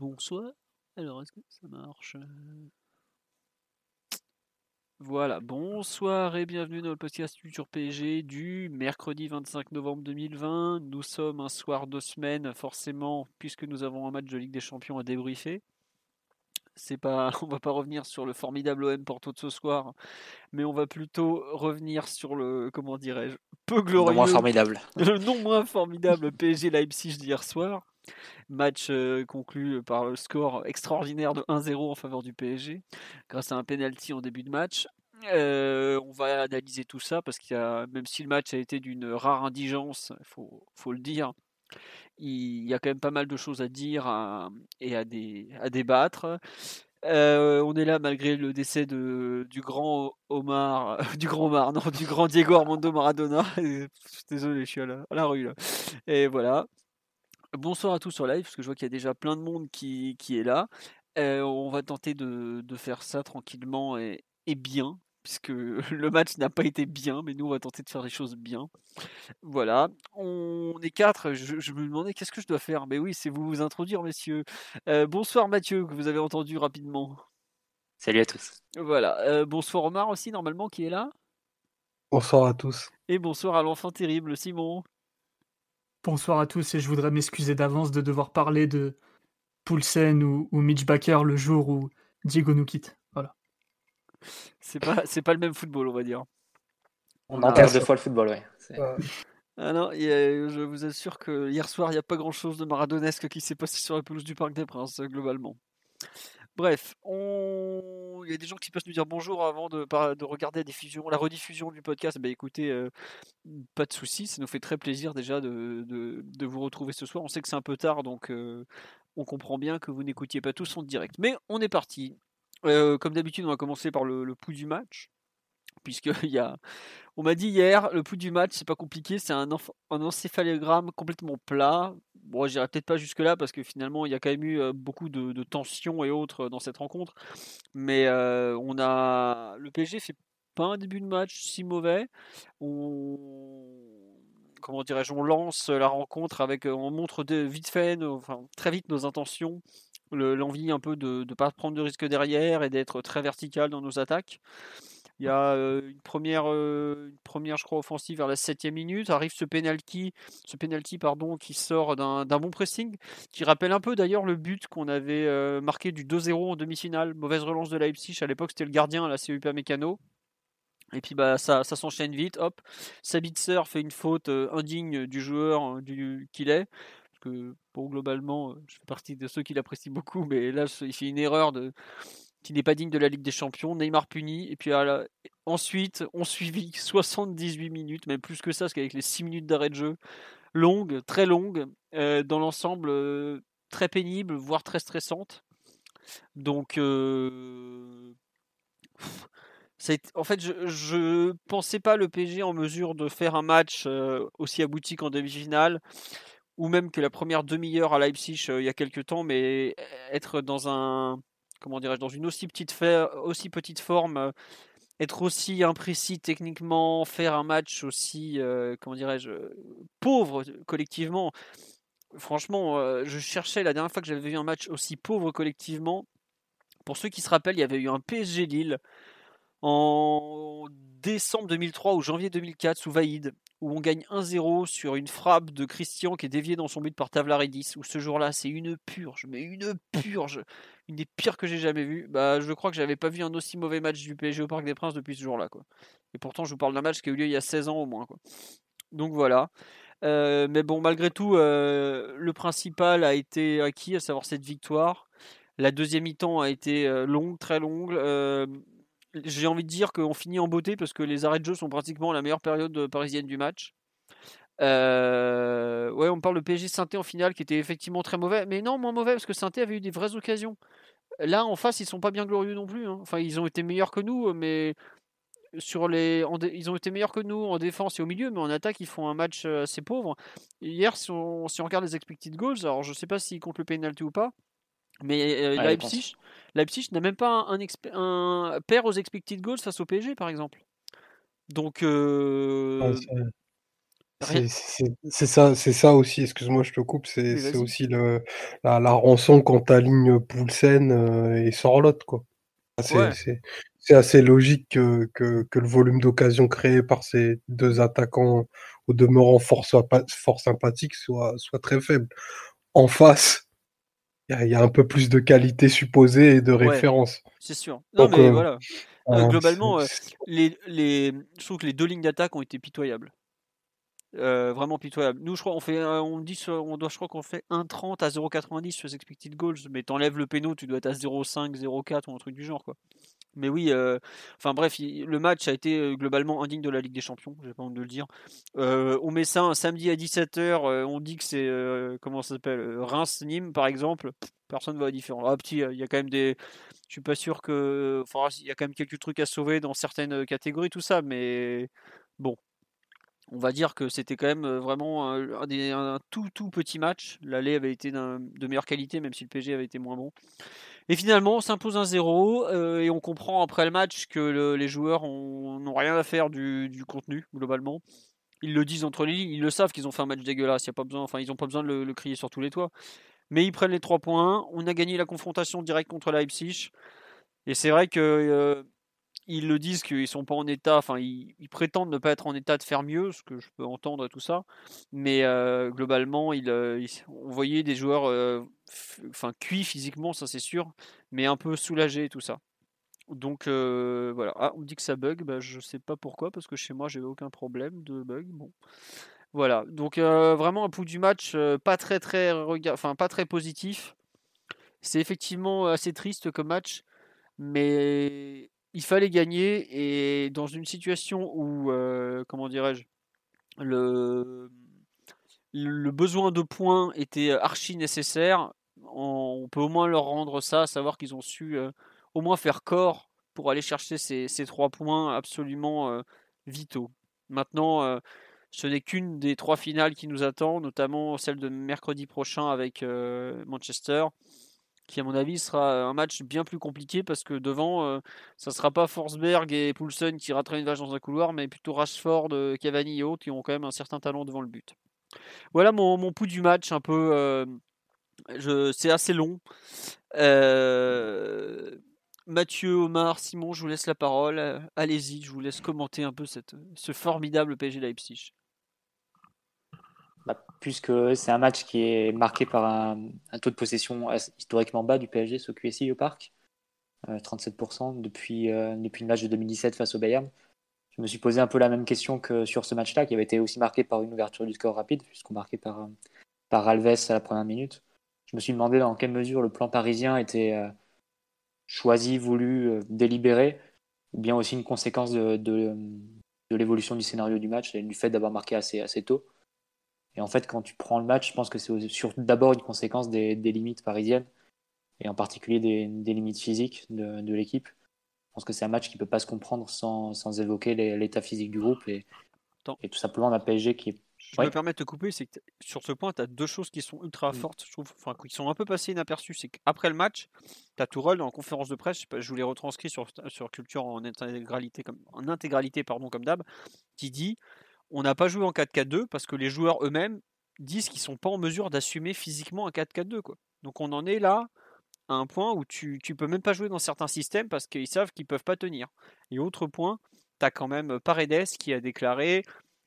Bonsoir. Alors, est-ce que ça marche Voilà, bonsoir et bienvenue dans le podcast Culture PSG du mercredi 25 novembre 2020. Nous sommes un soir de semaine, forcément, puisque nous avons un match de Ligue des Champions à débriefer. C'est pas, on va pas revenir sur le formidable OM Porto de ce soir, mais on va plutôt revenir sur le, comment dirais-je, peu glorieux, Non moins formidable. le non moins formidable PSG Leipzig d'hier soir. Match euh, conclu par le score extraordinaire de 1-0 en faveur du PSG, grâce à un penalty en début de match. Euh, on va analyser tout ça parce qu'il y a, même si le match a été d'une rare indigence, il faut, le dire, il y a quand même pas mal de choses à dire et à, dé- à débattre. Euh, on est là malgré le décès du grand Omar, du grand Omar, non, du grand Diego Armando Maradona. Désolé, je suis à la, la rue. Et voilà. Bonsoir à tous sur live, parce que je vois qu'il y a déjà plein de monde qui, qui est là. Euh, on va tenter de, de faire ça tranquillement et, et bien, puisque le match n'a pas été bien, mais nous on va tenter de faire les choses bien. Voilà, on est quatre. Je, je me demandais qu'est-ce que je dois faire? Mais oui, c'est vous vous introduire, messieurs. Euh, bonsoir Mathieu, que vous avez entendu rapidement. Salut à tous. Voilà, euh, bonsoir Omar aussi, normalement, qui est là? Bonsoir à tous. Et bonsoir à l'enfant terrible, Simon. Bonsoir à tous et je voudrais m'excuser d'avance de devoir parler de Poulsen ou, ou Mitch Baker le jour où Diego nous quitte. Voilà. C'est pas, c'est pas le même football, on va dire. On a- enterre deux fois le football, ouais. Euh, Ah non, a- je vous assure que hier soir, il n'y a pas grand-chose de maradonesque qui s'est passé sur la pelouse du Parc des Princes, euh, globalement. Bref, il y a des gens qui peuvent nous dire bonjour avant de, regarder la, diffusion, la rediffusion du podcast. Bah écoutez, euh, pas de souci, ça nous fait très plaisir déjà de vous retrouver ce soir. On sait que c'est un peu tard, donc euh, on comprend bien que vous n'écoutiez pas tous en direct. Mais on est parti. Euh, comme d'habitude, on va commencer par le, le pouls du match. Puisqu'il y a, on m'a dit hier, le pouls du match, c'est pas compliqué, c'est un, un encéphalogramme complètement plat. Bon, j'irai peut-être pas jusque-là parce que finalement, il y a quand même eu beaucoup de, tensions et autres dans cette rencontre. Mais on a, le PSG fait pas un début de match si mauvais. On, comment dirais-je, on lance la rencontre avec, on montre vite fait, nos- très vite nos intentions, le- l'envie un peu de ne pas prendre de risques derrière et d'être très vertical dans nos attaques. Il y a une première, une première, je crois, offensive vers la septième minute. Arrive ce penalty, ce penalty pardon, qui sort d'un bon pressing, qui rappelle un peu d'ailleurs le but qu'on avait marqué du 2-0 en demi-finale. Mauvaise relance de Leipzig. À l'époque, c'était le gardien, là, c'est Upamecano. Et puis bah ça, ça s'enchaîne vite. Hop, Sabitzer fait une faute indigne du joueur qu'il est. Que bon, globalement, je fais partie de ceux qui l'apprécient beaucoup, mais là, il fait une erreur de, qui n'est pas digne de la Ligue des Champions. Neymar puni. Et puis ensuite, on suivit 78 minutes, même plus que ça, parce qu'avec les 6 minutes d'arrêt de jeu, longues, très longues, euh, dans l'ensemble, euh, très pénible, voire très stressante. Donc, euh, en fait, je, je pensais pas le PSG en mesure de faire un match aussi abouti qu'en demi-finale, ou même que la première demi-heure à Leipzig il y a quelques temps, mais être dans un, comment dirais-je, dans une aussi petite, forme, euh, être aussi imprécis techniquement, faire un match aussi, euh, comment dirais-je, euh, pauvre collectivement. Franchement, je cherchais la dernière fois que j'avais vu un match aussi pauvre collectivement. Pour ceux qui se rappellent, il y avait eu un PSG Lille en décembre 2003 ou janvier 2004 sous Vaïd, où on gagne 1-0 sur une frappe de Christian qui est déviée dans son but par Tavlaridis, où ce jour-là c'est une purge, mais une purge, une des pires que j'ai jamais vues. Bah, je crois que j'avais pas vu un aussi mauvais match du PSG au Parc des Princes depuis ce jour-là. Et pourtant, je vous parle d'un match qui a eu lieu il y a 16 ans au moins. Donc voilà. Euh, mais bon, malgré tout, euh, le principal a été acquis, à savoir cette victoire. La deuxième mi-temps a été euh, longue, très longue. J'ai envie de dire qu'on finit en beauté parce que les arrêts de jeu sont pratiquement la meilleure période euh, parisienne du match. Euh, ouais, on parle de PSG Sainté en finale qui était effectivement très mauvais, mais non, moins mauvais parce que Sainté avait eu des vraies occasions. Là, en face, ils sont pas bien glorieux non plus. hein. Enfin, ils ont été meilleurs que nous, mais sur les, en ils ont été meilleurs que nous en défense et au milieu, mais en attaque, ils font un match euh, assez pauvre. Hier, si on, si on regarde les expected goals, alors je sais pas s'ils comptent le penalty ou pas, mais euh, Ouais, Leipzig, Leipzig n'a même pas un, un, pair aux expected goals face au PSG, par exemple. Donc, euh, Ouais, c'est- ça, c'est ça aussi, excuse-moi, je te coupe, c'est aussi le, la, la rançon quand t'alignes Poulsen euh, et Sorloth, quoi. C'est Ouais. c'est- assez logique que, que, que le volume d'occasions créées par ces deux attaquants, au demeurant fort, fort sympathiques, soit, soit très faible. En face, il y a, il y a un peu plus de qualité supposée et de Ouais. référence. c'est sûr. Non, Donc, mais euh, voilà. Euh, Hein, globalement, euh, les, les, je trouve que les deux lignes d'attaque ont été pitoyables. Euh, vraiment pitoyables. Nous, je crois, on fait, euh, on dit, on doit, je crois qu'on fait 1,30 à 0,90 sur les expected goals, mais t'enlèves le péno, tu dois être à 0,5, 0,4 ou un truc du genre, quoi. Mais oui, enfin bref, le match a été globalement indigne de la Ligue des Champions, j'ai pas honte de le dire. On met ça un samedi à 17h, on dit que c'est, comment ça s'appelle, Reims-Nîmes par exemple, personne ne voit la différence. Ah petit, il y a quand même des, je suis pas sûr que, enfin, il y a quand même quelques trucs à sauver dans certaines catégories, tout ça, mais bon, on va dire que c'était quand même euh, vraiment un, un tout tout petit match. L'aller avait été de meilleure qualité, même si le PSG avait été moins bon. Et finalement, on s'impose un 0 euh, et on comprend après le match que le- les joueurs ont- n'ont rien à faire du, contenu globalement. Ils le disent entre les lignes, ils le savent qu'ils ont fait un match dégueulasse. Y a pas besoin, enfin, ils n'ont pas besoin de le, crier sur tous les toits. Mais ils prennent les trois points. On a gagné la confrontation directe contre Leipzig. Et c'est vrai que euh, ils le disent qu'ils sont pas en état, enfin ils, prétendent ne pas être en état de faire mieux, ce que je peux entendre tout ça. Mais euh, globalement, ils, euh, on voyait des joueurs, euh, enfin cuits physiquement, ça c'est sûr, mais un peu soulagés tout ça. Donc voilà. Ah, on me dit que ça bug, bah, je sais pas pourquoi, parce que chez moi j'ai aucun problème de bug. Bon, voilà. Donc vraiment un pouls du match, pas très très enfin pas très positif. C'est effectivement assez triste comme match, mais il fallait gagner et dans une situation où, euh, comment dirais-je, le, besoin de points était archi nécessaire, on, peut au moins leur rendre ça, savoir qu'ils ont su euh, au moins faire corps pour aller chercher ces, trois points absolument euh, vitaux. Maintenant, ce n'est qu'une des trois finales qui nous attend, notamment celle de mercredi prochain avec Manchester qui à mon avis sera un match bien plus compliqué parce que devant, euh, ça sera pas Forsberg et Poulsen qui rateraient une vache dans un couloir, mais plutôt Rashford, euh, Cavani et autres qui ont quand même un certain talent devant le but. Voilà mon, pouls du match, un peu, euh, je, c'est assez long. Euh, Mathieu, Omar, Simon, je vous laisse la parole. Allez-y, je vous laisse commenter un peu ce formidable PSG Leipzig. Bah, puisque c'est un match qui est marqué par un, taux de possession historiquement bas du PSG, ce QSI au parc, euh, 37% depuis, euh, depuis le match de 2017 face au Bayern. Je me suis posé un peu la même question que sur ce match-là, qui avait été aussi marqué par une ouverture du score rapide, puisqu'on marqué par, euh, Alves à la première minute. Je me suis demandé dans quelle mesure le plan parisien était euh, choisi, voulu, euh, délibéré, ou bien aussi une conséquence de, l'évolution du scénario du match et du fait d'avoir marqué assez tôt. Et en fait, quand tu prends le match, je pense que c'est d'abord une conséquence des, des limites parisiennes, et en particulier des, des limites physiques de, de l'équipe. Je pense que c'est un match qui ne peut pas se comprendre sans, sans évoquer l'état physique du groupe et, tout simplement un PSG qui est. Je Ouais. me permets de te couper, c'est que sur ce point, tu as deux choses qui sont ultra Mm. fortes, je trouve, enfin, qui sont un peu passées inaperçues. C'est qu'après le match, tu as Tourelle en conférence de presse, je vous l'ai retranscrit sur, sur Culture en intégralité, comme, en intégralité pardon, comme d'hab, qui dit on n'a pas joué en 4-4-2 parce que les joueurs eux-mêmes disent qu'ils sont pas en mesure d'assumer physiquement un 4-4-2. Quoi. Donc on en est là à un point où tu, tu peux même pas jouer dans certains systèmes parce qu'ils savent qu'ils peuvent pas tenir. Et autre point, tu as quand même Paredes qui a déclaré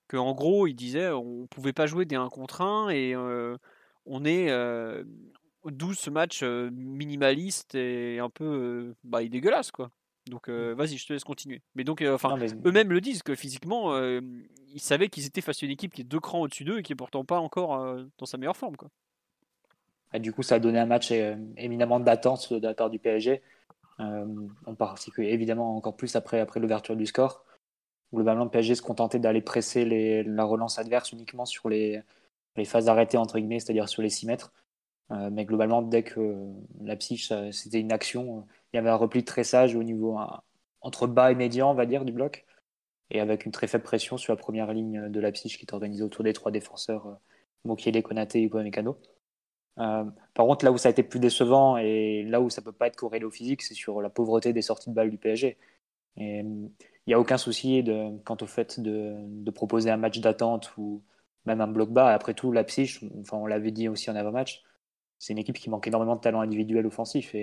que en gros, il disait on pouvait pas jouer des 1 contre 1 et euh, on est euh, d'où ce match euh, minimaliste et un peu euh, bah, dégueulasse quoi. Donc euh, vas-y, je te laisse continuer. Mais donc euh, enfin mais- eux-mêmes le disent que physiquement euh, ils savaient qu'ils étaient face à une équipe qui est deux crans au-dessus d'eux et qui est pourtant pas encore dans sa meilleure forme quoi. Et du coup, ça a donné un match éminemment d'attente de la part du PSG. On particulier évidemment encore plus après, après l'ouverture du score. globalement, le PSG se contentait d'aller presser les, la relance adverse uniquement sur les, les phases arrêtées, entre guillemets, c'est-à-dire sur les 6 mètres. Mais globalement, dès que la psyche, c'était une action, il y avait un repli très sage au niveau entre bas et médian, on va dire, du bloc, et avec une très faible pression sur la première ligne de la psyche qui est organisée autour des trois défenseurs, euh, Mokiele, Konaté et Upamecano. Euh, par contre, là où ça a été plus décevant et là où ça peut pas être corrélé au physique, c'est sur la pauvreté des sorties de balles du PSG. Et il n'y a aucun souci quant au fait de, proposer un match d'attente ou même un bloc bas. Après tout, la psyche, enfin, on l'avait dit aussi en avant-match, c'est une équipe qui manque énormément de talent individuel offensif.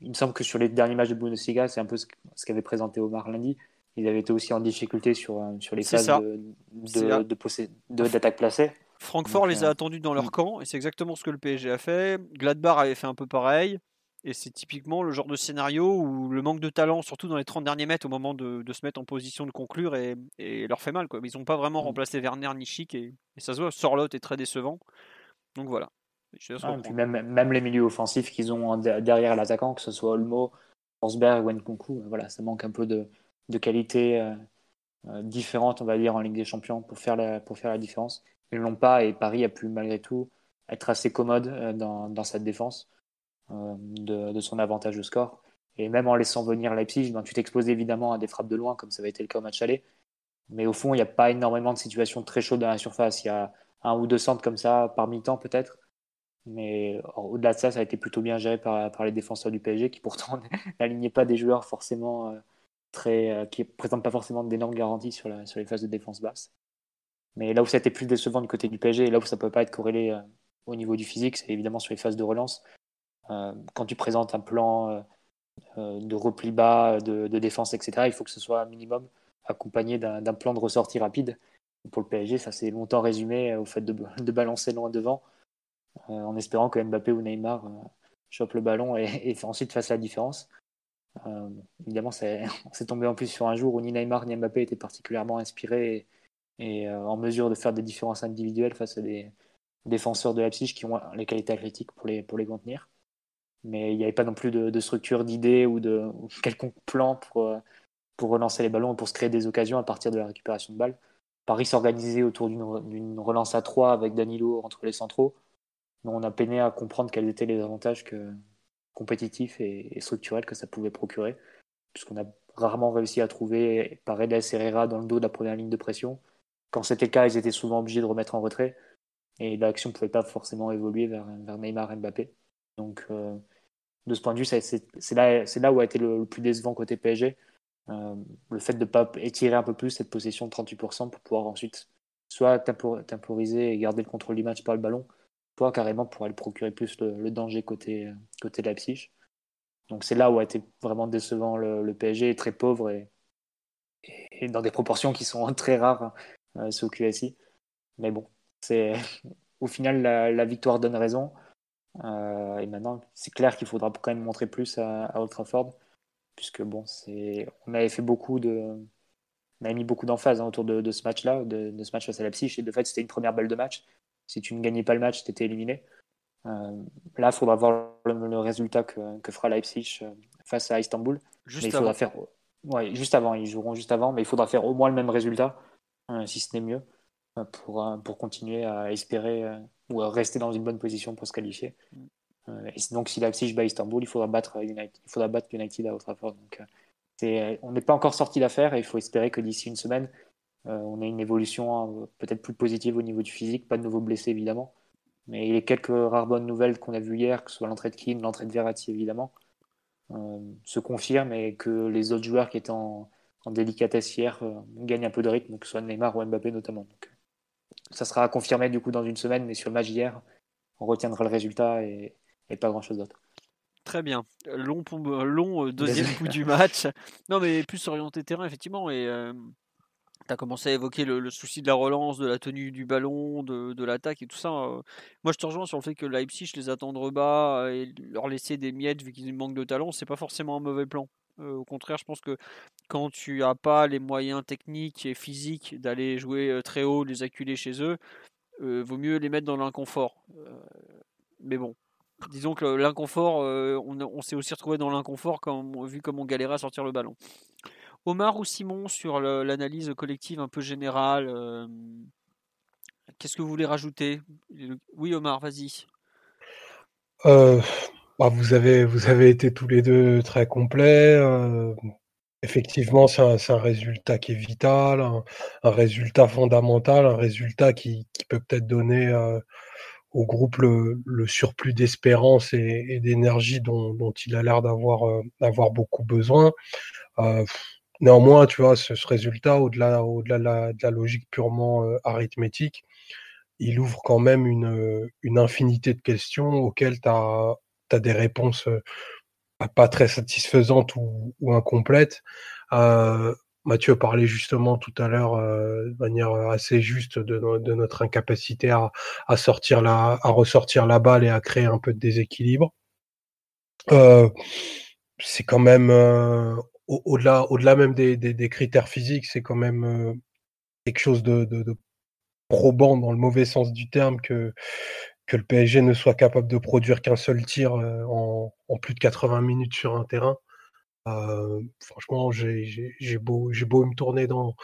Il me semble que sur les derniers matchs de Bundesliga, c'est un peu ce qu'avait présenté Omar lundi. Ils avaient été aussi en difficulté sur, euh, sur les phases d'attaque de, de, placée. Francfort les a euh, attendus dans leur mm. camp et c'est exactement ce que le PSG a fait. Gladbach avait fait un peu pareil. Et c'est typiquement le genre de scénario où le manque de talent, surtout dans les 30 derniers mètres, au moment de, se mettre en position de conclure, et, leur fait mal. Quoi. Ils n'ont pas vraiment mm. remplacé Werner ni Chic, et, ça se voit. Sorlotte est très décevant. Donc voilà. Même, même les milieux offensifs qu'ils ont derrière l'attaquant, que ce soit Olmo, Forsberg ou Nkunku, voilà, ça manque un peu de, de qualité euh, euh, différente, on va dire, en Ligue des Champions pour faire la, pour faire la différence. Ils ne l'ont pas, et Paris a pu malgré tout être assez commode euh, dans, dans cette défense. Euh, de, son avantage de score. Et même en laissant venir Leipzig, ben, tu t'exposes évidemment à des frappes de loin, comme ça avait été le cas au match aller. Mais au fond, il n'y a pas énormément de situations très chaudes dans la surface. Il y a un ou deux centres comme ça par mi-temps peut-être. Mais au-delà de ça, ça a été plutôt bien géré par, les défenseurs du PSG qui pourtant n'alignaient pas des joueurs forcément euh, très. Euh, qui présentent pas forcément d'énormes garanties sur, les phases de défense basse. Mais là où ça a été plus décevant du côté du PSG, et là où ça ne peut pas être corrélé au niveau du physique, c'est évidemment sur les phases de relance. Euh, quand tu présentes un plan euh, euh, de repli bas, de, défense, etc., il faut que ce soit un minimum accompagné d'un plan de ressortie rapide. Pour le PSG, ça s'est longtemps résumé au fait de balancer loin devant, en espérant que Mbappé ou Neymar chope le ballon et, ensuite fasse la différence. Euh, évidemment, c'est tombé en plus sur un jour où ni Neymar ni Mbappé étaient particulièrement inspirés et, en mesure de faire des différences individuelles face à des défenseurs de Leipzig qui ont les qualités athlétiques pour les, pour les contenir mais il n'y avait pas non plus de, structure, d'idée ou de quelconque plan pour, euh, pour relancer les ballons et pour se créer des occasions à partir de la récupération de balles. Paris s'organisait autour d'une relance à 3 avec Danilo entre les centraux, on a peiné à comprendre quels étaient les avantages compétitifs et, structurels que ça pouvait procurer, puisqu'on a rarement réussi à trouver Paredes Herrera dans le dos de la première ligne de pression. Quand c'était le cas, ils étaient souvent obligés de remettre en retrait, et l'action ne pouvait pas forcément évoluer vers, vers Neymar et Mbappé. Donc, euh, de ce point de vue, c'est là, là où a été le, plus décevant côté PSG. Euh, le fait de ne pas étirer un peu plus cette possession de 38% pour pouvoir ensuite soit temporiser et garder le contrôle du match par le ballon, carrément pour aller procurer plus le, danger côté, côté Leipzig. Donc c'est là où a été vraiment décevant le, PSG, très pauvre et, dans des proportions qui sont très rares euh, sous QSI. Mais bon, c'est au final la, victoire donne raison. Euh, et maintenant, c'est clair qu'il faudra quand même montrer plus à, à Old Trafford, puisque bon, c'est, on avait fait beaucoup de, on avait mis beaucoup d'emphase hein, autour de, ce match-là, de, ce match face à Leipzig. Et de fait, c'était une première balle de match. Si tu ne gagnais pas le match, tu étais éliminé. Euh, là, il faudra voir le, résultat que, que, fera Leipzig euh, face à Istanbul. Juste mais il faudra faire, ouais, juste avant. Ils joueront juste avant, mais il faudra faire au moins le même résultat, si ce n'est mieux, pour, pour continuer à espérer ou à rester dans une bonne position pour se qualifier. Euh, et donc, si Leipzig bat Istanbul, il faudra battre United, il faudra battre United à Old Trafford. Donc, euh, on n'est pas encore sorti d'affaire et il faut espérer que d'ici une semaine, euh, on ait une évolution peut-être plus positive au niveau du physique, pas de nouveaux blessés évidemment. Mais les quelques rares bonnes nouvelles qu'on a vues hier, que ce soit l'entrée de Kim, l'entrée de Verratti évidemment, se confirment et que les autres joueurs qui étaient en, délicatesse hier gagnent un peu de rythme, que ce soit Neymar ou Mbappé notamment. Donc, ça sera confirmé du coup dans une semaine, mais sur le match d'hier, on retiendra le résultat et, pas grand chose d'autre. Très bien. Long, long euh, deuxième coup du match. Non, mais plus orienté terrain, effectivement. Et euh, tu as commencé à évoquer le, souci de la relance, de la tenue du ballon, de, l'attaque et tout ça. Moi, je te rejoins sur le fait que Leipzig les attendre bas et leur laisser des miettes vu qu'ils manquent de talent, c'est pas forcément un mauvais plan. Au contraire, je pense que quand tu n'as pas les moyens techniques et physiques d'aller jouer très haut, les acculer chez eux, euh, vaut mieux les mettre dans l'inconfort. mais bon, disons que l'inconfort, on, s'est aussi retrouvé dans l'inconfort vu comme on galérait à sortir le ballon. Omar ou Simon sur l'analyse collective un peu générale Qu'est-ce que vous voulez rajouter? Oui, Omar, vas-y. Bah, vous, avez, vous avez été tous les deux très complets. effectivement, c'est un, résultat qui est vital, un, résultat fondamental, un résultat qui, peut peut-être donner au groupe le, surplus d'espérance et, d'énergie dont, il a l'air d'avoir beaucoup besoin. Néanmoins, tu vois, ce, résultat, au-delà au -delà de, la, logique purement arithmétique, il ouvre quand même une, une infinité de questions auxquelles tu as, des réponses pas très satisfaisantes ou, incomplètes. Mathieu parlait justement tout à l'heure de manière assez juste de, notre incapacité à, sortir la, à ressortir la balle et à créer un peu de déséquilibre. c'est quand même au-delà, au-delà même des, critères physiques, c'est quand même quelque chose de, probant dans le mauvais sens du terme que, que le PSG ne soit capable de produire qu'un seul tir en, plus de 80 minutes sur un terrain. franchement, j'ai beau, me tourner dans,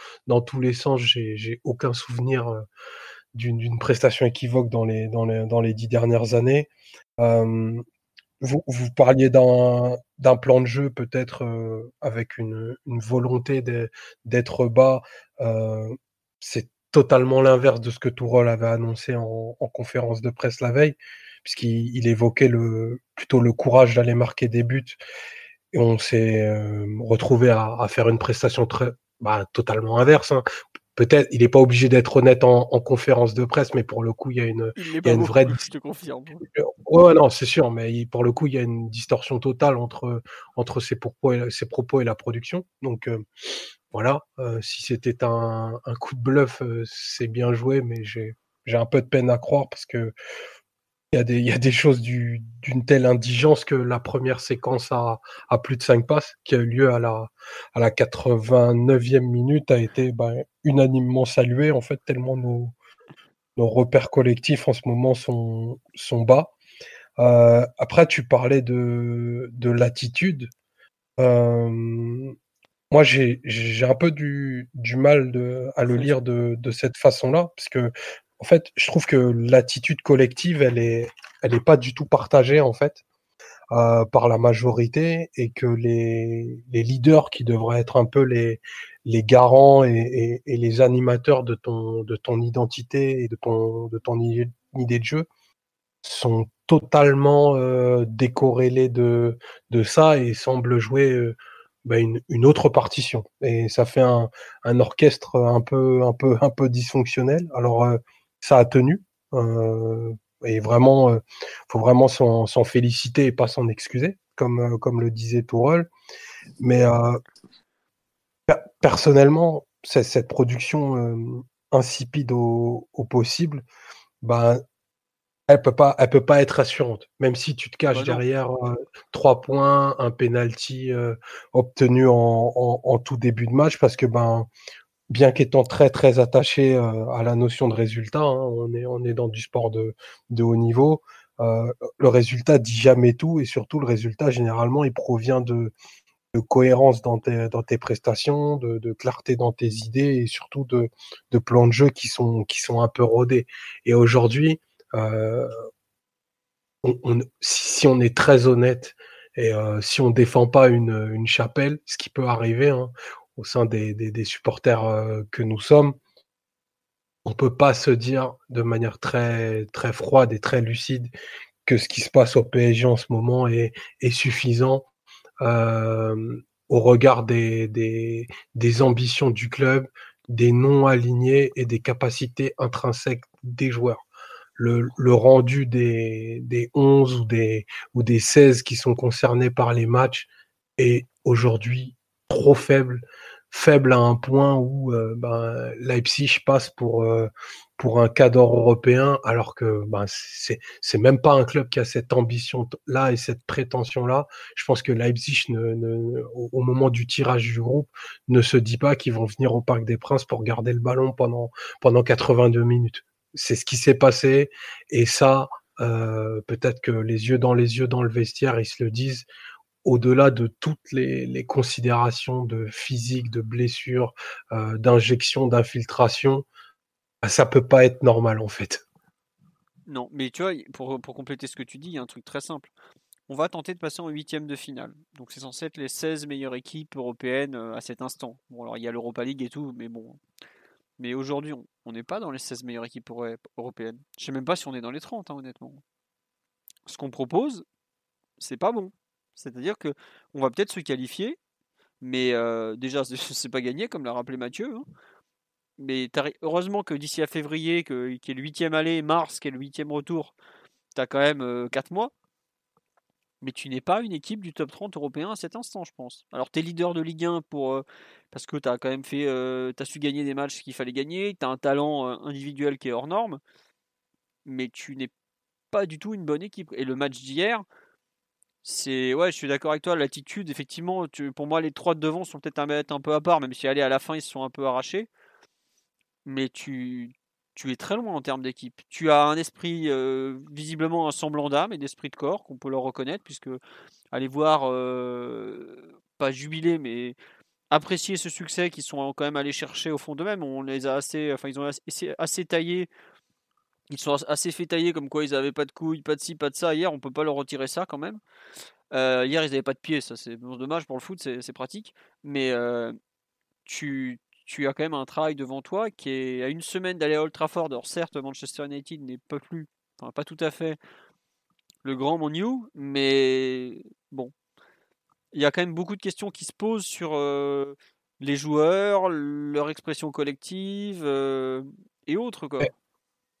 tous les sens, j'ai aucun souvenir d'une prestation équivoque dans les dix dernières années. Vous, vous, parliez d'un plan de jeu peut-être avec une, une volonté d'être bas. C'est totalement l'inverse de ce que Tourol avait annoncé en, conférence de presse la veille, puisqu'il évoquait plutôt le courage d'aller marquer des buts. Et on s'est euh, retrouvé à, faire une prestation très, bah, totalement inverse. Hein. Peut-être, il n'est pas obligé d'être honnête en, conférence de presse, mais pour le coup, il y a une, il y a une vraie. Je te confirme. Ouais, non, c'est sûr, mais pour le coup, il y a une distorsion totale entre, entre ses, propos et, ses propos et la production. Donc, euh, voilà, si c'était un, coup de bluff, c'est bien joué, mais j'ai un peu de peine à croire parce que il y, a des, y a des choses d'une telle indigence que la première séquence à, plus de 5 passes, qui a eu lieu à la, à la 89e minute, a été bah, unanimement saluée, en fait, tellement nos, nos repères collectifs en ce moment sont, sont bas. après, tu parlais de, de l'attitude moi, j'ai un peu du, du mal de, à le lire de, de cette façon-là, parce que, en fait, je trouve que l'attitude collective, elle est, elle est pas du tout partagée, en fait, euh, par la majorité, et que les, les leaders qui devraient être un peu les, les garants et, les animateurs de ton, de ton identité et de ton, de ton idée de jeu sont totalement euh, décorrélés de, de ça et semblent jouer euh, bah, une, une, autre partition. Et ça fait un, un, orchestre un peu, un peu, un peu dysfonctionnel. Alors, euh, ça a tenu. Euh, et vraiment, euh, faut vraiment s'en féliciter et pas s'en excuser, comme, euh, comme le disait Tourelle. Mais personnellement, cette production insipide au, au possible, bah, elle peut pas, elle peut pas être rassurante. Même si tu te caches bah derrière trois points, un penalty obtenu en, tout début de match, parce que ben, bien qu'étant très très attaché à la notion de résultat, hein, on est on est dans du sport de, de haut niveau. le résultat dit jamais tout et surtout le résultat généralement il provient de, cohérence dans tes, dans tes prestations, de, clarté dans tes idées et surtout de, de plans de jeu qui sont qui sont un peu rodés. Et aujourd'hui, euh, si, on est très honnête et euh, si on défend pas une, chapelle, ce qui peut arriver hein, au sein des, supporters euh, que nous sommes, on peut pas se dire de manière très très froide et très lucide que ce qui se passe au PSG en ce moment est, suffisant au regard des, des, ambitions du club, des non alignés et des capacités intrinsèques des joueurs. Le, le rendu des, des 11 ou des, ou des 16 qui sont concernés par les matchs est aujourd'hui trop faible, faible à un point où euh, ben, Leipzig passe pour, euh, pour un cadre européen, alors que ben, c'est, c'est même pas un club qui a cette ambition-là et cette prétention-là. Je pense que Leipzig, ne, au, moment du tirage du groupe, ne se dit pas qu'ils vont venir au Parc des Princes pour garder le ballon pendant, pendant 82 minutes c'est ce qui s'est passé. Et ça, euh, peut-être que les yeux dans les yeux dans le vestiaire, ils se le disent. Au-delà de toutes les, considérations de physique, de blessure, euh, d'injection, d'infiltration, bah, ça peut pas être normal en fait. Non, mais tu vois, pour, pour compléter ce que tu dis, il y a un truc très simple. On va tenter de passer en huitième de finale. Donc c'est censé être les 16 meilleures équipes européennes euh, à cet instant. Bon, alors il y a l'Europa League et tout, mais bon. Mais aujourd'hui, on n'est pas dans les 16 meilleures équipes européennes. Je sais même pas si on est dans les 30, hein, honnêtement. Ce qu'on propose, c'est pas bon. C'est-à-dire que on va peut-être se qualifier, mais euh, déjà, c'est pas gagné, comme l'a rappelé Mathieu. Hein. Mais heureusement que d'ici à février, que, qui est le huitième aller, mars, qui est le huitième retour, tu as quand même 4 mois. Mais tu n'es pas une équipe du top 30 européen à cet instant, je pense. Alors, tu es leader de Ligue 1 pour, parce que tu as quand même fait. tu su gagner des matchs qu'il fallait gagner. Tu as un talent individuel qui est hors norme. Mais tu n'es pas du tout une bonne équipe. Et le match d'hier, c'est. Ouais, je suis d'accord avec toi. L'attitude, effectivement, pour moi, les trois de devant sont peut-être un, un peu à part, même si aller à la fin, ils se sont un peu arrachés mais tu, tu es très loin en termes d'équipe. Tu as un esprit, euh, visiblement un semblant d'âme et d'esprit de corps, qu'on peut leur reconnaître, puisque aller voir, euh, pas jubiler, mais apprécier ce succès qu'ils sont quand même allés chercher au fond d'eux-mêmes. On les a assez, enfin, ils ont assez, assez taillés. Ils sont assez fait tailler comme quoi ils n'avaient pas de couilles, pas de ci, pas de ça. Hier, on peut pas leur retirer ça quand même. Euh, hier, ils n'avaient pas de pied, ça c'est dommage pour le foot, c'est pratique. Mais tu, tu as quand même un travail devant toi qui est à une semaine d'aller à Old Trafford. Alors certes, Manchester United n'est pas plus, enfin pas tout à fait le grand Manu, mais bon, il y a quand même beaucoup de questions qui se posent sur euh, les joueurs, leur expression collective euh, et autres quoi.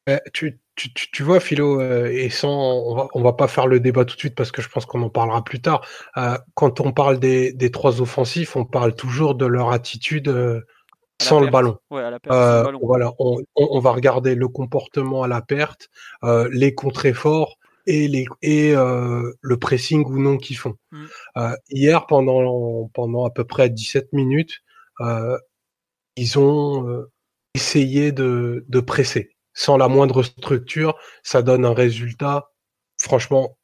Eh, tu, tu, tu, vois, Philo, euh, et sans, on va, on va pas faire le débat tout de suite parce que je pense qu'on en parlera plus tard. quand on parle des, des, trois offensifs, on parle toujours de leur attitude sans le ballon. Euh, voilà, on, va regarder le comportement à la perte, euh, les contre-efforts et, les, et euh, le pressing ou non qu'ils font. Mm. hier, pendant, pendant à peu près 17 minutes, ils ont essayé de, de presser. Sans la moindre structure, ça donne un résultat, franchement,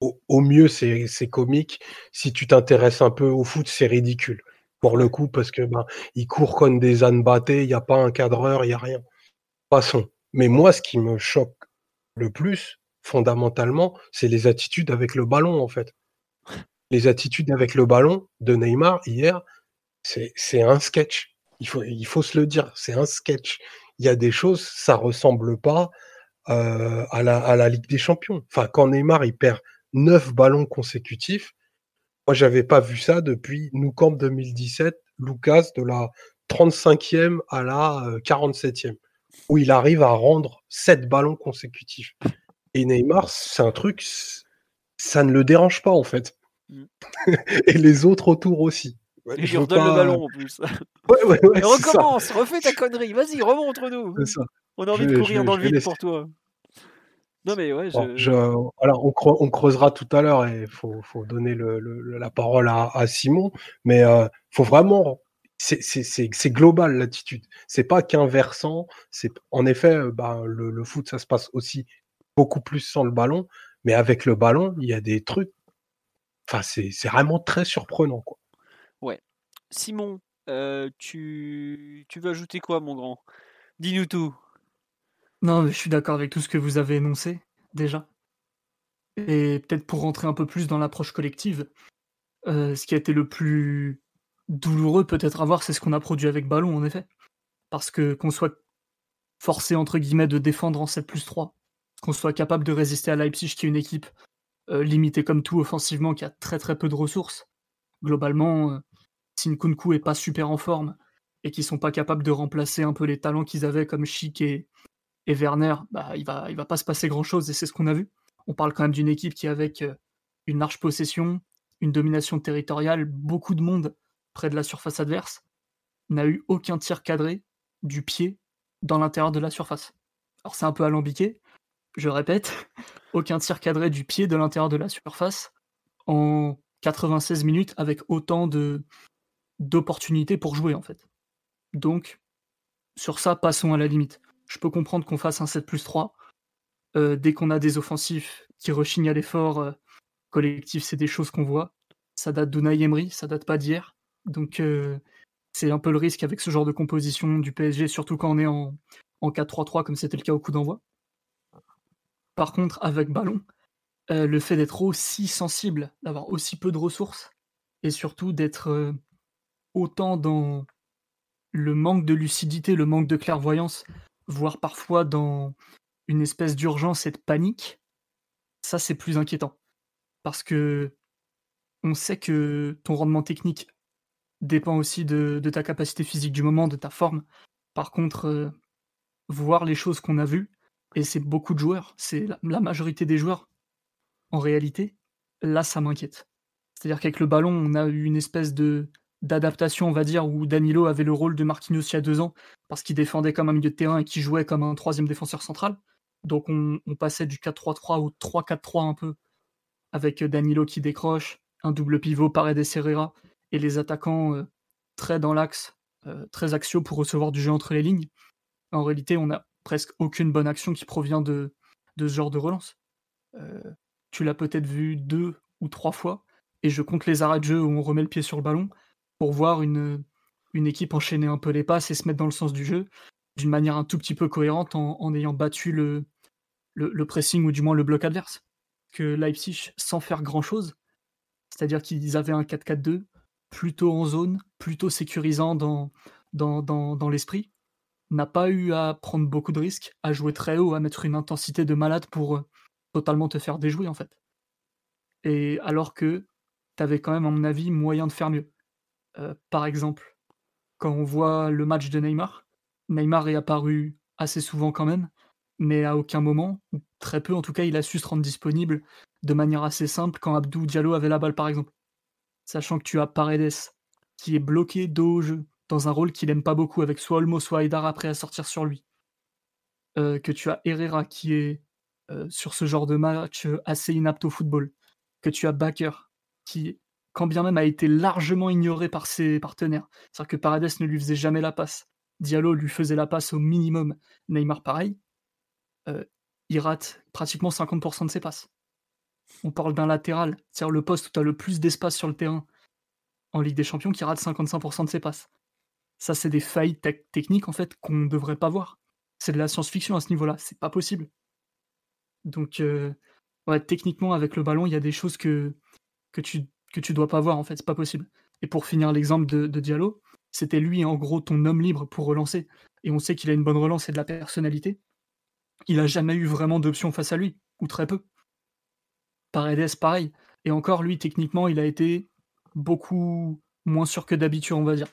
au, mieux, c'est comique. Si tu t'intéresses un peu au foot, c'est ridicule pour le coup, parce que ben, courent comme des ânes battés, il n'y a pas un cadreur, il n'y a rien. Passons. Mais moi, ce qui me choque le plus, fondamentalement, c'est les attitudes avec le ballon, en fait. Les attitudes avec le ballon de Neymar hier, c'est un sketch. Il faut, il faut se le dire, c'est un sketch. Il y a des choses, ça ressemble pas euh, à, la, à la Ligue des Champions. Enfin, quand Neymar il perd neuf ballons consécutifs, moi, j'avais pas vu ça depuis Nou Camp 2017, Lucas de la 35e à la 47e, où il arrive à rendre 7 ballons consécutifs. Et Neymar, c'est un truc, ça ne le dérange pas en fait. Mm. Et les autres autour aussi. Et je redonne le ballon en plus. Ouais, ouais, ouais, recommence, refais ta connerie, vas-y, remontre-nous. On a envie de courir dans le vide pour toi. Non, mais ouais, je... on, creusera tout à l'heure et il faut, donner la parole à, Simon, mais il euh, faut vraiment. C'est global l'attitude. C'est pas qu'un versant. En effet, euh, bah, le, foot, ça se passe aussi beaucoup plus sans le ballon, mais avec le ballon, il y a des trucs. Enfin, c'est vraiment très surprenant. Quoi. Simon, euh, tu, tu veux ajouter quoi, mon grand? Dis-nous tout. Non, mais je suis d'accord avec tout ce que vous avez énoncé, déjà. Et peut-être pour rentrer un peu plus dans l'approche collective, euh, ce qui a été le plus douloureux peut-être à voir, c'est ce qu'on a produit avec Ballon, en effet. Parce que qu'on soit forcé, entre guillemets, de défendre en 7 plus 3, qu'on soit capable de résister à Leipzig, qui est une équipe euh, limitée comme tout offensivement, qui a très très peu de ressources. Globalement, Nkunku est pas super en forme et qu'ils sont pas capables de remplacer un peu les talents qu'ils avaient comme Chic et, Werner, bah, il va, va pas se passer grand-chose, et c'est ce qu'on a vu. On parle quand même d'une équipe qui, avec euh, une large possession, une domination territoriale, beaucoup de monde près de la surface adverse, n'a eu aucun tir cadré du pied dans l'intérieur de la surface. Alors c'est un peu alambiqué, je répète, aucun tir cadré du pied de l'intérieur de la surface en 96 minutes avec autant de d'opportunités pour jouer en fait. Donc, sur ça, passons à la limite je peux comprendre qu'on fasse un 7 plus 3. Euh, dès qu'on a des offensifs qui rechignent à l'effort euh, collectif, c'est des choses qu'on voit. ça date d'Unai Emery, ça date pas d'hier. Donc euh, c'est un peu le risque avec ce genre de composition du PSG, surtout quand on est en, en 4-3-3 comme c'était le cas au coup d'envoi. Par contre, avec ballon, le fait d'être aussi sensible, d'avoir aussi peu de ressources, et surtout d'être autant dans le manque de lucidité, le manque de clairvoyance, voire parfois dans une espèce d'urgence et de panique, ça c'est plus inquiétant. Parce que on sait que ton rendement technique dépend aussi de, ta capacité physique du moment, de ta forme. Par contre, euh, voir les choses qu'on a vues, et c'est beaucoup de joueurs, c'est la, majorité des joueurs, en réalité, là ça m'inquiète. C'est-à-dire qu'avec le ballon, on a eu une espèce de d'adaptation, on va dire, où Danilo avait le rôle de Marquinhos il y a deux ans, parce qu'il défendait comme un milieu de terrain et qui jouait comme un troisième défenseur central. Donc on, passait du 4-3-3 au 3-4-3 un peu, avec Danilo qui décroche, un double pivot, Paredes Herrera, et les attaquants euh, très dans l'axe, euh, très axiaux pour recevoir du jeu entre les lignes. En réalité, on n'a presque aucune bonne action qui provient de, de ce genre de relance. Euh, tu l'as peut-être vu deux ou trois fois, et je compte les arrêts de jeu où on remet le pied sur le ballon pour voir une, équipe enchaîner un peu les passes et se mettre dans le sens du jeu d'une manière un tout petit peu cohérente en, ayant battu le, pressing ou du moins le bloc adverse. Que Leipzig, sans faire grand-chose, c'est-à-dire qu'ils avaient un 4-4-2, plutôt en zone, plutôt sécurisant dans, dans, dans, l'esprit, n'a pas eu à prendre beaucoup de risques, à jouer très haut, à mettre une intensité de malade pour euh, totalement te faire déjouer en fait. Et alors que tu avais quand même, à mon avis, moyen de faire mieux. Euh, par exemple, quand on voit le match de Neymar, Neymar est apparu assez souvent quand même, mais à aucun moment, très peu en tout cas, il a su se rendre disponible de manière assez simple quand Abdou Diallo avait la balle par exemple. Sachant que tu as Paredes qui est bloqué dos au jeu dans un rôle qu'il aime pas beaucoup avec soit Olmo soit Aydar après à sortir sur lui. Euh, que tu as Herrera qui est euh, sur ce genre de match assez inapte au football. Que tu as Baker qui, quand bien même, a été largement ignoré par ses partenaires. C'est-à-dire que Paredes ne lui faisait jamais la passe. Diallo lui faisait la passe au minimum. Neymar pareil. il rate pratiquement 50% de ses passes on parle d'un latéral, c'est-à-dire le poste où tu as le plus d'espace sur le terrain en Ligue des Champions qui rate 55% de ses passes. Ça, c'est des failles techniques en fait qu'on ne devrait pas voir. C'est de la science-fiction à ce niveau-là, c'est pas possible. Donc, euh, techniquement, avec le ballon, il y a des choses que, que tu que tu dois pas voir en fait, c'est pas possible. Et pour finir l'exemple de, Diallo, c'était lui en gros ton homme libre pour relancer. Et on sait qu'il a une bonne relance et de la personnalité. Il a jamais eu vraiment d'options face à lui, ou très peu. Paredes, pareil. Et encore, lui, techniquement, il a été beaucoup moins sûr que d'habitude, on va dire.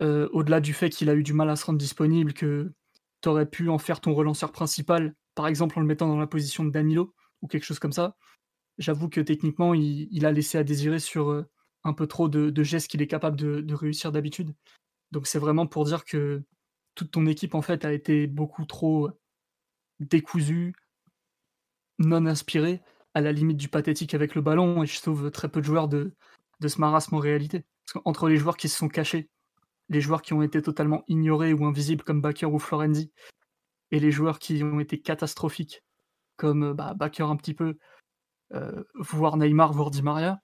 Euh, au-delà du fait qu'il a eu du mal à se rendre disponible, que tu aurais pu en faire ton relanceur principal, par exemple en le mettant dans la position de Danilo, ou quelque chose comme ça, j'avoue que techniquement, il, a laissé à désirer sur euh, un peu trop de, gestes qu'il est capable de, réussir d'habitude. Donc c'est vraiment pour dire que toute ton équipe, en fait, a été beaucoup trop décousue, non inspirée, à la limite du pathétique avec le ballon et je trouve très peu de joueurs de, de ce marasme en réalité. Parce qu'entre les joueurs qui se sont cachés, les joueurs qui ont été totalement ignorés ou invisibles comme Baker ou Florenzi, et les joueurs qui ont été catastrophiques comme bah, Baker un petit peu, euh, voire Neymar, voire Di Maria,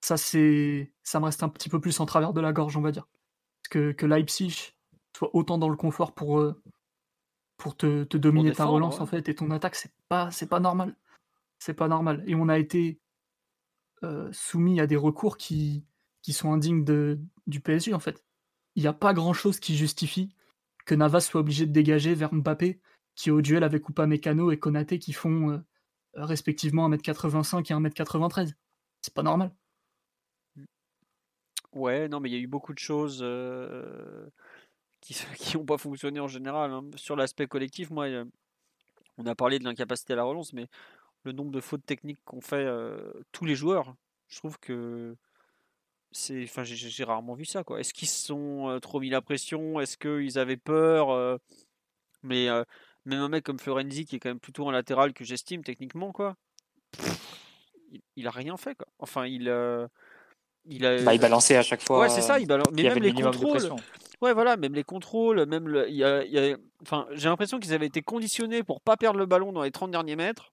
ça c'est ça me reste un petit peu plus en travers de la gorge, on va dire. Que, que Leipzig soit autant dans le confort pour, euh, pour te, te dominer ta relance en fait et ton attaque, c'est pas, c'est pas normal. C'est pas normal. Et on a été euh, soumis à des recours qui, qui sont indignes de, du PSG, en fait. Il n'y a pas grand-chose qui justifie que Navas soit obligé de dégager vers Mbappé, qui est au duel avec Mécano et Konaté, qui font euh, respectivement 1m85 et 1m93. C'est pas normal. Ouais, non, mais il y a eu beaucoup de choses euh, qui n'ont pas fonctionné en général. Hein. Sur l'aspect collectif, moi, on a parlé de l'incapacité à la relance, mais le nombre de fautes techniques qu'ont fait euh, tous les joueurs, je trouve que c'est, enfin, j'ai rarement vu ça. Quoi. Est-ce qu'ils se sont euh, trop mis la pression? Est-ce qu'ils avaient peur euh? Mais même un mec comme Florenzi, qui est quand même plutôt un latéral que j'estime techniquement, quoi, il, a rien fait. Quoi. Enfin, il, il a. Bah, il balançait à chaque fois. Ouais, c'est ça. Il. Mais même les contrôles. Ouais, voilà, même les contrôles, même le, il y a, enfin, j'ai l'impression qu'ils avaient été conditionnés pour pas perdre le ballon dans les 30 derniers mètres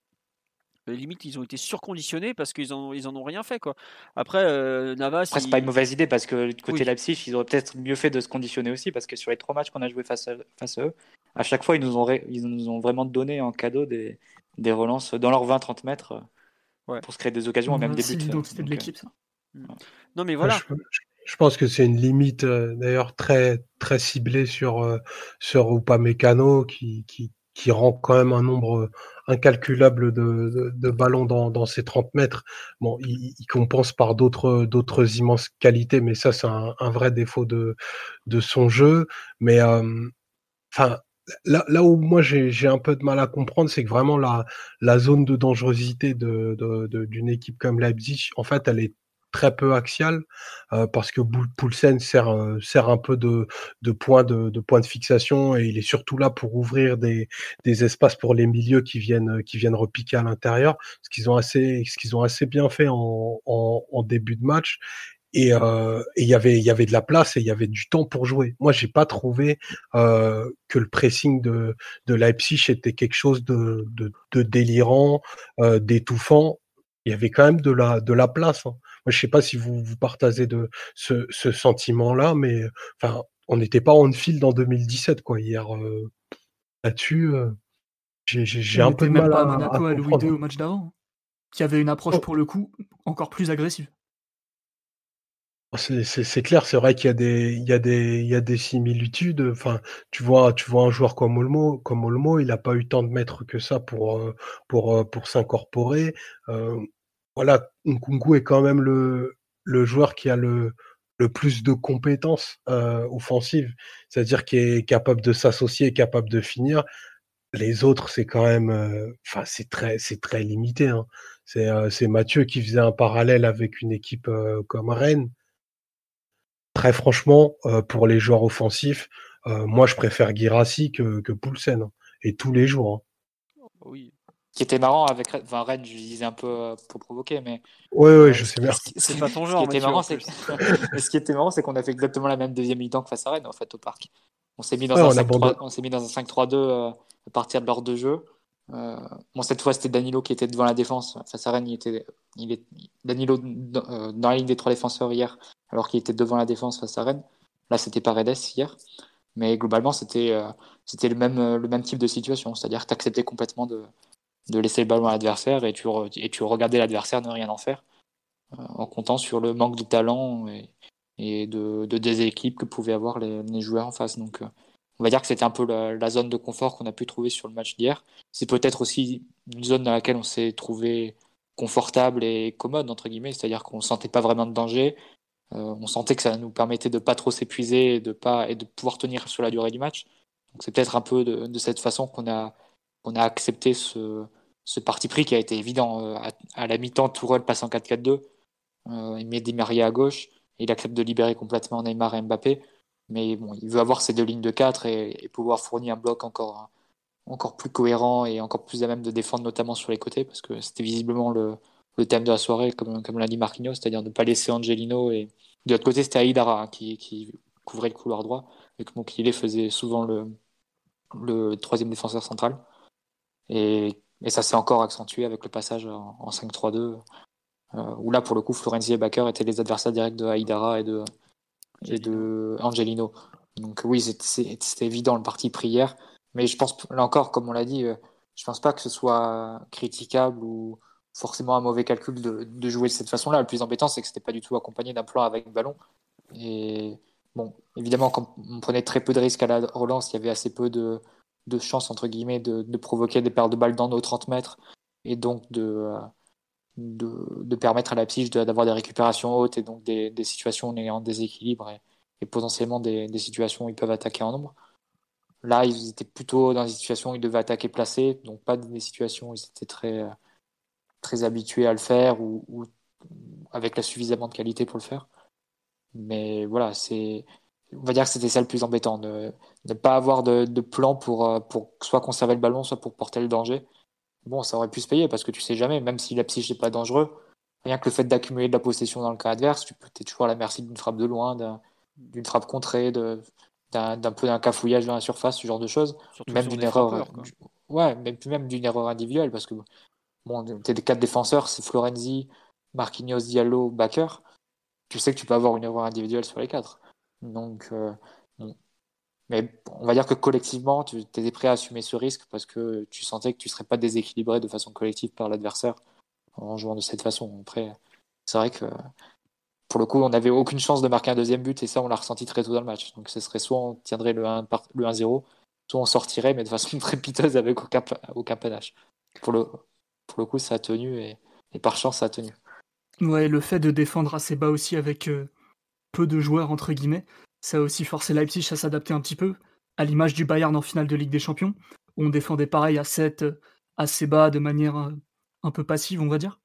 limite ils ont été surconditionnés parce qu'ils en, ils en ont rien fait quoi. Après euh, Navas. Après, c'est pas une mauvaise idée parce que du côté Leipzig, ils auraient peut-être mieux fait de se conditionner aussi parce que sur les trois matchs qu'on a joué face à, face à eux, à chaque fois ils nous ont, ils nous ont vraiment donné en cadeau des, des relances dans leurs 20-30 mètres euh, pour se créer des occasions, même des buts. L'identité de l'équipe ça. Non mais voilà. Je, pense que c'est une limite d'ailleurs très très ciblée sur sur Upamecano qui, qui qui rend quand même un nombre incalculable de, de, ballons dans, dans ces 30 mètres. Bon, il, il compense par d'autres d'autres immenses qualités, mais ça c'est un, un, vrai défaut de, de son jeu. Mais enfin, là, là où moi j'ai un peu de mal à comprendre, c'est que vraiment la, la zone de dangerosité d'une de, d'une équipe comme Leipzig, en fait, elle est très peu axial euh, parce que Poulsen sert, euh, sert un peu de, de point de, de, point de fixation et il est surtout là pour ouvrir des, des espaces pour les milieux qui viennent qui viennent repiquer à l'intérieur ce qu'ils ont assez ce qu'ils ont assez bien fait en, en, en début de match et euh, il y avait il y avait de la place et il y avait du temps pour jouer. Moi, j'ai pas trouvé euh, que le pressing de de Leipzig était quelque chose de de, de délirant, euh, d'étouffant. Il y avait quand même de la de la place. Hein. Moi, je sais pas si vous, vous partagez de ce, ce sentiment-là, mais enfin, on n'était pas en fil en 2017, quoi. Hier, euh, là-dessus, euh, j'ai un peu de mal pas à, Monaco à, Louis II au match d'avant, qui avait une approche oh. pour le coup encore plus agressive. Oh, c'est clair, c'est vrai qu'il y a des, il y a des, il y a des similitudes. Enfin, tu vois, tu vois un joueur comme Olmo, comme Olmo, il n'a pas eu tant de mètres que ça pour, pour, pour s'incorporer. Euh, voilà, Nkunku est quand même le, le joueur qui a le, le plus de compétences euh, offensives, c'est-à-dire qui est capable de s'associer, capable de finir. Les autres, c'est quand même, enfin, c'est très, c'est très limité. Hein. C'est Mathieu qui faisait un parallèle avec une équipe comme Rennes. Très franchement, pour les joueurs offensifs, moi, je préfère Girassi que, que Poulsen, hein, et tous les jours. Hein. Oui, qui était marrant avec enfin, Rennes, je disais un peu euh, pour provoquer, mais. Oui, oui, je sais bien. C'est pas ton genre. Ce qui était marrant, c'est ce qui était marrant, c'est qu'on a fait exactement la même deuxième mi-temps que face à Rennes, en fait, au parc. On s'est mis dans un 5-3-2 euh, à partir de l'ordre de jeu. Euh, cette fois, c'était Danilo qui était devant la défense. Face à Rennes, il était, il est, Danilo dans, dans la ligne des trois défenseurs hier, alors qu'il était devant la défense face à Rennes. Là, c'était Paredes hier. Mais globalement, c'était c'était le même, le même type de situation. C'est-à-dire que tu acceptais complètement de, de laisser le ballon à l'adversaire et tu, et tu regardais l'adversaire ne rien en faire, euh, en comptant sur le manque de talent et, de, de déséquilibre que pouvaient avoir les, les, joueurs en face. Donc, euh, on va dire que c'était un peu la, zone de confort qu'on a pu trouver sur le match d'hier. C'est peut-être aussi une zone dans laquelle on s'est trouvé confortable et commode, entre guillemets, c'est-à-dire qu'on ne sentait pas vraiment de danger. Euh, on sentait que ça nous permettait de pas trop s'épuiser et de pas et de pouvoir tenir sur la durée du match. Donc c'est peut-être un peu de, cette façon qu'on a on a accepté ce, ce parti pris qui a été évident. Euh, à, à la mi-temps, Tourelle passe en 4-4-2, euh, il met Di Maria à gauche, et il accepte de libérer complètement Neymar et Mbappé. Mais bon, il veut avoir ces deux lignes de 4 et, pouvoir fournir un bloc encore, encore plus cohérent et encore plus à même de défendre, notamment sur les côtés, parce que c'était visiblement le, le thème de la soirée, comme, comme l'a dit Marquinhos, c'est-à-dire ne pas laisser Angelino. Et de l'autre côté, c'était Aïdara qui, qui, couvrait le couloir droit, et que Mokile faisait souvent le, le troisième défenseur central. Et, et ça s'est encore accentué avec le passage en, en 5-3-2, euh, où là, pour le coup, Florenzi et Bakker étaient les adversaires directs de Haïdara et de, et de Angelino. Donc oui, c'était évident le parti prière. Mais je pense, là encore, comme on l'a dit, euh, je pense pas que ce soit critiquable ou forcément un mauvais calcul de, jouer de cette façon-là. Le plus embêtant, c'est que c'était pas du tout accompagné d'un plan avec ballon. Et bon, évidemment, quand on prenait très peu de risques à la relance, il y avait assez peu de, de chance, entre guillemets, de, de, provoquer des pertes de balles dans nos 30 mètres et donc de, euh, de, permettre à la psyche d'avoir des récupérations hautes et donc des, des situations en déséquilibre et, et potentiellement des, des, situations où ils peuvent attaquer en nombre. Là, ils étaient plutôt dans des situations où ils devaient attaquer placés, donc pas des situations où ils étaient très, très habitués à le faire ou, ou avec la suffisamment de qualité pour le faire. Mais voilà, c'est on va dire que c'était ça le plus embêtant, de ne pas avoir de, de, plan pour, euh, pour soit conserver le ballon, soit pour porter le danger. Bon, ça aurait pu se payer parce que tu sais jamais, même si la psyche n'est pas dangereux, rien que le fait d'accumuler de la possession dans le cas adverse, tu peux être toujours à la merci d'une frappe de loin, d'une frappe contrée, d'un peu d'un cafouillage dans la surface, ce genre de choses. Surtout même d'une erreur. ouais, même, même d'une erreur individuelle parce que bon, tes quatre défenseurs, c'est Florenzi, Marquinhos, Diallo, Baker. Tu sais que tu peux avoir une erreur individuelle sur les quatre. Donc, euh, mais on va dire que collectivement, tu étais prêt à assumer ce risque parce que tu sentais que tu ne serais pas déséquilibré de façon collective par l'adversaire en jouant de cette façon. Après, c'est vrai que pour le coup, on n'avait aucune chance de marquer un deuxième but et ça, on l'a ressenti très tôt dans le match. Donc, ce serait soit on tiendrait le 1-0, soit on sortirait, mais de façon très piteuse avec aucun, aucun panache. Pour le, pour le coup, ça a tenu et, par chance, ça a tenu. Ouais, le fait de défendre assez bas aussi avec euh, peu de joueurs, entre guillemets, ça a aussi forcé Leipzig à s'adapter un petit peu, à l'image du Bayern en finale de Ligue des Champions, où on défendait pareil à 7, euh, assez bas, de manière euh, un peu passive, on va dire.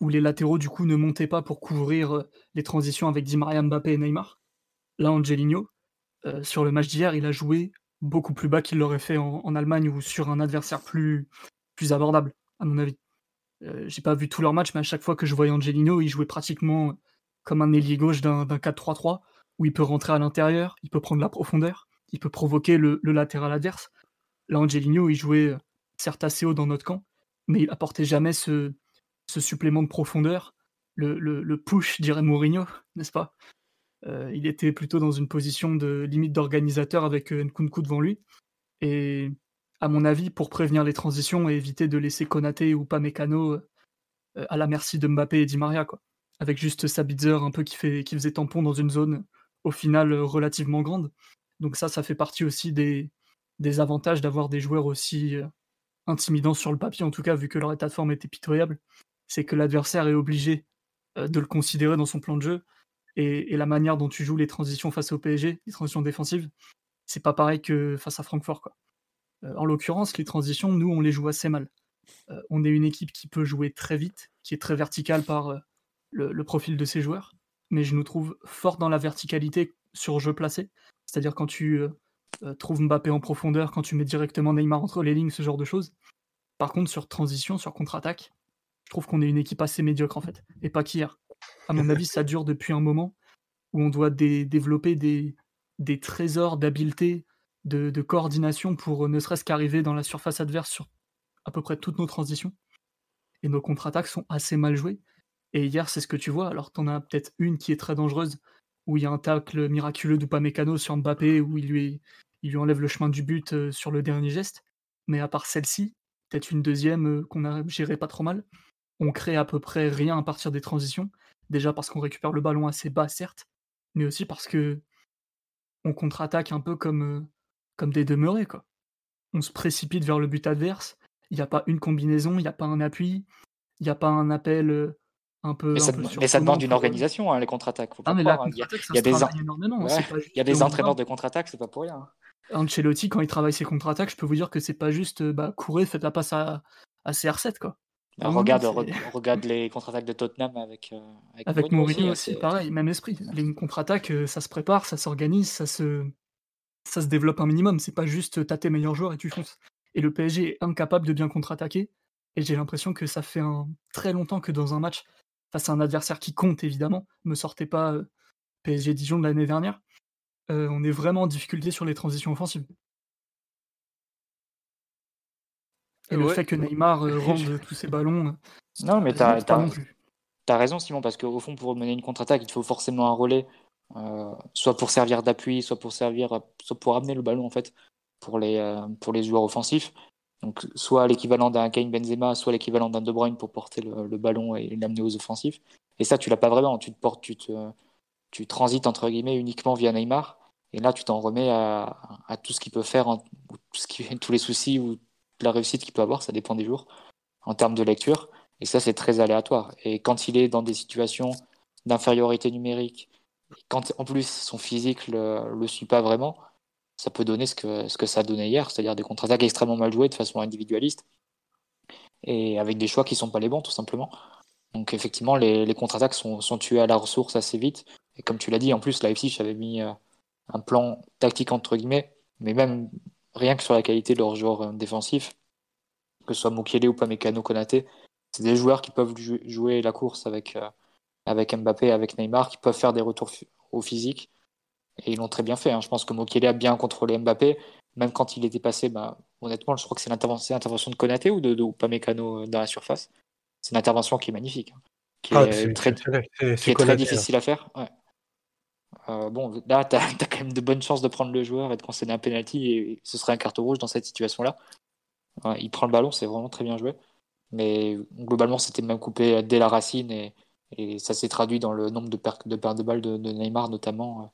où les latéraux, du coup, ne montaient pas pour couvrir les transitions avec Di Maria, Mbappé et Neymar. Là, Angelino, sur le match d'hier, il a joué beaucoup plus bas qu'il l'aurait fait en, Allemagne ou sur un adversaire plus, abordable, à mon avis. Euh, j'ai pas vu tout leur match, mais à chaque fois que je voyais Angelino, il jouait pratiquement comme un ailier gauche d'un 4-3-3, où il peut rentrer à l'intérieur, il peut prendre la profondeur, il peut provoquer le, latéral adverse. Là, Angelino, il jouait euh, certes assez haut dans notre camp, mais il apportait jamais ce, supplément de profondeur, le, push, dirait Mourinho, n'est-ce pas? Euh, Il était plutôt dans une position de limite d'organisateur avec Nkunku devant lui. Et à mon avis, pour prévenir les transitions et éviter de laisser Konaté ou euh, à la merci de Mbappé et Di Maria, quoi. Avec juste Sabitzer un peu qui, fait, qui faisait tampon dans une zone au final relativement grande. Donc ça, ça fait partie aussi des, avantages d'avoir des joueurs aussi euh, intimidants sur le papier, en tout cas, vu que leur état de forme était pitoyable. C'est que l'adversaire est obligé euh, de le considérer dans son plan de jeu. Et, la manière dont tu joues les transitions face au PSG, les transitions défensives, c'est pas pareil que face à Francfort. Quoi. Euh, en l'occurrence, les transitions, nous, on les joue assez mal. Euh, on est une équipe qui peut jouer très vite, qui est très verticale par euh, le, profil de ses joueurs, mais je nous trouve fort dans la verticalité sur jeu placé. C'est-à-dire quand tu trouves Mbappé en profondeur, quand tu mets directement Neymar entre les lignes, ce genre de choses. Par contre, sur transition, sur contre-attaque, je trouve qu'on est une équipe assez médiocre en fait, et pas qu'hier. À mon avis, ça dure depuis un moment où on doit développer des, des trésors d'habileté, de, coordination pour euh, ne serait-ce qu'arriver dans la surface adverse sur à peu près toutes nos transitions. Et nos contre-attaques sont assez mal jouées. Et hier, c'est ce que tu vois. Alors, tu en as peut-être une qui est très dangereuse, où il y a un tacle miraculeux d'Upamecano sur Mbappé, où il lui, il lui enlève le chemin du but euh, sur le dernier geste. Mais à part celle-ci, peut-être une deuxième euh, qu'on a gérée pas trop mal, on crée à peu près rien à partir des transitions. Déjà parce qu'on récupère le ballon assez bas, certes, mais aussi parce que on contre-attaque un peu comme, comme des demeurés, quoi. On se précipite vers le but adverse, il n'y a pas une combinaison, il n'y a pas un appui, il n'y a pas un appel euh, un peu. Mais ça, demande une organisation, hein, les contre-attaques. Ah, mais la contre-attaque, ça il y a des, énormément. Hein, il y a des entraîneurs de contre-attaque, c'est pas pour rien. Ancelotti, quand il travaille ses contre-attaques, je peux vous dire que c'est pas juste euh, bah, courez, faites la passe à, à CR7, quoi. Bah, regarde, regarde les contre-attaques de Tottenham avec, euh, avec, Mourinho, aussi, pareil, même esprit. Les contre-attaques, ça se prépare, ça s'organise, ça se, ça se développe un minimum. C'est pas juste t'as tes meilleurs joueurs et tu fonces. Et le PSG est incapable de bien contre-attaquer. Et j'ai l'impression que ça fait un... très longtemps que dans un match, face à un adversaire qui compte évidemment, me sortez pas euh, PSG Dijon de l'année dernière, euh, on est vraiment en difficulté sur les transitions offensives. Et le fait que Neymar euh, rende tous ses ballons. Non, mais t'as as, raison, Simon, parce qu'au fond, pour mener une contre-attaque, il faut forcément un relais euh, soit pour servir d'appui, soit pour servir, soit pour amener le ballon en fait pour les euh, pour les joueurs offensifs. Donc soit l'équivalent d'un Kane Benzema, soit l'équivalent d'un De Bruyne pour porter le, ballon et l'amener aux offensifs. Et ça, tu l'as pas vraiment. Tu te portes, tu te, tu transites entre guillemets uniquement via Neymar. Et là, tu t'en remets à, tout ce qu'il peut faire, ce qui, tous les soucis ou la réussite qu'il peut avoir, ça dépend des jours, en termes de lecture. Et ça, c'est très aléatoire. Et quand il est dans des situations d'infériorité numérique, quand en plus son physique le, le suit pas vraiment, ça peut donner ce que, ça a donné hier, c'est-à-dire des contre-attaques extrêmement mal jouées de façon individualiste et avec des choix qui sont pas les bons tout simplement. Donc effectivement, les, contre-attaques sont, tuées à la ressource assez vite. Et comme tu l'as dit, en plus, FC avait mis euh, un plan tactique entre guillemets, mais même rien que sur la qualité de leurs joueurs euh, défensifs, que ce soit Mukiele ou Pamecano Konaté, c'est des joueurs qui peuvent jouer la course euh, avec Mbappé, avec Neymar, qui peuvent faire des retours au physique. Et ils l'ont très bien fait. Hein. Je pense que Mokele a bien contrôlé Mbappé. Même quand il était passé, bah, honnêtement, je crois que c'est l'intervention de Konaté ou de, de Upamecano dans la surface. C'est une intervention qui est magnifique, hein, qui Ah, est c'est- très, qui est difficile à faire. ouais. Euh, bon, là, tu as, quand même de bonnes chances de prendre le joueur et de concéder un penalty, et ce serait un carton rouge dans cette situation-là. Ouais, il prend le ballon, c'est vraiment très bien joué. Mais globalement, c'était même coupé dès la racine, et, et ça s'est traduit dans le nombre de pertes de, balles de, de Neymar, notamment, euh,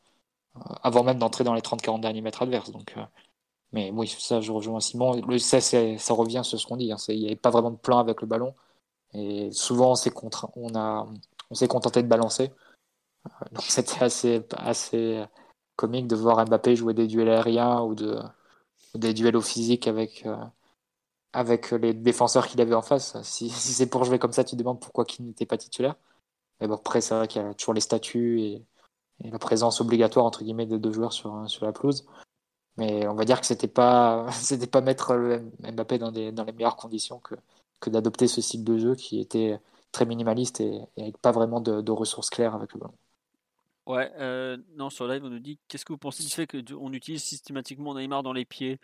avant même d'entrer dans les 30-40 derniers mètres adverses. Donc, euh, mais oui, ça, je rejoins Simon. Le, ça, revient sur ce qu'on dit. hein. Il n'y avait pas vraiment de plan avec le ballon. Et souvent, on s'est on contenté de balancer. Euh, Donc c'était assez, assez comique de voir Mbappé jouer des duels aériens ou, de, ou des duels au physique avec, euh, avec les défenseurs qu'il avait en face. Si, c'est pour jouer comme ça, tu te demandes pourquoi il n'était pas titulaire. Mais bon, après, c'est vrai qu'il y a toujours les statuts et, la présence obligatoire entre guillemets des deux joueurs sur, sur la pelouse. Mais on va dire que c'était pas, c'était pas mettre le Mbappé dans, des, dans les meilleures conditions que, que d'adopter ce style de jeu qui était très minimaliste et, avec pas vraiment de, de ressources claires avec le ballon. Ouais, euh, non, sur live, on nous dit qu'est-ce que vous pensez du fait qu'on utilise systématiquement Neymar dans les pieds?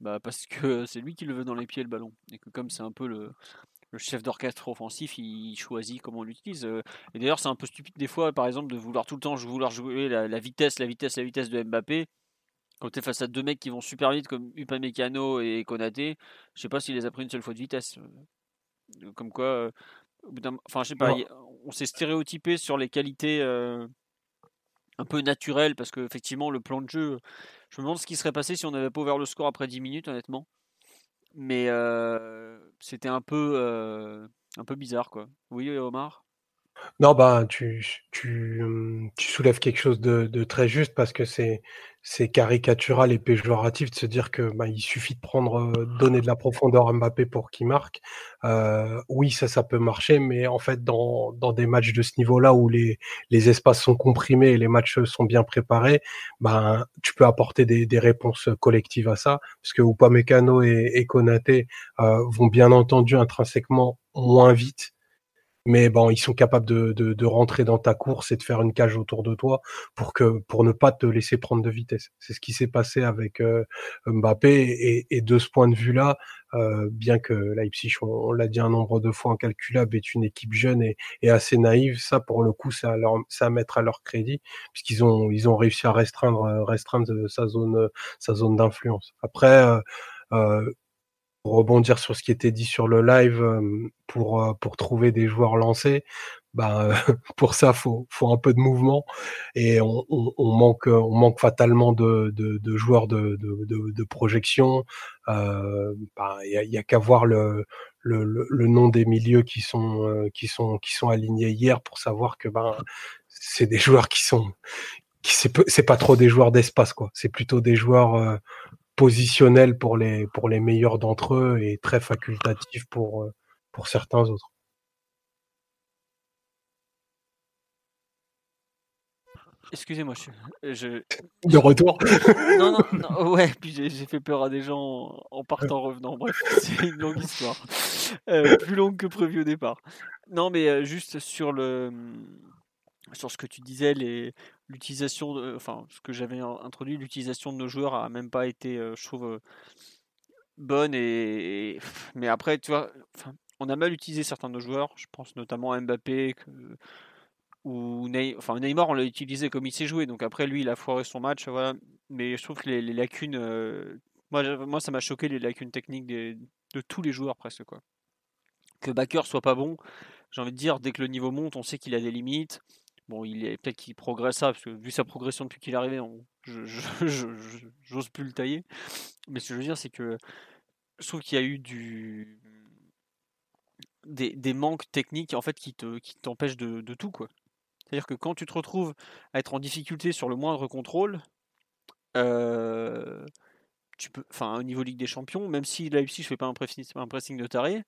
Bah, Parce que c'est lui qui le veut dans les pieds, le ballon. Et que comme c'est un peu le, le chef d'orchestre offensif, il choisit comment on l'utilise. Euh, Et d'ailleurs, c'est un peu stupide des fois, par exemple, de vouloir tout le temps vouloir jouer la, la vitesse, la vitesse, la vitesse de Mbappé. Quand tu es face à deux mecs qui vont super vite comme Upamecano et Konaté, je sais pas s'il les a pris une seule fois de vitesse. Comme quoi, euh, au bout d'un- enfin, je sais pas, on s'est stéréotypé sur les qualités euh, un peu naturelles parce qu'effectivement, le plan de jeu, je me demande ce qui serait passé si on n'avait pas ouvert le score après 10 minutes, honnêtement. Mais euh, c'était un peu, euh, un peu bizarre, quoi. Oui, Omar? Non, bah, tu, tu, hum, tu soulèves quelque chose de, de très juste parce que c'est, caricatural et péjoratif de se dire que bah, il suffit de prendre, donner de la profondeur à Mbappé pour qu'il marque. Euh, oui, ça, ça peut marcher, mais en fait, dans, dans des matchs de ce niveau-là où les, les espaces sont comprimés et les matchs sont bien préparés, ben, tu peux apporter des, des réponses collectives à ça, parce que Upamecano et, et Konaté euh, vont bien entendu intrinsèquement moins vite mais bon, ils sont capables de, de, de, rentrer dans ta course et de faire une cage autour de toi pour que pour ne pas te laisser prendre de vitesse. C'est ce qui s'est passé avec euh, Mbappé et, et, de ce point de vue-là, euh, bien que Leipzig, on, on l'a dit un nombre de fois incalculable, est une équipe jeune et, et assez naïve, ça pour le coup, ça à, leur, ça à mettre à leur crédit puisqu'ils ont ils ont réussi à restreindre restreindre sa zone sa zone d'influence. Après. Euh, pour rebondir sur ce qui était dit sur le live, euh, pour, pour trouver des joueurs lancés, ben, pour ça, faut, faut un peu de mouvement et on, manque, on manque fatalement de, de, joueurs de, de, projection. Il euh, ben, y a, qu'à voir le, le, nom des milieux qui sont, euh, qui sont, qui sont alignés hier pour savoir que ben, c'est des joueurs qui sont, qui c'est pas trop des joueurs d'espace quoi. C'est plutôt des joueurs euh, positionnel pour les, pour les meilleurs d'entre eux et très facultatif pour, pour certains autres. Excusez-moi, je, je... De retour Non, non, non, ouais, puis j'ai fait peur à des gens en partant, revenant. Bref, c'est une longue histoire. Euh, plus longue que prévu au départ. Non, mais euh, juste sur le sur ce que tu disais, l'utilisation, enfin, ce que j'avais introduit, l'utilisation de nos joueurs a même pas été, euh, je trouve, euh, bonne. Et, mais après, tu vois, on a mal utilisé certains de nos joueurs. Je pense notamment à Mbappé ou Ney, enfin, Neymar, on l'a utilisé comme il s'est joué. Donc après, lui, il a foiré son match. Voilà. Mais je trouve que les, lacunes, euh, moi, moi, ça m'a choqué les lacunes techniques de tous les joueurs presque quoi. Que Backer soit pas bon, j'ai envie de dire, dès que le niveau monte, on sait qu'il a des limites. Bon, il est peut-être qu'il progresse ça, parce que vu sa progression depuis qu'il est arrivé, on, je, j'ose plus le tailler. Mais ce que je veux dire, c'est que je trouve qu'il y a eu du des, manques techniques en fait qui te qui t'empêchent de, tout quoi. C'est-à-dire que quand tu te retrouves à être en difficulté sur le moindre contrôle, euh, tu peux, enfin au niveau Ligue des Champions, même si Leipzig ne fait pas un pressing de taré,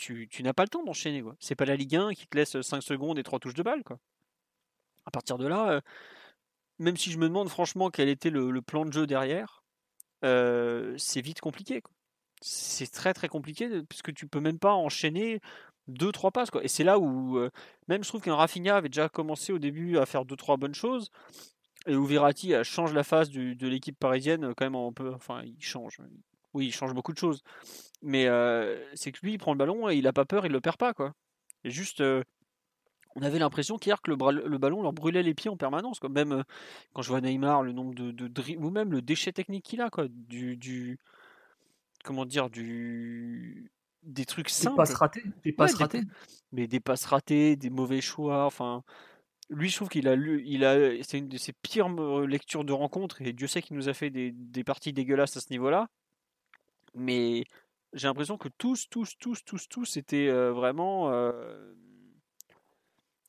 tu, n'as pas le temps d'enchaîner. C'est pas la Ligue 1 qui te laisse 5 secondes et 3 touches de balle. Quoi. À partir de là, euh, même si je me demande franchement quel était le, plan de jeu derrière, euh, c'est vite compliqué. C'est très très compliqué parce que tu peux même pas enchaîner 2-3 passes. Quoi. Et c'est là où, euh, même je trouve qu'un Rafinha avait déjà commencé au début à faire 2-3 bonnes choses. Et où Verratti change la face de l'équipe parisienne, quand même, un peu. Enfin, il change. oui, il change beaucoup de choses. Mais c'est que lui, il prend le ballon et il a pas peur, il le perd pas, quoi. Et juste, on avait l'impression qu'hier que le, le, ballon leur brûlait les pieds en permanence. Quoi. Même quand je vois Neymar, le nombre de, de ou même le déchet technique qu'il a, quoi. Du, du, comment dire, du, des trucs simples. Des passes ratées. Des passes ratées. mais des passes ratées, des mauvais choix. Enfin, lui, je trouve qu'il a lu, il a, c'est une de ses pires lectures de rencontre. Et Dieu sait qu'il nous a fait des, des parties dégueulasses à ce niveau-là. Mais j'ai l'impression que tous, tous, tous, tous, tous étaient vraiment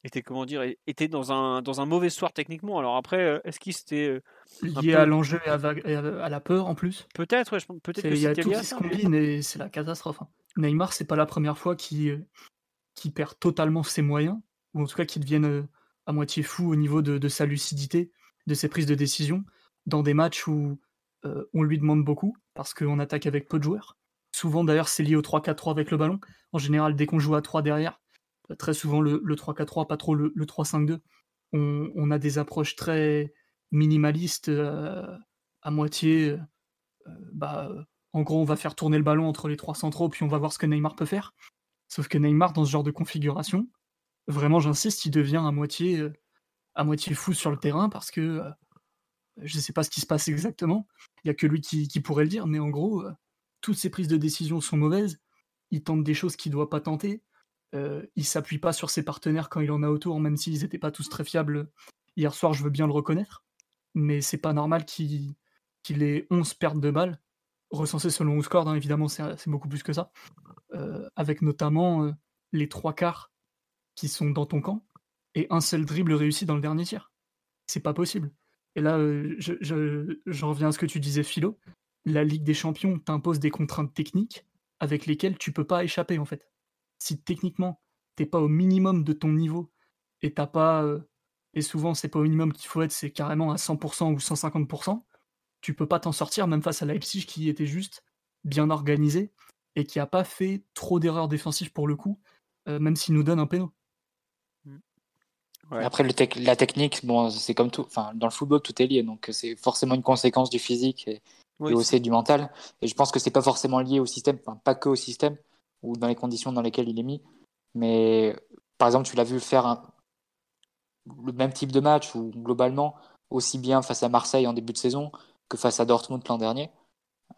était comment dire était dans un dans un mauvais soir techniquement. Alors après, est-ce qu'il c'était lié à l'enjeu et, à, la peur en plus? Peut-être, peut-être Il y a tout qui se combine et c'est la catastrophe. Hein. Neymar, c'est pas la première fois qu'il qui perd totalement ses moyens ou en tout cas qu'il devienne à moitié fou au niveau de, de, sa lucidité, de ses prises de décision dans des matchs où on lui demande beaucoup parce qu'on attaque avec peu de joueurs. Souvent d'ailleurs c'est lié au 3-4-3 avec le ballon. En général dès qu'on joue à 3 derrière, très souvent le, 3-4-3, pas trop le, 3-5-2. On, a des approches très minimalistes, euh, à moitié. Euh, bah, en gros, on va faire tourner le ballon entre les trois centraux, puis on va voir ce que Neymar peut faire. Sauf que Neymar, dans ce genre de configuration, vraiment, j'insiste, il devient à moitié, euh, à moitié fou sur le terrain parce que je ne sais pas ce qui se passe exactement. Il n'y a que lui qui, pourrait le dire, mais en gros, toutes ses prises de décision sont mauvaises. Il tente des choses qu'il ne doit pas tenter. Euh, il s'appuie pas sur ses partenaires quand il en a autour, même s'ils n'étaient pas tous très fiables hier soir, je veux bien le reconnaître. Mais c'est pas normal qu'il ait 11 pertes de balles, recensées selon Ouskord, hein, évidemment c'est beaucoup plus que ça, euh, avec notamment euh, les trois quarts qui sont dans ton camp, et un seul dribble réussi dans le dernier tir. C'est pas possible. Et là, j'en je, reviens à ce que tu disais, Philo. La Ligue des Champions t'impose des contraintes techniques avec lesquelles tu peux pas échapper, en fait si techniquement t'es pas au minimum de ton niveau et t'as pas euh, et souvent c'est pas au minimum qu'il faut être, c'est carrément à 100% ou 150%, tu peux pas t'en sortir même face à Leipzig qui était juste bien organisé et qui a pas fait trop d'erreurs défensives pour le coup, euh, même s'il nous donne un péno. Après la technique, bon, c'est comme tout. Enfin, dans le football, tout est lié, donc c'est forcément une conséquence du physique et, aussi du mental. Et je pense que c'est pas forcément lié au système, enfin, pas que au système ou dans les conditions dans lesquelles il est mis. Mais par exemple, tu l'as vu faire le même type de match ou globalement aussi bien face à Marseille en début de saison que face à Dortmund l'an dernier,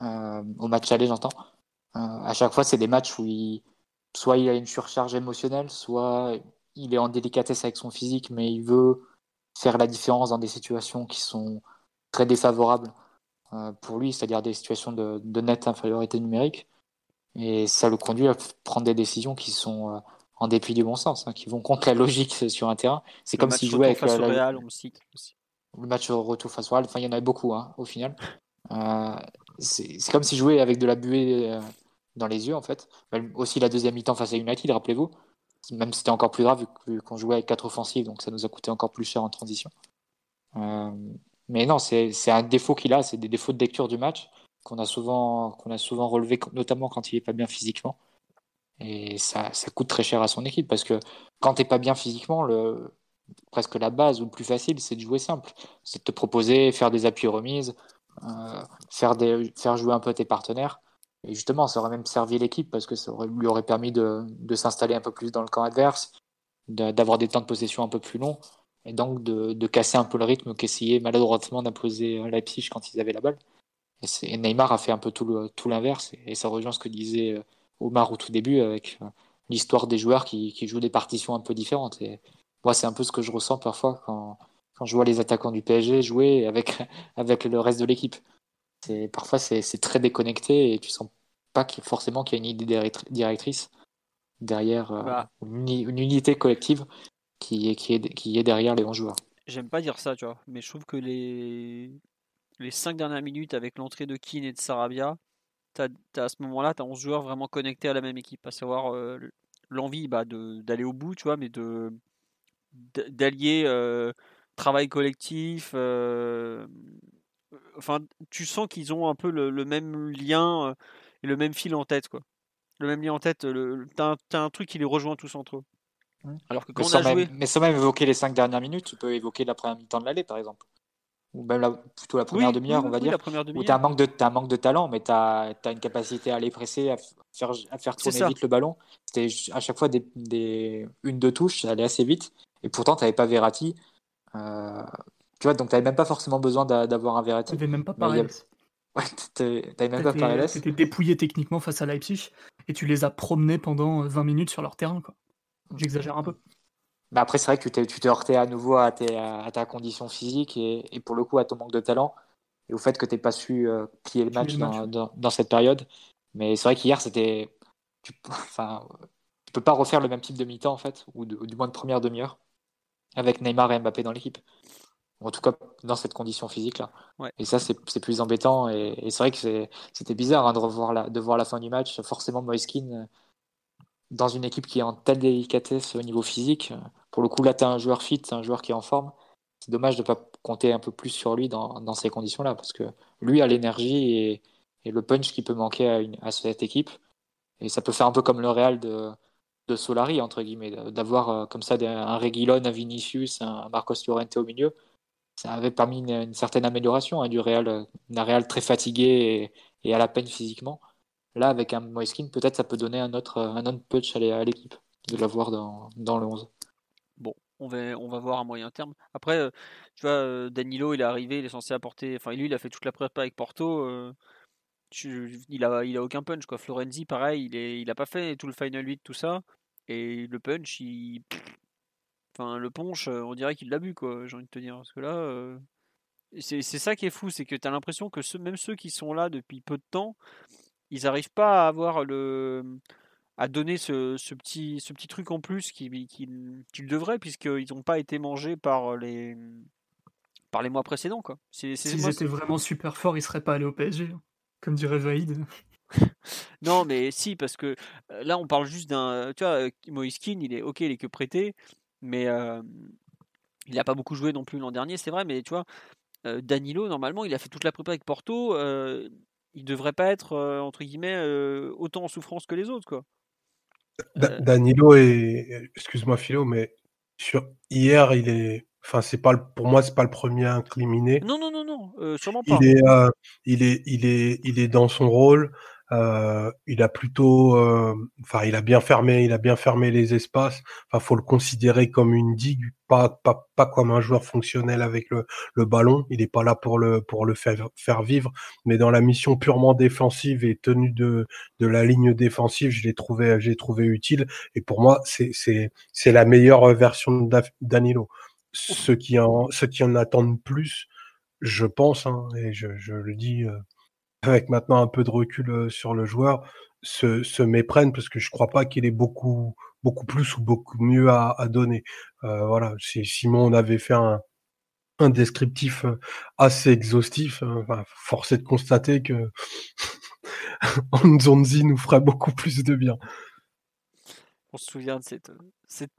euh, au match aller, j'entends. Euh, à chaque fois, c'est des matchs où il, soit il a une surcharge émotionnelle, soit il est en délicatesse avec son physique, mais il veut faire la différence dans des situations qui sont très défavorables euh, pour lui, c'est-à-dire des situations de, de, nette infériorité numérique. Et ça le conduit à prendre des décisions qui sont euh, en dépit du bon sens, hein, qui vont contre la logique sur un terrain. C'est comme s'il jouait avec face la, Real, on cite aussi. le match retour face au Real. Enfin, il y en avait beaucoup hein, au final. Euh, c'est comme s'il jouait avec de la buée dans les yeux en fait. Aussi la deuxième mi-temps face à United, rappelez-vous. Même c'était encore plus grave vu qu'on jouait avec quatre offensives, donc ça nous a coûté encore plus cher en transition. mais non, c'est un défaut qu'il a, c'est des défauts de lecture du match qu'on a souvent relevé, notamment quand il est pas bien physiquement. Et ça, coûte très cher à son équipe parce que quand t'es pas bien physiquement, presque la base ou le plus facile, c'est de jouer simple. C'est de te proposer, faire des appuis remises, euh, faire, faire jouer un peu tes partenaires. Et justement, ça aurait même servi l'équipe parce que ça lui aurait permis de, s'installer un peu plus dans le camp adverse, d'avoir des temps de possession un peu plus longs et donc de, casser un peu le rythme qu'essayait maladroitement d'imposer Leipzig quand ils avaient la balle. Et, Neymar a fait un peu tout, l'inverse, et, ça rejoint ce que disait euh, Omar au tout début avec euh, l'histoire des joueurs qui, jouent des partitions un peu différentes. Et moi, c'est un peu ce que je ressens parfois quand, je vois les attaquants du PSG jouer avec le reste de l'équipe. Parfois, c'est, très déconnecté et tu sens pas forcément qu'il y a une idée directrice derrière euh, bah. une, unité collective qui est, qui, est, qui est derrière les 11 joueurs. J'aime pas dire ça, tu vois, mais je trouve que les, les 5 dernières minutes avec l'entrée de Keane et de Sarabia, as, à ce moment-là, tu as 11 joueurs vraiment connectés à la même équipe, à savoir euh, l'envie bah, d'aller au bout, tu vois, mais de d'allier euh, travail collectif. Euh, enfin, tu sens qu'ils ont un peu le, même lien et le même fil en tête, quoi. Le même lien en tête. T'as un, un truc qui les rejoint tous entre eux. Alors que quand mais, on a joué... mais sans même évoquer les 5 dernières minutes, tu peux évoquer la première mi-temps de l'aller, par exemple ou même la, plutôt la première demi-heure, on va dire, où tu as, un manque de, as un manque de talent, mais tu as, une capacité à aller presser, à faire, à faire tourner vite le ballon. C'était à chaque fois des, des, une, deux touches, ça allait assez vite. Et pourtant, tu n'avais pas Verratti. Euh, tu vois, donc tu n'avais même pas forcément besoin d'avoir un Verratti. Tu n'avais même pas Paredes. Ouais, t'avais même pas Paredes. Tu étais dépouillé techniquement face à Leipzig et tu les as promenés pendant 20 minutes sur leur terrain. J'exagère un peu. Mais après, c'est vrai que tu te heurtais à nouveau à, à, ta condition physique et, pour le coup à ton manque de talent et au fait que tu n'aies pas su euh, plier le match, dans, cette période. Mais c'est vrai qu'hier, c'était. Tu... Enfin, tu peux pas refaire le même type de mi-temps en fait, ou, du moins de première demi-heure, avec Neymar et Mbappé dans l'équipe. En tout cas, dans cette condition physique-là. Et ça, c'est plus embêtant. Et, c'est vrai que c'était bizarre hein, de, revoir la, de voir la fin du match. Forcément, Moiskin, dans une équipe qui est en telle délicatesse au niveau physique, pour le coup, là, tu as un joueur fit, un joueur qui est en forme. C'est dommage de ne pas compter un peu plus sur lui dans, ces conditions-là, parce que lui a l'énergie et, le punch qui peut manquer à, une, à, cette équipe. Et ça peut faire un peu comme le Real de, de Solari, entre guillemets, d'avoir euh, comme ça un Reguilon, un Vinicius, un Marcos Llorente au milieu ça avait permis une, certaine amélioration hein, du Real, d'un Real très fatigué et, à la peine physiquement. Là, avec un Moiskin, peut-être ça peut donner un autre, un autre punch à l'équipe de l'avoir dans, le 11. Bon, on va, on va voir à moyen terme. Après, euh, tu vois, euh, Danilo, il est arrivé, il est censé apporter. Enfin, lui, il a fait toute la prépa avec Porto. Euh, il, a, il a aucun punch. Quoi. Florenzi, pareil, il, est, il a pas fait tout le Final 8, tout ça. Et le punch, il, Enfin, le punch, euh, on dirait qu'il l'a bu, quoi, j'ai envie de te dire. Parce que là, euh, c'est ça qui est fou, c'est que tu as l'impression que même ceux qui sont là depuis peu de temps, ils n'arrivent pas à avoir le à donner ce, petit, ce petit truc en plus qu'ils qui, devraient, puisqu'ils n'ont pas été mangés par les, par les mois précédents. Quoi. S'ils étaient vraiment super forts, ils seraient pas allés au PSG, hein, comme dirait Vaïd. non, mais si, parce que euh, là, on parle juste d'un. Tu vois, Moiskin, il est ok, il est que prêté mais il n'a pas beaucoup joué non plus l'an dernier, c'est vrai, mais tu vois, Danilo, normalement, il a fait toute la prépa avec Porto, il devrait pas être, entre guillemets, autant en souffrance que les autres, quoi. Danilo est, excuse-moi Philo, mais sur hier, il est, enfin c'est pas pour moi c'est pas le premier à incriminer. Non non non non, sûrement pas. Il est, il est, il est, il est dans son rôle. Euh, il a plutôt, euh, enfin, il a bien fermé, il a bien fermé les espaces. Enfin, faut le considérer comme une digue, pas, pas, pas comme un joueur fonctionnel avec le, le ballon. Il n'est pas là pour le, pour le faire, faire vivre, mais dans la mission purement défensive et tenue de, de la ligne défensive, je l'ai trouvé, j'ai trouvé utile. Et pour moi, c'est, c'est, c'est la meilleure version de Danilo. Ceux qui en, ceux qui en attendent plus, je pense, hein, et je, je le dis. Euh, avec maintenant un peu de recul sur le joueur, se, méprennent parce que je crois pas qu'il ait beaucoup, beaucoup plus ou beaucoup mieux à, donner. Euh, voilà, si Simon on avait fait un, un descriptif assez exhaustif, enfin, force est de constater que Anzonzi nous ferait beaucoup plus de bien. On se souvient de cette, cette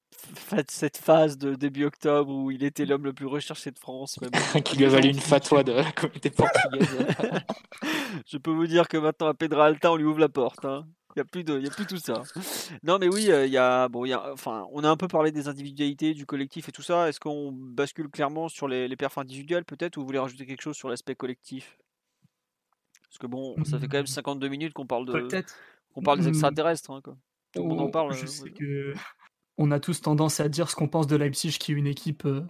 cette phase de début octobre où il était l'homme le plus recherché de France. qui lui a valu une fatwa de la communauté portugaise. Je peux vous dire que maintenant à Pedralta, on lui ouvre la porte. Hein. Il n'y a, plus de, a plus tout ça. Non, mais oui, euh, il y a, bon, y a, enfin, on a un peu parlé des individualités, du collectif et tout ça. Est-ce qu'on bascule clairement sur les, les perfs individuels peut-être ou vous voulez rajouter quelque chose sur l'aspect collectif? Parce que bon, ça fait quand même 52 minutes qu'on parle, de, qu'on parle des mmh. extraterrestres. Hein, quoi. Monde en parle. Je euh, sais que on a tous tendance à dire ce qu'on pense de Leipzig, qui est une équipe euh,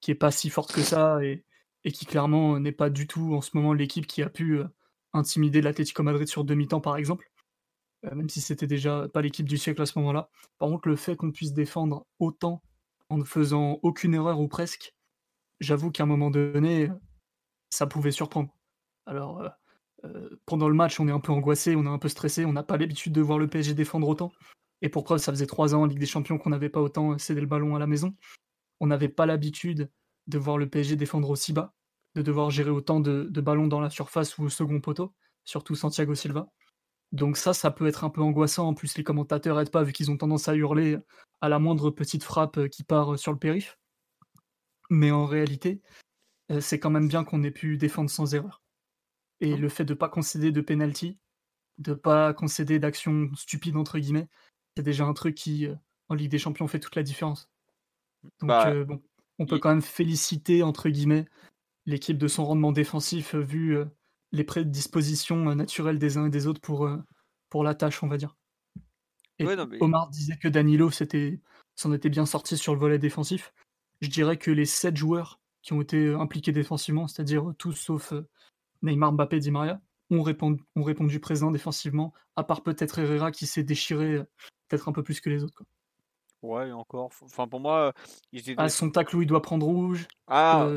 qui est pas si forte que ça et, qui clairement n'est pas du tout en ce moment l'équipe qui a pu euh, intimider l'Atlético Madrid sur demi-temps par exemple, euh, même si c'était déjà pas l'équipe du siècle à ce moment-là. Par contre, le fait qu'on puisse défendre autant en ne faisant aucune erreur ou presque, j'avoue qu'à un moment donné, ça pouvait surprendre. Alors, pendant le match, on est un peu angoissé, on est un peu stressé, on n'a pas l'habitude de voir le PSG défendre autant. Et pour preuve, ça faisait trois ans en Ligue des Champions qu'on n'avait pas autant cédé le ballon à la maison. On n'avait pas l'habitude de voir le PSG défendre aussi bas, de devoir gérer autant de, ballons dans la surface ou au second poteau, surtout Santiago Silva. Donc ça, ça peut être un peu angoissant. En plus, les commentateurs n'aident pas vu qu'ils ont tendance à hurler à la moindre petite frappe qui part sur le périph. Mais en réalité, euh, c'est quand même bien qu'on ait pu défendre sans erreur. Et le fait de ne pas concéder de penalty, de ne pas concéder d'actions stupides entre guillemets, c'est déjà un truc qui, euh, en Ligue des Champions, fait toute la différence. Donc, bah, euh, bon, on peut quand même féliciter, entre guillemets, l'équipe de son rendement défensif vu les prédispositions naturelles des uns et des autres pour, pour la tâche, on va dire. Et Omar disait que Danilo s'en était bien sorti sur le volet défensif. Je dirais que les sept joueurs qui ont été impliqués défensivement, c'est-à-dire tous sauf Neymar, Mbappé, Di Maria, ont répondu, ont répondu présent défensivement, à part peut-être Herrera qui s'est déchiré peut-être un peu plus que les autres. Quoi. Ouais, encore. Enfin, pour moi, il À son tacle où il doit prendre rouge. Ah.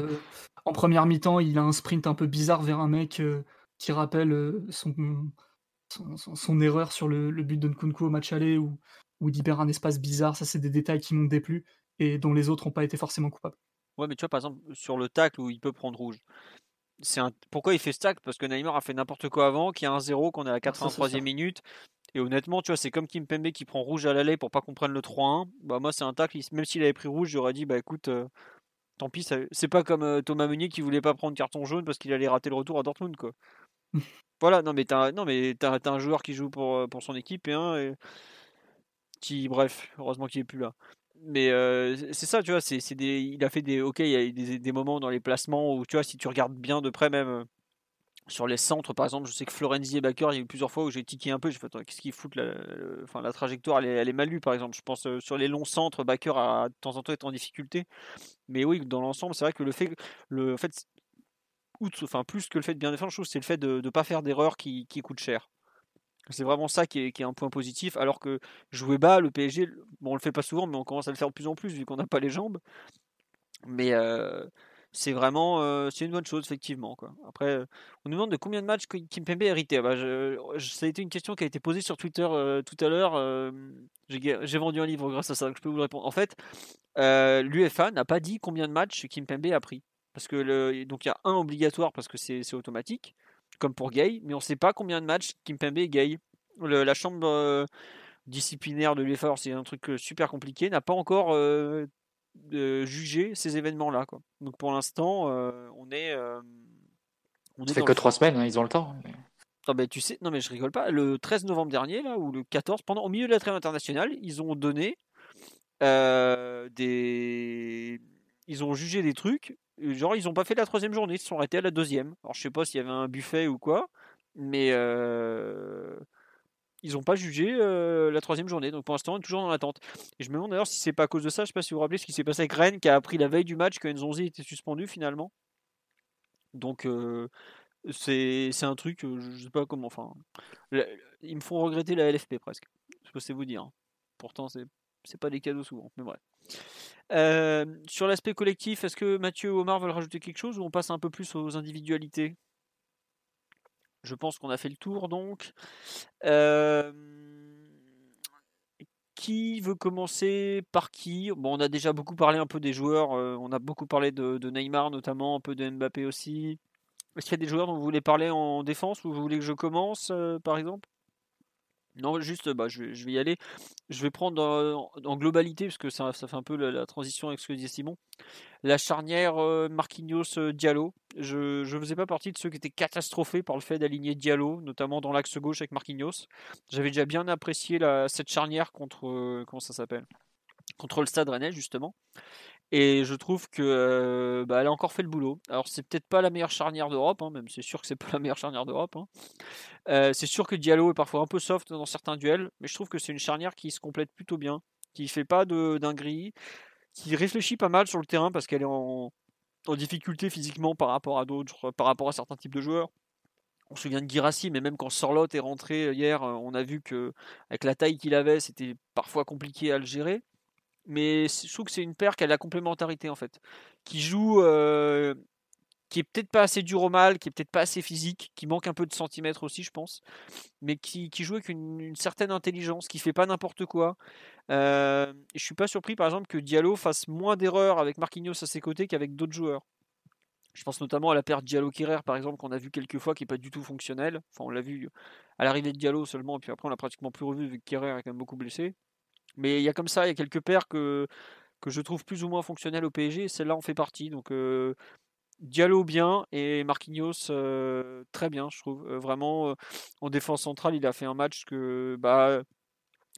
en première mi-temps, il a un sprint un peu bizarre vers un mec qui rappelle son, son, erreur sur le, but de Nkunku au match aller où, où il libère un espace bizarre. Ça, c'est des détails qui m'ont déplu et dont les autres n'ont pas été forcément coupables. Ouais, mais tu vois, par exemple, sur le tacle où il peut prendre rouge, c'est un... pourquoi il fait tacle Parce que Neymar a fait n'importe quoi avant, qu'il y a un 0, qu'on est à la 83e minute. Et honnêtement, tu vois, c'est comme Kim Pembe qui prend rouge à l'aller pour pas qu'on prenne le 3-1. Bah, moi, c'est un tacle. Même s'il avait pris rouge, j'aurais dit, bah écoute, euh, tant pis. C'est pas comme euh, Thomas Meunier qui voulait pas prendre carton jaune parce qu'il allait rater le retour à Dortmund, quoi. voilà, non, mais t'as non, mais un joueur qui joue pour, euh, pour son équipe et un. Et... Qui, bref, heureusement qu'il est plus là mais c'est ça, tu vois, c'est, des, il a fait des, ok, il y a des, des, moments dans les placements où, tu vois, si tu regardes bien de près même sur les centres, par exemple, je sais que Florenzi et Baker, il y a eu plusieurs fois où j'ai tiqué un peu, j'ai fait, qu'est-ce qu'ils foutent, la, enfin, la trajectoire, elle est, elle mal lue, par exemple, je pense sur les longs centres, Baker a de temps en temps été en difficulté, mais oui, dans l'ensemble, c'est vrai que le fait, le fait, enfin, plus que le fait de bien défendre, je trouve, c'est le fait de ne pas faire d'erreurs qui, qui coûtent cher. C'est vraiment ça qui est, un point positif. Alors que jouer bas, le PSG, bon, on le fait pas souvent, mais on commence à le faire de plus en plus vu qu'on n'a pas les jambes. Mais euh, c'est vraiment euh, une bonne chose, effectivement. Après, on nous demande de combien de matchs Kimpembe a hérité. Ah bah, ça a été une question qui a été posée sur Twitter euh, tout à l'heure. J'ai vendu un livre grâce à ça, je peux vous répondre. En fait, l'UFA n'a pas dit combien de matchs Kimpembe a pris. Parce que donc il y a un obligatoire parce que c'est automatique comme pour Gay, mais on ne sait pas combien de matchs Kimpembe est Gay. la chambre euh, disciplinaire de l'UEFA, c'est un truc euh, super compliqué, n'a pas encore euh, jugé ces événements-là. Donc pour l'instant, on est. on Ça fait que trois semaines, hein, ils ont le temps. Non mais tu sais, non mais je rigole pas. Le 13 novembre dernier, là, ou le 14, pendant au milieu de la trêve internationale, ils ont donné des, ils ont jugé des trucs Genre, ils ont pas fait la troisième journée, ils se sont arrêtés à la deuxième. Alors, je sais pas s'il y avait un buffet ou quoi, mais euh, ils n'ont pas jugé euh, la troisième journée. Donc, pour l'instant, on est toujours dans l'attente. Et je me demande d'ailleurs si c'est pas à cause de ça. Je sais pas si vous vous rappelez ce qui s'est passé avec Rennes, qui a appris la veille du match que Nzonzi était suspendu finalement. Donc, euh, c'est un truc, je sais pas comment. Enfin, ils me font regretter la LFP presque. Je peux vous dire. Hein. Pourtant, c'est pas des cadeaux souvent. Mais bref. Euh, sur l'aspect collectif, est-ce que Mathieu ou Omar veulent rajouter quelque chose ou on passe un peu plus aux individualités? Je pense qu'on a fait le tour donc. Euh, qui veut commencer? Par qui? Bon, on a déjà beaucoup parlé un peu des joueurs. Euh, on a beaucoup parlé de, Neymar notamment, un peu de Mbappé aussi. Est-ce qu'il y a des joueurs dont vous voulez parler en défense ou vous voulez que je commence par exemple? Non, juste, bah, je, vais y aller. Je vais prendre en, globalité, parce que ça, fait un peu la, transition avec ce que disait Simon. La charnière euh, Marquinhos-Diallo. Je ne faisais pas partie de ceux qui étaient catastrophés par le fait d'aligner Diallo, notamment dans l'axe gauche avec Marquinhos. J'avais déjà bien apprécié cette charnière contre. Euh, comment ça s'appelle? Contre le Stade Rennais, justement. Et je trouve que euh, bah, elle a encore fait le boulot. Alors c'est peut-être pas la meilleure charnière d'Europe, hein, même c'est sûr que c'est pas la meilleure charnière d'Europe. Hein. Euh, c'est sûr que Diallo est parfois un peu soft dans certains duels, mais je trouve que c'est une charnière qui se complète plutôt bien, qui fait pas de dinguerie, qui réfléchit pas mal sur le terrain parce qu'elle est en, difficulté physiquement par rapport à d'autres, par rapport à certains types de joueurs. On se souvient de Girassi, mais même quand Sorlotte est rentré hier, on a vu que avec la taille qu'il avait, c'était parfois compliqué à le gérer mais je trouve que c'est une paire qui a la complémentarité en fait, qui joue, euh, qui est peut-être pas assez dur au mal, qui est peut-être pas assez physique, qui manque un peu de centimètres aussi, je pense, mais qui, joue avec une, certaine intelligence, qui fait pas n'importe quoi. Euh, je suis pas surpris par exemple que Diallo fasse moins d'erreurs avec Marquinhos à ses côtés qu'avec d'autres joueurs. Je pense notamment à la paire Diallo-Kerrer, par exemple, qu'on a vu quelques fois, qui n'est pas du tout fonctionnelle. Enfin, on l'a vu à l'arrivée de Diallo seulement, et puis après, on l'a pratiquement plus revu, vu que Kerrer est quand même beaucoup blessé. Mais il y a comme ça, il y a quelques paires que, que je trouve plus ou moins fonctionnelles au PSG. Celle-là en fait partie. Donc euh, Diallo bien et Marquinhos euh, très bien, je trouve. Euh, vraiment, en défense centrale, il a fait un match que bah,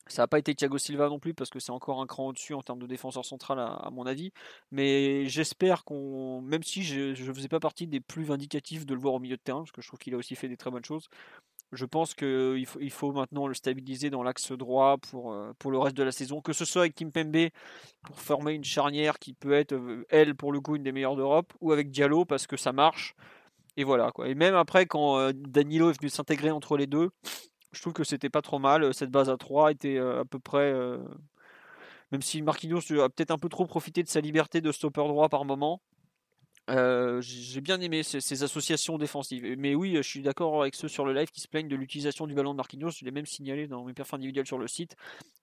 Ça n'a pas été Thiago Silva non plus parce que c'est encore un cran au-dessus en termes de défenseur central à, mon avis. Mais j'espère qu'on, même si je ne faisais pas partie des plus vindicatifs de le voir au milieu de terrain, parce que je trouve qu'il a aussi fait des très bonnes choses, je pense qu'il faut, il faut maintenant le stabiliser dans l'axe droit pour, euh, pour le reste de la saison, que ce soit avec Kim Pembe pour former une charnière qui peut être, euh, elle, pour le coup, une des meilleures d'Europe, ou avec Diallo parce que ça marche. Et voilà. Et même après, quand euh, Danilo est venu s'intégrer entre les deux, je trouve que c'était pas trop mal. Cette base à 3 était à peu près. même si Marquinhos a peut-être un peu trop profité de sa liberté de stopper droit par moment, euh, j'ai bien aimé ces, associations défensives. Mais oui, je suis d'accord avec ceux sur le live qui se plaignent de l'utilisation du ballon de Marquinhos. Je l'ai même signalé dans mes perfs individuels sur le site.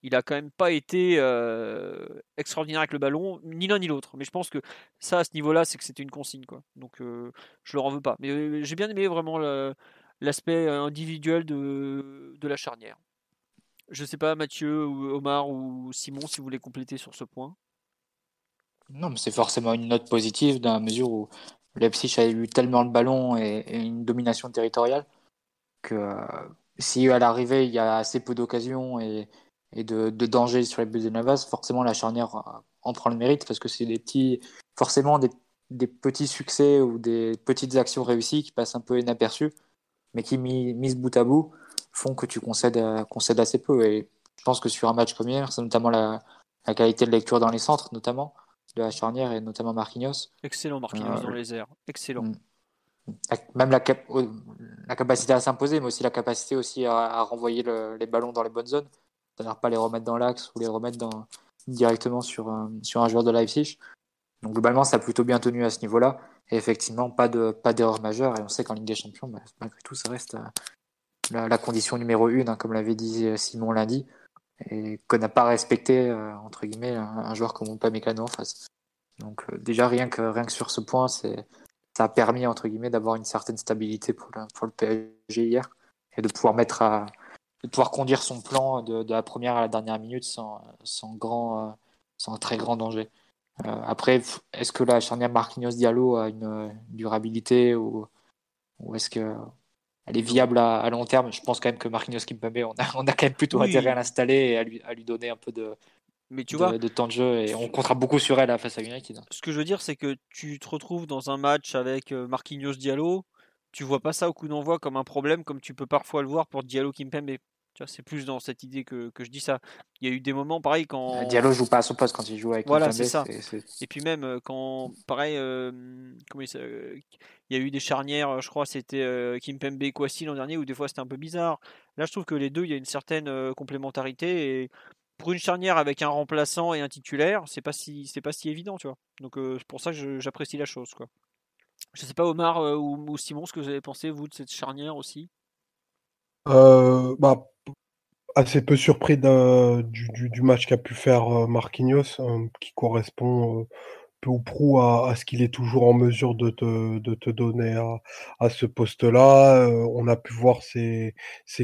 Il a quand même pas été euh, extraordinaire avec le ballon, ni l'un ni l'autre. Mais je pense que ça, à ce niveau-là, c'est que c'était une consigne. Quoi. Donc euh, je le en veux pas. Mais j'ai bien aimé vraiment l'aspect individuel de, la charnière. Je sais pas, Mathieu, Omar ou Simon, si vous voulez compléter sur ce point. Non, mais c'est forcément une note positive dans la mesure où Leipzig a eu tellement le ballon et, une domination territoriale que euh, si à l'arrivée il y a assez peu d'occasions et, de, de, danger sur les buts de Navas, forcément la charnière euh, en prend le mérite parce que c'est des petits, forcément des, petits succès ou des petites actions réussies qui passent un peu inaperçues, mais qui mis, mises bout à bout font que tu concèdes, euh, concèdes assez peu. Et je pense que sur un match comme hier, c'est notamment la qualité de lecture dans les centres, notamment de la charnière et notamment Marquinhos. Excellent Marquinhos euh, dans les airs, excellent. Mm. Même la, la capacité à s'imposer, mais aussi la capacité aussi à, renvoyer les ballons dans les bonnes zones, c'est-à-dire pas les remettre dans l'axe ou les remettre dans, directement sur, un, sur un joueur de Leipzig. Donc globalement, ça a plutôt bien tenu à ce niveau-là. Et effectivement, pas de pas d'erreur majeure. Et on sait qu'en Ligue des Champions, bah, malgré tout, ça reste euh, la, condition numéro une, hein, comme l'avait dit euh, Simon lundi et qu'on n'a pas respecté euh, entre guillemets un, joueur comme Upamecano en face. Donc euh, déjà rien que rien que sur ce point, ça a permis entre guillemets d'avoir une certaine stabilité pour le, PSG hier et de pouvoir mettre à de pouvoir conduire son plan de, de la première à la dernière minute sans, sans grand euh, sans très grand danger. après, est-ce que la charnière Marquinhos Diallo a une durabilité ou, ou est-ce que elle est viable à, long terme. Je pense quand même que Marquinhos Kimpembe, on a, on a quand même plutôt intérêt à l'installer et à lui, à lui donner un peu de, mais tu vois, de temps de jeu et on comptera beaucoup sur elle face à United. Ce que je veux dire, c'est que tu te retrouves dans un match avec euh, Marquinhos Diallo, tu vois pas ça au coup d'envoi comme un problème comme tu peux parfois le voir pour Diallo Kimpembe c'est plus dans cette idée que, je dis ça. Il y a eu des moments pareil quand. Euh, Diallo joue pas à son poste quand il joue avec Voilà, c'est ça. Et puis même euh, quand, pareil, euh, il, y a eu des charnières, je crois, c'était Kimpembe et Kwasi l'an dernier, où des fois c'était un peu bizarre. Là, je trouve que les deux, il y a une certaine complémentarité. Et pour une charnière avec un remplaçant et un titulaire, c'est pas si, c'est pas si évident, tu vois. Donc c'est pour ça que j'apprécie la chose, quoi. Je sais pas, Omar ou, ou Simon, ce que vous avez pensé, vous, de cette charnière aussi? Euh, bah, assez peu surpris du, match qu'a pu faire euh, Marquinhos, hein, qui correspond euh, peu ou prou à, ce qu'il est toujours en mesure de te, donner à, ce poste-là. on a pu voir ses,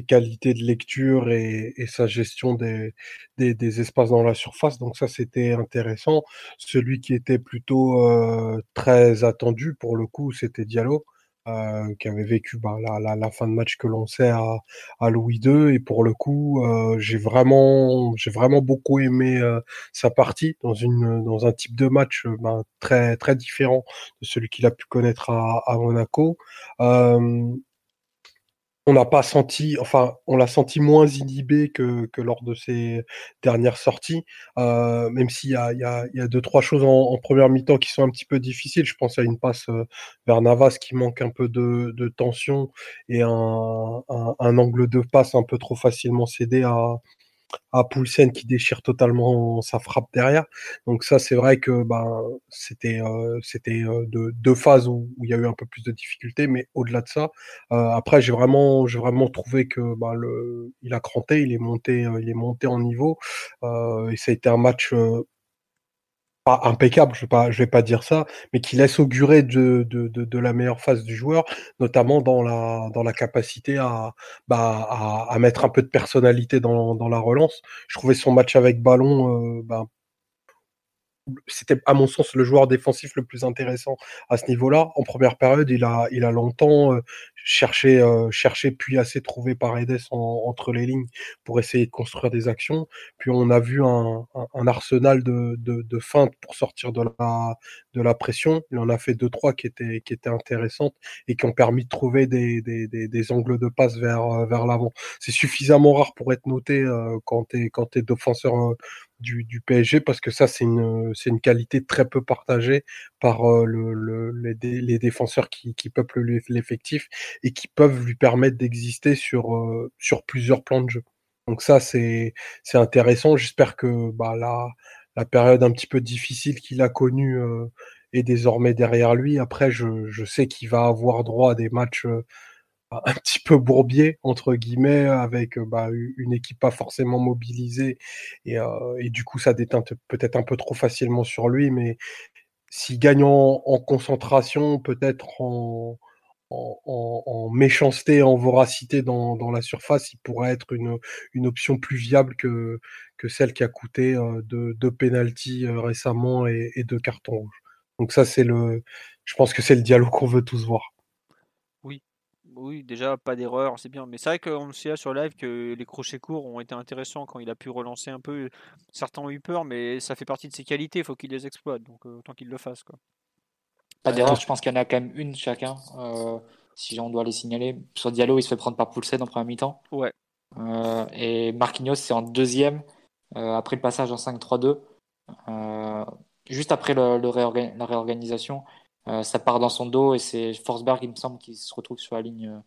qualités de lecture et, sa gestion des, espaces dans la surface. Donc ça, c'était intéressant. Celui qui était plutôt très attendu, pour le coup, c'était Diallo. Euh, qui avait vécu bah, la, la, la, fin de match que l'on sait à, à, Louis II. Et pour le coup, euh, j'ai vraiment, j'ai vraiment beaucoup aimé euh, sa partie dans une, dans un type de match ben, très, très différent de celui qu'il a pu connaître à, à Monaco on n'a pas senti, enfin, on l'a senti moins inhibé que, que, lors de ses dernières sorties, euh, même s'il y y, y a deux, trois choses en, première mi-temps qui sont un petit peu difficiles. Je pense à une passe euh, vers Navas qui manque un peu de, de tension et un, un, un, angle de passe un peu trop facilement cédé à, à Poulsen qui déchire totalement sa frappe derrière. Donc ça, c'est vrai que ben, c'était euh, c'était euh, deux, phases où, il y a eu un peu plus de difficultés, mais au-delà de ça, euh, après j'ai vraiment j'ai vraiment trouvé que ben, il a cranté, il est monté il est monté en niveau et ça a été un match pas impeccable, je je vais pas dire ça, mais qui laisse augurer de, la meilleure phase du joueur, notamment dans la, dans la capacité à, bah, mettre un peu de personnalité dans, dans la relance. Je trouvais son match avec ballon, euh, bah, c'était à mon sens le joueur défensif le plus intéressant à ce niveau-là. En première période, il a, il a longtemps euh, cherché, euh, cherché puis assez trouvé par Edes entre les lignes pour essayer de construire des actions. Puis on a vu un, arsenal de, de, feintes pour sortir de la, de la pression. Il en a fait deux trois qui étaient, qui étaient intéressantes et qui ont permis de trouver des, des, angles de passe vers, euh, vers l'avant. C'est suffisamment rare pour être noté euh, quand tu quand défenseur du, PSG parce que ça, c'est une, c'est une qualité très peu partagée par euh, le, le, les, défenseurs qui, peuplent l'effectif et qui peuvent lui permettre d'exister sur, euh, plusieurs plans de jeu. Donc ça, c'est, intéressant. J'espère que bah, la, la période un petit peu difficile qu'il a connue euh, est désormais derrière lui. Après, je sais qu'il va avoir droit à des matchs un petit peu bourbier entre guillemets avec bah, une équipe pas forcément mobilisée et, euh, du coup ça déteint peut-être un peu trop facilement sur lui mais s'il gagne en, en concentration peut-être en, méchanceté en voracité dans, la surface il pourrait être une, option plus viable que, celle qui a coûté euh, deux, deux penalties euh, récemment et, et deux cartons rouges. Donc ça c'est le je pense que c'est le dialogue qu'on veut tous voir oui, déjà, pas d'erreur, c'est bien. Mais c'est vrai qu'on sait sur live que les crochets courts ont été intéressants quand il a pu relancer un peu. Certains ont eu peur, mais ça fait partie de ses qualités, il faut qu'il les exploite. Donc euh, autant qu'il le fasse. Quoi. Pas d'erreur, je pense qu'il y en a quand même une chacun. Euh, si on doit les signaler. Sur Diallo, il se fait prendre par Poulsen en première mi-temps. Ouais. Euh, et Marquinhos, c'est en deuxième, après le passage en 5-3-2. juste après le, la réorganisation, euh, ça part dans son dos et c'est Forsberg, il me semble, qui se retrouve sur la ligne euh,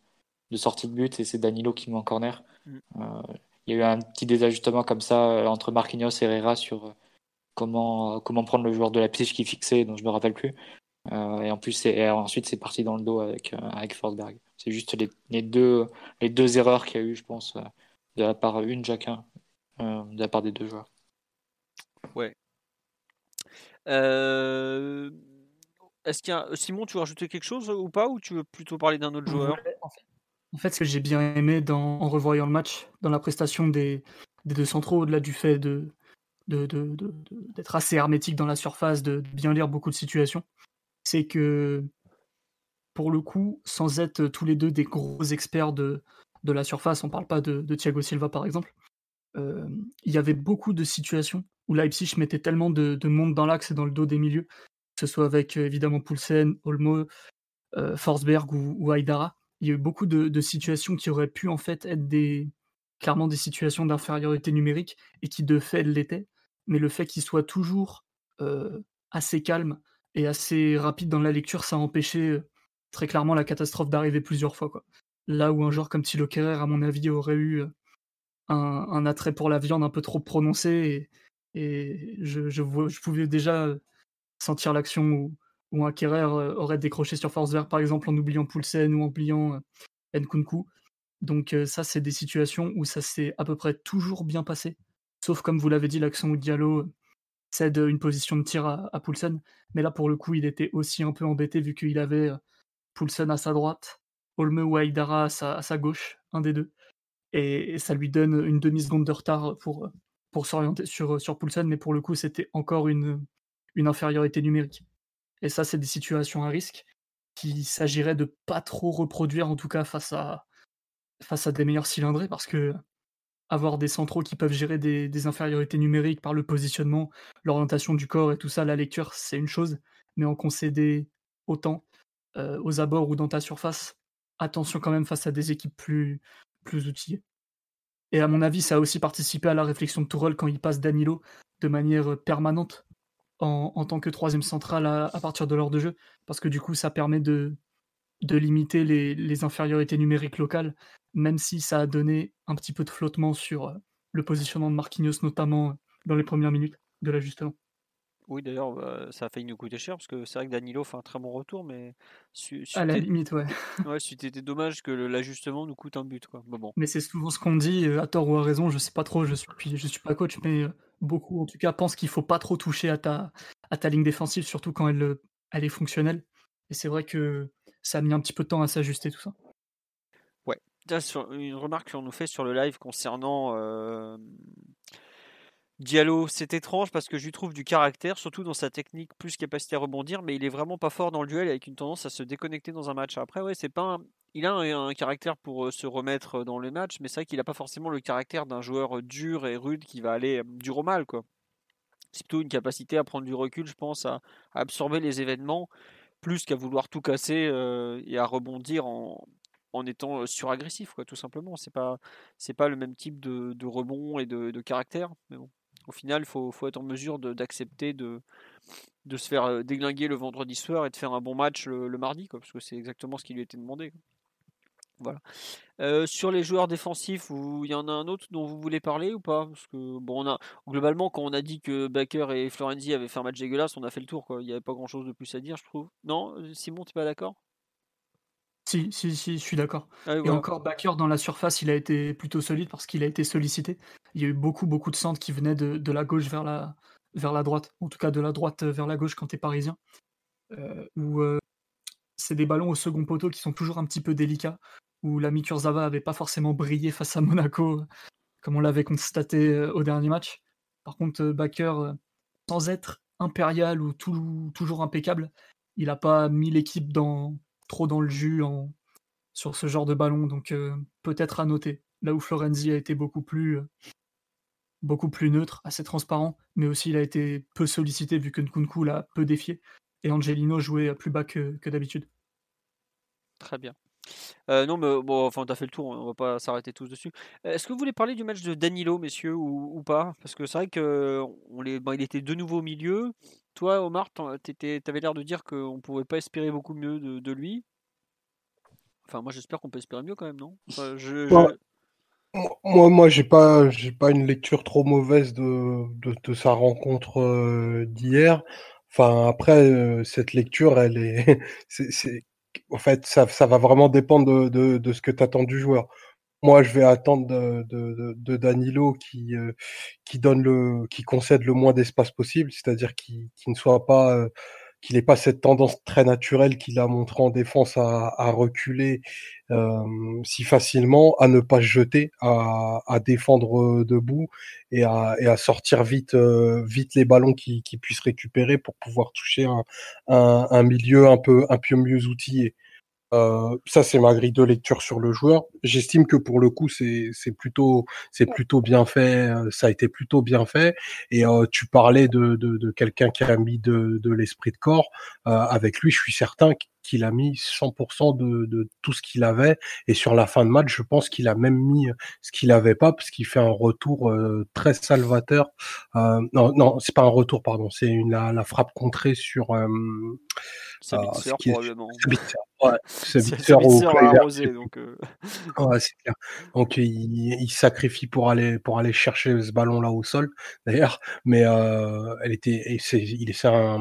de sortie de but et c'est Danilo qui met en corner. Mm. Euh, il y a eu un petit désajustement comme ça entre Marquinhos et Herrera sur comment, comment prendre le joueur de la pitch qui fixait, dont je me rappelle plus. et en plus, et ensuite, c'est parti dans le dos avec, avec Forsberg. C'est juste les, les, deux, les deux erreurs qu'il y a eu, je pense, de la part une chacun, de la part des deux joueurs. Ouais. Est-ce qu'il y. Simon, tu veux rajouter quelque chose ou pas Ou tu veux plutôt parler d'un autre joueur? En fait, ce que j'ai bien aimé en revoyant le match, dans la prestation des, deux centraux, au-delà du fait de, d'être assez hermétique dans la surface, de bien lire beaucoup de situations, c'est que pour le coup, sans être tous les deux des gros experts de, la surface, on parle pas de, Thiago Silva par exemple, euh, il y avait beaucoup de situations où Leipzig mettait tellement de monde dans l'axe et dans le dos des milieux que ce soit avec évidemment Poulsen, Olmo, Forsberg ou, ou, Aydara. Il y a eu beaucoup de, situations qui auraient pu en fait être clairement des situations d'infériorité numérique et qui de fait l'étaient. Mais le fait qu'il soit toujours assez calme et assez rapide dans la lecture, ça a empêché très clairement la catastrophe d'arriver plusieurs fois. Là où un joueur comme Thilo Kerrer, à mon avis, aurait eu un, attrait pour la viande un peu trop prononcé et, je, je, pouvais déjà sentir l'action où, un Kerrer euh, aurait décroché sur force vert, par exemple, en oubliant Poulsen ou en oubliant euh, Nkunku. Donc euh, ça, c'est des situations où ça s'est à peu près toujours bien passé. Sauf, comme vous l'avez dit, l'action où Diallo cède une position de tir à, Poulsen. Mais là, pour le coup, il était aussi un peu embêté vu qu'il avait Poulsen à sa droite, Olme ou Aïdara à sa, gauche, un des deux. Et, ça lui donne une demi-seconde de retard pour, pour s'orienter sur, sur Poulsen. Mais pour le coup, c'était encore une, une infériorité numérique. Et ça, c'est des situations à risque qu'il s'agirait de pas trop reproduire, en tout cas face à, des meilleurs cylindrés, parce que avoir des centraux qui peuvent gérer des, infériorités numériques par le positionnement, l'orientation du corps et tout ça, la lecture, c'est une chose, mais en concéder autant euh, aux abords ou dans ta surface, attention quand même face à des équipes plus, plus outillées. Et à mon avis, ça a aussi participé à la réflexion de Tourelle quand il passe Danilo de manière permanente en, tant que troisième central à, partir de l'heure de jeu, parce que du coup, ça permet de, de limiter les, infériorités numériques locales, même si ça a donné un petit peu de flottement sur euh, le positionnement de Marquinhos, notamment euh, dans les premières minutes de l'ajustement. Oui, d'ailleurs, bah, ça a failli nous coûter cher parce que c'est vrai que Danilo fait un très bon retour, mais. à la limite, ouais. ouais, c'était dommage que l'ajustement nous coûte un but, quoi. bon. Mais c'est souvent ce qu'on dit, euh, à tort ou à raison, je sais pas trop, je suis, je suis pas coach, mais beaucoup en tout cas pensent qu'il faut pas trop toucher à ta, à ta ligne défensive, surtout quand elle, elle est fonctionnelle. Et c'est vrai que ça a mis un petit peu de temps à s'ajuster tout ça. Ouais. Sur une remarque qu'on nous fait sur le live concernant Diallo, c'est étrange parce que je lui trouve du caractère, surtout dans sa technique, plus capacité à rebondir, mais il est vraiment pas fort dans le duel avec une tendance à se déconnecter dans un match. Après, ouais, c'est pas il a un, caractère pour euh, se remettre dans le match, mais c'est vrai qu'il a pas forcément le caractère d'un joueur dur et rude qui va aller dur au mal, quoi. C'est plutôt une capacité à prendre du recul, je pense, à, absorber les événements, plus qu'à vouloir tout casser euh, et à rebondir en, en étant suragressif, quoi, tout simplement. C'est pas, pas le même type de, rebond et de, de caractère, mais bon au final, il faut, être en mesure d'accepter de, se faire euh, déglinguer le vendredi soir et de faire un bon match le, mardi, parce que c'est exactement ce qui lui était demandé. Voilà. Euh, sur les joueurs défensifs, il y en a un autre dont vous voulez parler ou pas? Parce que bon, on a globalement quand on a dit que Baker et Florenzi avaient fait un match dégueulasse, on a fait le tour. Quoi. Il n'y avait pas grand chose de plus à dire, je trouve. Non, Simon, t'es pas d'accord? Si, si, si, je suis d'accord. Ah et encore, Backer dans la surface, il a été plutôt solide parce qu'il a été sollicité. Il y a eu beaucoup, beaucoup de centres qui venaient de, la gauche vers la, vers la droite, en tout cas de la droite vers la gauche quand tu es parisien. Euh, où euh, c'est des ballons au second poteau qui sont toujours un petit peu délicats, où l'ami Kurzawa avait pas forcément brillé face à Monaco, comme on l'avait constaté euh, au dernier match. Par contre, Backer, sans être impérial ou toujours impeccable, il n'a pas mis l'équipe dans, trop dans le jus en, sur ce genre de ballon, donc euh, peut-être à noter. Là où Florenzi a été beaucoup plus, euh, beaucoup plus neutre, assez transparent, mais aussi il a été peu sollicité vu que Nkunku l'a peu défié, et Angelino jouait plus bas que, d'habitude. Très bien. Euh, non, mais bon, enfin, t'as fait le tour, on va pas s'arrêter tous dessus. Est-ce que vous voulez parler du match de Danilo, messieurs, ou, pas? Parce que c'est vrai que on les, il était de nouveau au milieu. Toi, Omar, t'avais l'air de dire qu'on pouvait pas espérer beaucoup mieux de, lui. Enfin, moi, j'espère qu'on peut espérer mieux quand même, non? Moi, moi, j'ai pas, j'ai pas une lecture trop mauvaise de, de, sa rencontre euh, d'hier. Enfin, après, euh, cette lecture, elle est, c'est, en fait, ça, va vraiment dépendre de, ce que tu attends du joueur. Moi, je vais attendre de, Danilo qui, euh, qui donne le, qui concède le moins d'espace possible, c'est-à-dire qu'il ne soit pas, euh, qu'il n'ait pas cette tendance très naturelle qu'il a montré en défense à, reculer euh, si facilement, à ne pas se jeter, à, défendre debout et à, sortir vite, vite les ballons qu'il qui puisse récupérer pour pouvoir toucher un, milieu un peu mieux outillé. Euh, ça, c'est ma grille de lecture sur le joueur. J'estime que pour le coup, c'est plutôt, c'est plutôt bien fait. Euh, ça a été plutôt bien fait. Et euh, tu parlais de, de, de quelqu'un qui a mis de, de l'esprit de corps. avec lui, je suis certain qu'il a mis 100% de, de, tout ce qu'il avait. Et sur la fin de match, je pense qu'il a même mis ce qu'il avait pas, parce qu'il fait un retour très salvateur. non, non, c'est pas un retour, pardon. C'est la, la frappe contrée sur. Sabitzer, probablement. Ouais, c'est arrosé, donc. Euh. Ouais, c'est clair. Donc il, il, sacrifie pour aller pour aller chercher ce ballon là au sol, d'ailleurs. Mais euh, elle était, c'est, il c'est un,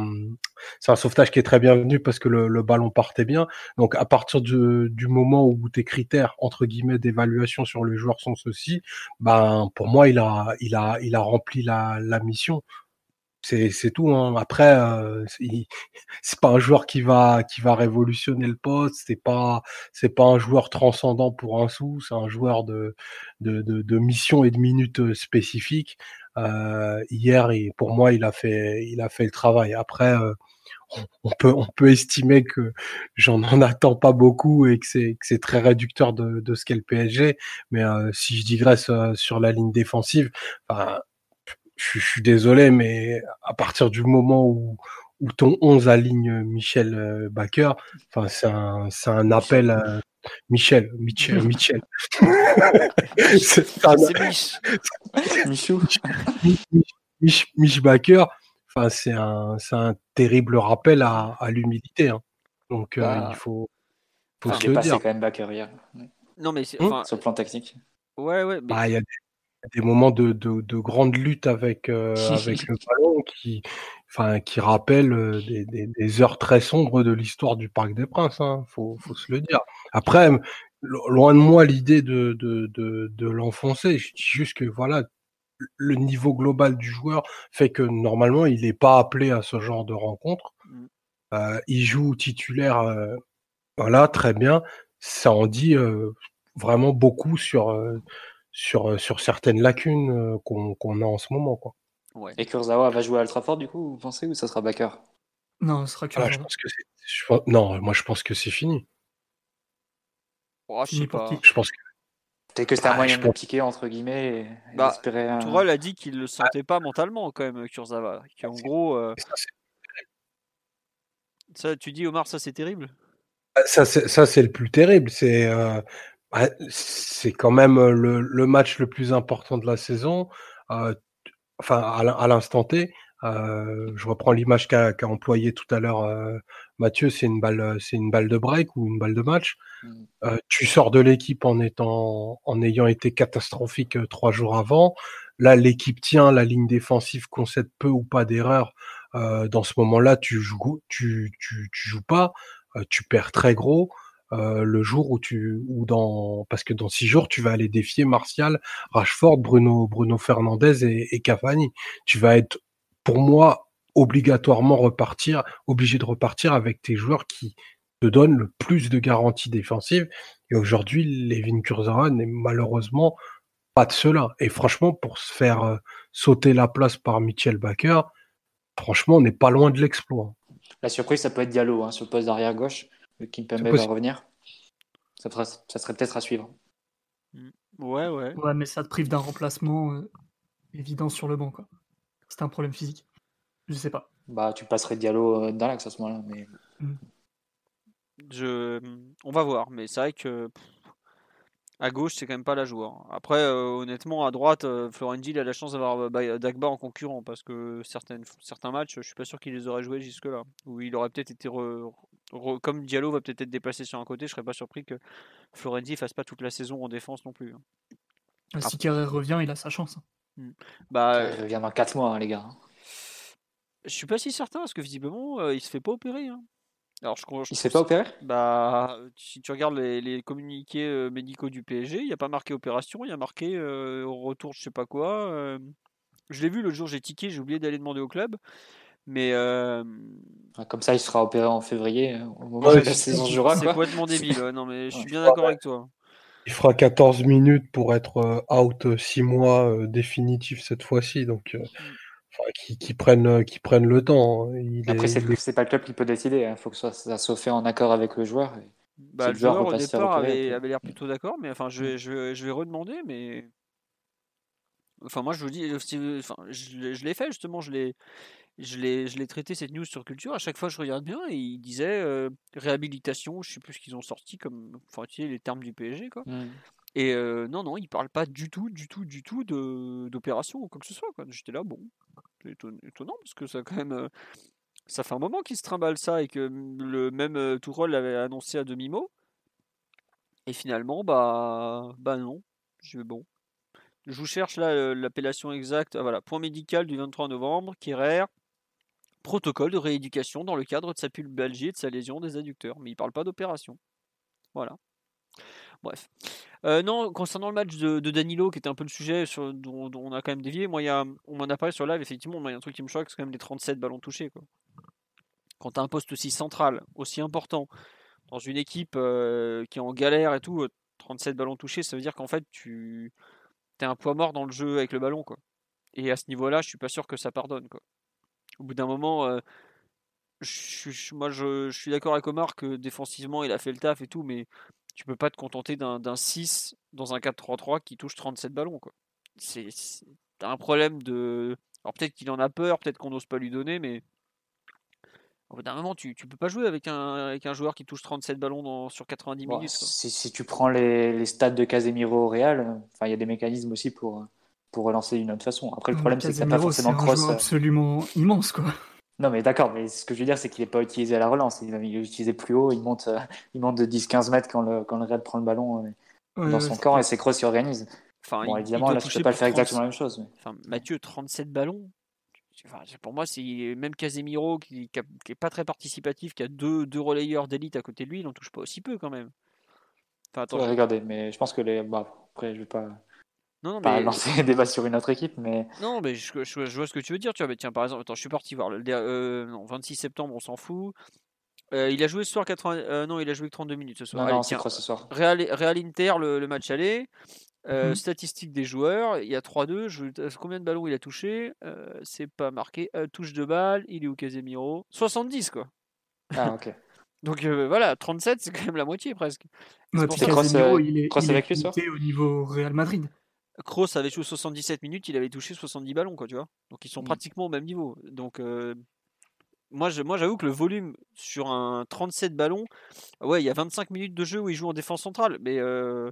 c'est un sauvetage qui est très bienvenu parce que le, le ballon partait bien. Donc à partir du, du moment où tes critères entre guillemets d'évaluation sur le joueur sont ceux-ci, ben pour moi il a il a il a rempli la, la mission c'est tout. Hein. Après, euh, c'est pas un joueur qui va qui va révolutionner le poste. C'est pas c'est pas un joueur transcendant pour un sou. C'est un joueur de de, de, mission et de minutes euh, spécifiques. Euh, hier, et pour moi, il a fait il a fait le travail. Après. Euh, on peut on peut estimer que j'en en attends pas beaucoup et que c'est très réducteur de, de ce qu'est le PSG mais euh, si je digresse sur la ligne défensive enfin, je, suis désolé, mais à partir du moment où, où ton 11 aligne Michel euh, Baker, enfin c'est un, c'est un appel à Michel, Michel, Michel. c'est un... Michou. Mich, Mich Baker, enfin c'est un, c'est un terrible rappel à, à l'humilité. Hein. Donc euh, bah, il faut, faut se le dire. quand même Baker hier. Non mais c'est, hum sur le plan technique. Ouais ouais. Mais... Bah, il y a des moments de, de, de grande lutte avec, euh, avec le ballon qui, enfin, qui rappellent euh, des, des, des, heures très sombres de l'histoire du Parc des Princes. Hein, faut, faut se le dire. Après, loin de moi l'idée de, de, de, de l'enfoncer. Je dis juste que voilà, le niveau global du joueur fait que normalement, il n'est pas appelé à ce genre de rencontre. Mmh. Euh, il joue titulaire, euh, voilà, très bien. Ça en dit euh, vraiment beaucoup sur sur, sur certaines lacunes qu'on a en ce moment. Quoi. Ouais. Et Kurzawa va jouer à Ultrafort du coup, vous pensez, ou ça sera backer Non, ce sera que Ah, je pense que je Non, moi je pense que c'est fini. Oh, je sais pas. Je pense que. Peut-être que c'était un Ah, moyen je de pense- piquer entre guillemets et, Bah, un- Tourelle a dit qu'il le sentait pas mentalement quand même, Kurzawa. Qui en gros, euh, Ça, ça, tu dis Omar, ça c'est terrible? Ça, c'est ça, c'est le plus terrible. C'est euh, c'est quand même le, le match le plus important de la saison. Euh, enfin, à l'in- à l'instant T, euh, je reprends l'image qu'a qu'a employé tout à l'heure euh, Mathieu. C'est une balle, c'est une balle de break ou une balle de match. Mm. Euh, tu sors de l'équipe en étant, en ayant été catastrophique trois jours avant. Là, l'équipe tient, la ligne défensive concède peu ou pas d'erreurs. Euh, dans ce moment-là, tu joues, tu, tu, tu joues pas, euh, tu perds très gros. Euh, le jour où tu, ou dans, parce que dans six jours, tu vas aller défier Martial, Rashford, Bruno, Bruno Fernandez et, Cavani. Tu vas être, pour moi, obligatoirement repartir, obligé de repartir avec tes joueurs qui te donnent le plus de garanties défensives. Et aujourd'hui, Levin Kurzawa n'est malheureusement pas de cela. Et franchement, pour se faire euh, sauter la place par Mitchell Baker, franchement, on n'est pas loin de l'exploit. La surprise, ça peut être Diallo hein, sur poste d'arrière gauche. Le Kimpembe va revenir. Ça, fera- ça serait peut-être à suivre. Ouais, ouais. Ouais, mais ça te prive d'un remplacement euh, évident sur le banc, quoi. C'est un problème physique. Je sais pas. Bah, tu passerais Diallo euh, dans l'axe à ce moment-là. Mais... Je... On va voir, mais c'est vrai que à gauche, c'est quand même pas la joie. Après, euh, honnêtement, à droite, euh, Florenzi il a la chance d'avoir euh, Ba- Dagba en concurrent parce que certaines, certains matchs, je suis pas sûr qu'il les aurait joués jusque-là. Ou il aurait peut-être été. re- Comme Diallo va peut-être être déplacé sur un côté, je serais pas surpris que Florenzi fasse pas toute la saison en défense non plus. hein. Euh, Si Carré revient, il a sa chance. hein. Bah, Il revient dans 4 mois, hein, les gars. je suis pas si certain parce que visiblement, euh, il se fait pas opérer. hein. Alors, je, je Il s'est trouve pas opéré Bah, si tu regardes les, les communiqués euh, médicaux du PSG, il n'y a pas marqué opération, il y a marqué euh, retour, je sais pas quoi. euh. Je l'ai vu le jour, j'ai tiqué, j'ai oublié d'aller demander au club. Mais euh, Comme ça, il sera opéré en février, euh, au moment Ouais, de la c'est- saison c'est Quoi. complètement débile. ouais, Non, mais je suis Ouais. bien d'accord avec toi. Il fera 14 minutes pour être euh, out 6 mois euh, définitif cette fois-ci. Donc, euh, enfin, qui, qui prennent, qui prennent le temps. hein. Il Après, est- c'est il pas le club qui peut décider. Il faut que ça, ça soit fait en accord avec le joueur. Et- Bah, le le joueur au départ avait, l'air plutôt d'accord, mais enfin, je vais, je vais, je vais redemander, mais. Enfin, moi, je vous dis, enfin, je, l'ai- je l'ai fait justement, je l'ai, je l'ai, je l'ai traité cette news sur Culture. À chaque fois, je regarde bien et il disait euh, réhabilitation, je sais plus ce qu'ils ont sorti comme, enfin, tu sais, les termes du PSG, quoi. Et euh, non, non, il parle pas du tout, du tout, du tout de d'opération ou quoi que ce soit, quoi. J'étais là, bon, c'est éton- étonnant parce que ça quand même, euh, ça fait un moment qu'il se trimballe ça et que mm, le même euh, Tourelle l'avait annoncé à demi mot. Et finalement, bah, bah non. Je bon. Je vous cherche là l'appellation exacte. Ah, voilà, point médical du 23 novembre, Kerrer. Protocole de rééducation dans le cadre de sa pubalgie et de sa lésion des adducteurs. Mais il parle pas d'opération. Voilà. Bref. Euh, non, concernant le match de, Danilo, qui était un peu le sujet sur, dont, on a quand même dévié, moi, y a, on m'en a parlé sur live, effectivement, il y a un truc qui me choque, c'est quand même les 37 ballons touchés. Quoi. Quand tu as un poste aussi central, aussi important, dans une équipe euh, qui est en galère et tout, euh, 37 ballons touchés, ça veut dire qu'en fait, tu es un poids mort dans le jeu avec le ballon. Quoi. Et à ce niveau-là, je suis pas sûr que ça pardonne. Quoi. Au bout d'un moment, euh, je, je- moi, je, je suis d'accord avec Omar que défensivement, il a fait le taf et tout, mais tu peux pas te contenter d'un d'un 6 dans un 4-3-3 qui touche 37 ballons. c'est- T'as un problème de. Alors peut-être qu'il en a peur, peut-être qu'on n'ose pas lui donner, mais au bout d'un moment, tu, tu peux pas jouer avec un, avec un joueur qui touche 37 ballons dans- sur 90 Bon, minutes. si, si tu prends les, les stats de Casemiro au Real, il y a des mécanismes aussi pour, euh, pour relancer d'une autre façon. Après, le problème, c'est que t'as pas forcément un cross. euh, absolument immense, quoi. Non, mais d'accord, mais ce que je veux dire, c'est qu'il n'est pas utilisé à la relance. Il est utilisé plus haut, il monte, euh, il monte de 10-15 mètres quand le, quand le Real prend le ballon euh, Ouais, dans ouais, son camp et c'est Kroos qui organise. Enfin, Bon, il- évidemment, là, tu toucher peux pas le faire 30 exactement la même chose. mais- Enfin, Mathieu, 37 ballons. Enfin, pour moi, c'est même Casemiro qui, qui, a- qui est pas très participatif, qui a deux, deux relayeurs d'élite à côté de lui, il en touche pas aussi peu quand même. Enfin, attends, je- regarder, mais je pense que les. Bah, après, je vais pas, non, non, pas mais, lancer un débat sur une autre équipe, mais non, mais je, je- je vois ce que tu veux dire. Tu vois, mais tiens, par exemple, attends, je suis parti voir. Le, euh, non, 26 septembre, on s'en fout. Euh, il a joué ce soir 80. euh, non, il a joué que 32 minutes ce soir. non, Allez, non, c'est tiens, Kroos ce soir? Real, Real Inter, le, le match aller. Euh, Mhm. Statistiques des joueurs, il y a 3-2. Je... euh, Combien de ballons il a touché? Euh, C'est pas marqué. Euh, touche de balle, il est où Casemiro? 70 quoi. Ah, ok. Donc euh, voilà, 37 c'est quand même la moitié presque. Ouais, Casemiro, euh, il est, il est avec lui, ça limité au niveau Real Madrid. Kroos avait joué 77 minutes, il avait touché 70 ballons, quoi, tu vois. Donc ils sont Mm. pratiquement au même niveau. Donc euh, moi, je- moi, j'avoue que le volume sur un 37 ballons, ouais, il y a 25 minutes de jeu où il joue en défense centrale, mais euh,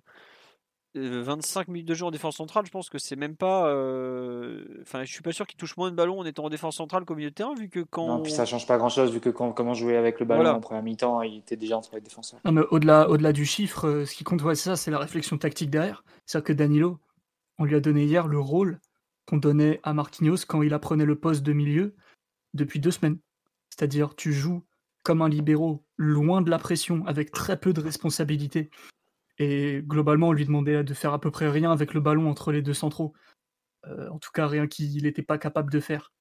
euh, 25 minutes de jeu en défense centrale, je pense que c'est même pas. euh, Enfin, je suis pas sûr qu'il touche moins de ballons en étant en défense centrale qu'au milieu de terrain, vu que quand. Non, puis ça change pas grand chose vu que quand, comment jouer avec le ballon Voilà. en première mi-temps, il était déjà entre les défenseurs. Non, mais au-delà, au-delà du chiffre, euh, ce qui compte, ouais, c'est ça, c'est la réflexion tactique derrière. C'est-à-dire que Danilo, on lui a donné hier le rôle qu'on donnait à Marquinhos quand il apprenait le poste de milieu depuis deux semaines. C'est-à-dire, tu joues comme un libéraux, loin de la pression, avec très peu de responsabilités. Et globalement, on lui demandait de faire à peu près rien avec le ballon entre les deux centraux. Euh, en tout cas, rien qu'il n'était pas capable de faire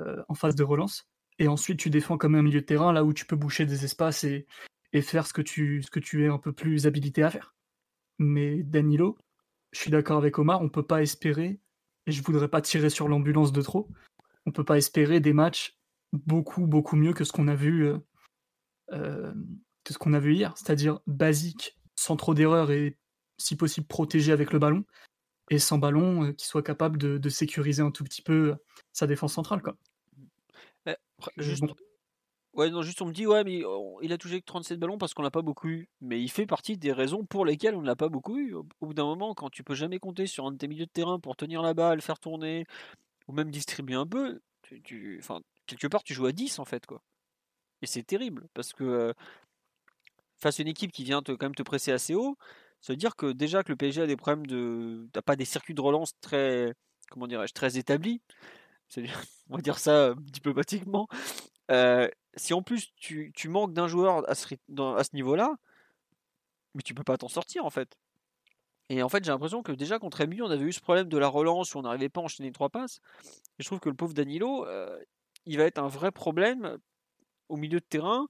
euh, en phase de relance. Et ensuite, tu défends comme un milieu de terrain, là où tu peux boucher des espaces et, faire ce que tu es un peu plus habilité à faire. Mais Danilo, je suis d'accord avec Omar, on peut pas espérer, et je voudrais pas tirer sur l'ambulance de trop, on peut pas espérer des matchs beaucoup, beaucoup mieux que ce qu'on a vu, euh, euh, que ce qu'on a vu hier, c'est-à-dire basique, sans trop d'erreurs et si possible protégé avec le ballon, et sans ballon, euh, qui soit capable de, de sécuriser un tout petit peu sa défense centrale. Quoi. Euh, juste, bon. Ouais, non, juste on me dit, ouais, mais il a touché que 37 ballons parce qu'on l'a pas beaucoup eu. Mais il fait partie des raisons pour lesquelles on ne l'a pas beaucoup eu. Au, bout d'un moment, quand tu peux jamais compter sur un de tes milieux de terrain pour tenir la balle, faire tourner, ou même distribuer un peu, tu, quelque part, tu joues à 10 en fait, quoi. Et c'est terrible parce que euh, face à une équipe qui vient te, quand même te presser assez haut, ça veut dire que déjà que le PSG a des problèmes de. T'as pas des circuits de relance très. Comment dirais-je Très établis. On va dire ça euh, diplomatiquement. Euh, si en plus tu, tu manques d'un joueur à ce, niveau-là, mais tu peux pas t'en sortir en fait. Et en fait, j'ai l'impression que déjà contre MU, on avait eu ce problème de la relance où on n'arrivait pas à enchaîner trois passes. Et je trouve que le pauvre Danilo, euh, il va être un vrai problème au milieu de terrain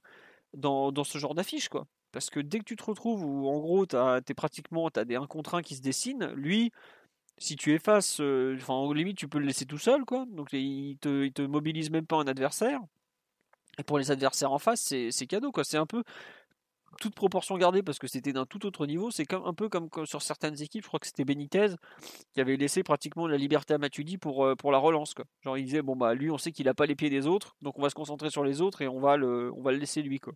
dans, dans ce genre d'affiche. Parce que dès que tu te retrouves où en gros, tu as pratiquement t'as des 1 contre 1 qui se dessinent, lui, si tu effaces, euh, enfin, en limite, tu peux le laisser tout seul, quoi. Donc il te, il te mobilise même pas un adversaire. Et pour les adversaires en face, c'est cadeau, quoi. C'est un peu toute proportion gardée parce que c'était d'un tout autre niveau. C'est un peu comme, sur certaines équipes, je crois que c'était Benitez qui avait laissé pratiquement la liberté à Matuidi pour, euh, pour la relance. Quoi. Genre il disait, bon bah lui on sait qu'il a pas les pieds des autres, donc on va se concentrer sur les autres et on va le, on va le laisser lui. Quoi.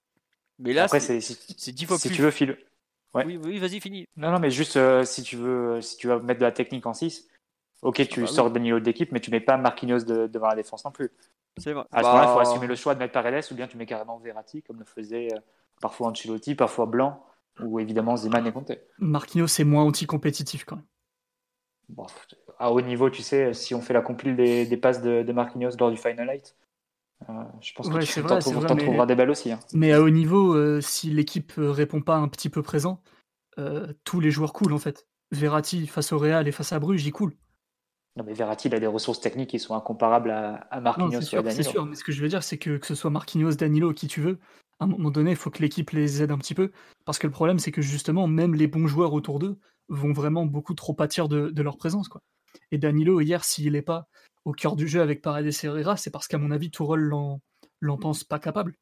Mais là, c'est si, dix fois si plus. tu veux, Phil. Ouais. Oui, oui vas-y, fini. Non, non, mais juste euh, si tu veux, si tu vas mettre de la technique en 6, ok, tu oui. sors Danilo de l'équipe, mais tu mets pas Marquinhos de- devant la défense non plus. C'est vrai. À ce moment-là, il faut Bah, assumer le choix de mettre Paredes ou bien tu mets carrément Verratti, comme le faisait euh, parfois Ancelotti, parfois Blanc, ou évidemment Zeman et Conte. Marquinhos, c'est moins anti-compétitif quand même. Bon, à haut niveau, tu sais, si on fait la compile des, des passes de, de Marquinhos lors du Final 8, euh, je pense que Ouais, tu vrai, trouves- c'est vrai, t'en mais- trouveras des balles aussi. hein. Mais à haut niveau, euh, si l'équipe euh, répond pas un petit peu présent, euh, tous les joueurs coulent en fait. Verratti face au Real et face à Bruges, il coule. Non, mais Verratti, il a des ressources techniques qui sont incomparables à, à Non, Marquinhos c'est ou à c'est sûr. Mais ce que je veux dire, c'est que que ce soit Marquinhos, Danilo, qui tu veux, à un moment donné, il faut que l'équipe les aide un petit peu. Parce que le problème, c'est que justement, même les bons joueurs autour d'eux vont vraiment beaucoup trop pâtir de, de leur présence. Quoi. Et Danilo, hier, s'il n'est pas au cœur du jeu avec Paredes et Herrera, c'est parce qu'à mon avis, Tourelle l'en l'en pense pas capable.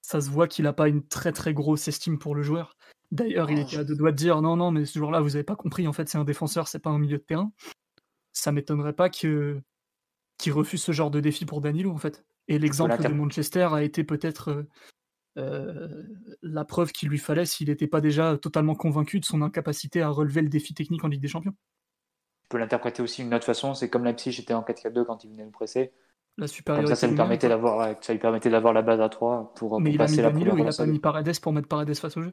Ça se voit qu'il n'a pas une très très grosse estime pour le joueur. D'ailleurs, il Oh, était à deux doigts de dire non, non, mais ce jour-là, vous avez pas compris, en fait, c'est un défenseur, c'est pas un milieu de terrain. Ça m'étonnerait pas que qu'il refuse ce genre de défi pour Danilo, en fait. Et l'exemple de Manchester a été peut-être euh, euh, la preuve qu'il lui fallait s'il n'était pas déjà totalement convaincu de son incapacité à relever le défi technique en Ligue des Champions. Tu peux l'interpréter aussi d'une autre façon, c'est comme Leipzig était en 4-4-2 quand il venait nous presser. La Comme supériorité ça, ça lui permettait d'avoir, ouais, ça lui permettait d'avoir la base à 3 pour, pour Mais il a mis passer la Danilo, première il a relance pas mis Paredes pour mettre Paredes face au jeu.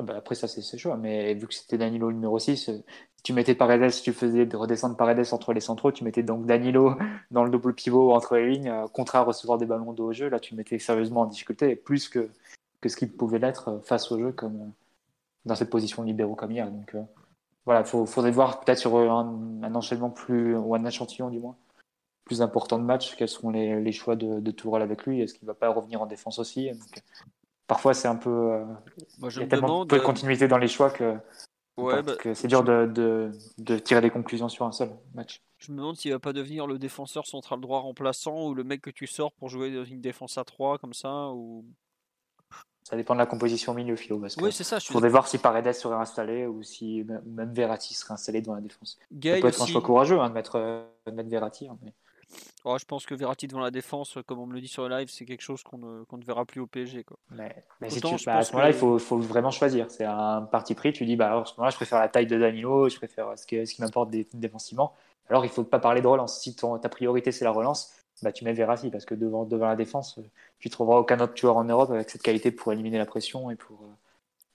Ah bah après, ça, c'est ses choix. Mais vu que c'était Danilo numéro 6, euh, tu mettais Paredes, tu faisais de redescendre Paredes entre les centraux, tu mettais donc Danilo dans le double pivot entre les lignes, euh, contrat à recevoir des ballons de haut jeu. Là, tu mettais sérieusement en difficulté, plus que, ce qu'il pouvait l'être euh, face au jeu, comme dans cette position libéraux comme hier. Donc voilà, il faudrait voir peut-être sur un, enchaînement plus, ou un échantillon du moins, plus important de match, quels seront les, choix de, de Tourelle avec lui. Est-ce qu'il va pas revenir en défense aussi Parfois, c'est un peu. euh, Moi, je il y a me tellement demande. peu de euh, continuité dans les choix que Ouais, bah, c'est dur de, de, de tirer des conclusions sur un seul match. Je me demande s'il va pas devenir le défenseur central droit remplaçant ou le mec que tu sors pour jouer dans une défense à 3 comme ça ou Ça dépend de la composition au milieu, Philo. Parce Oui, c'est ça, je suis faudrait voir si Paredes serait installé ou si même Verratti serait installé dans la défense. Ça Gay peut être un choix courageux hein, de, mettre, euh, de mettre Verratti. hein, mais- Oh, je pense que Verratti devant la défense, comme on me le dit sur le live, c'est quelque chose qu'on ne, qu'on ne verra plus au PSG. Quoi. Mais, mais si Autant tu, je bah, à ce moment-là, que- il faut, faut vraiment choisir. C'est un parti pris. Tu dis, bah, alors, à ce moment-là, je préfère la taille de Danilo, je préfère ce, que- ce qui m'importe dé- défensivement. Alors, il faut pas parler de relance. Si ton, ta priorité, c'est la relance, bah, tu mets Verratti parce que devant, devant la défense, euh, tu trouveras aucun autre joueur en Europe avec cette qualité pour éliminer la pression et pour, euh,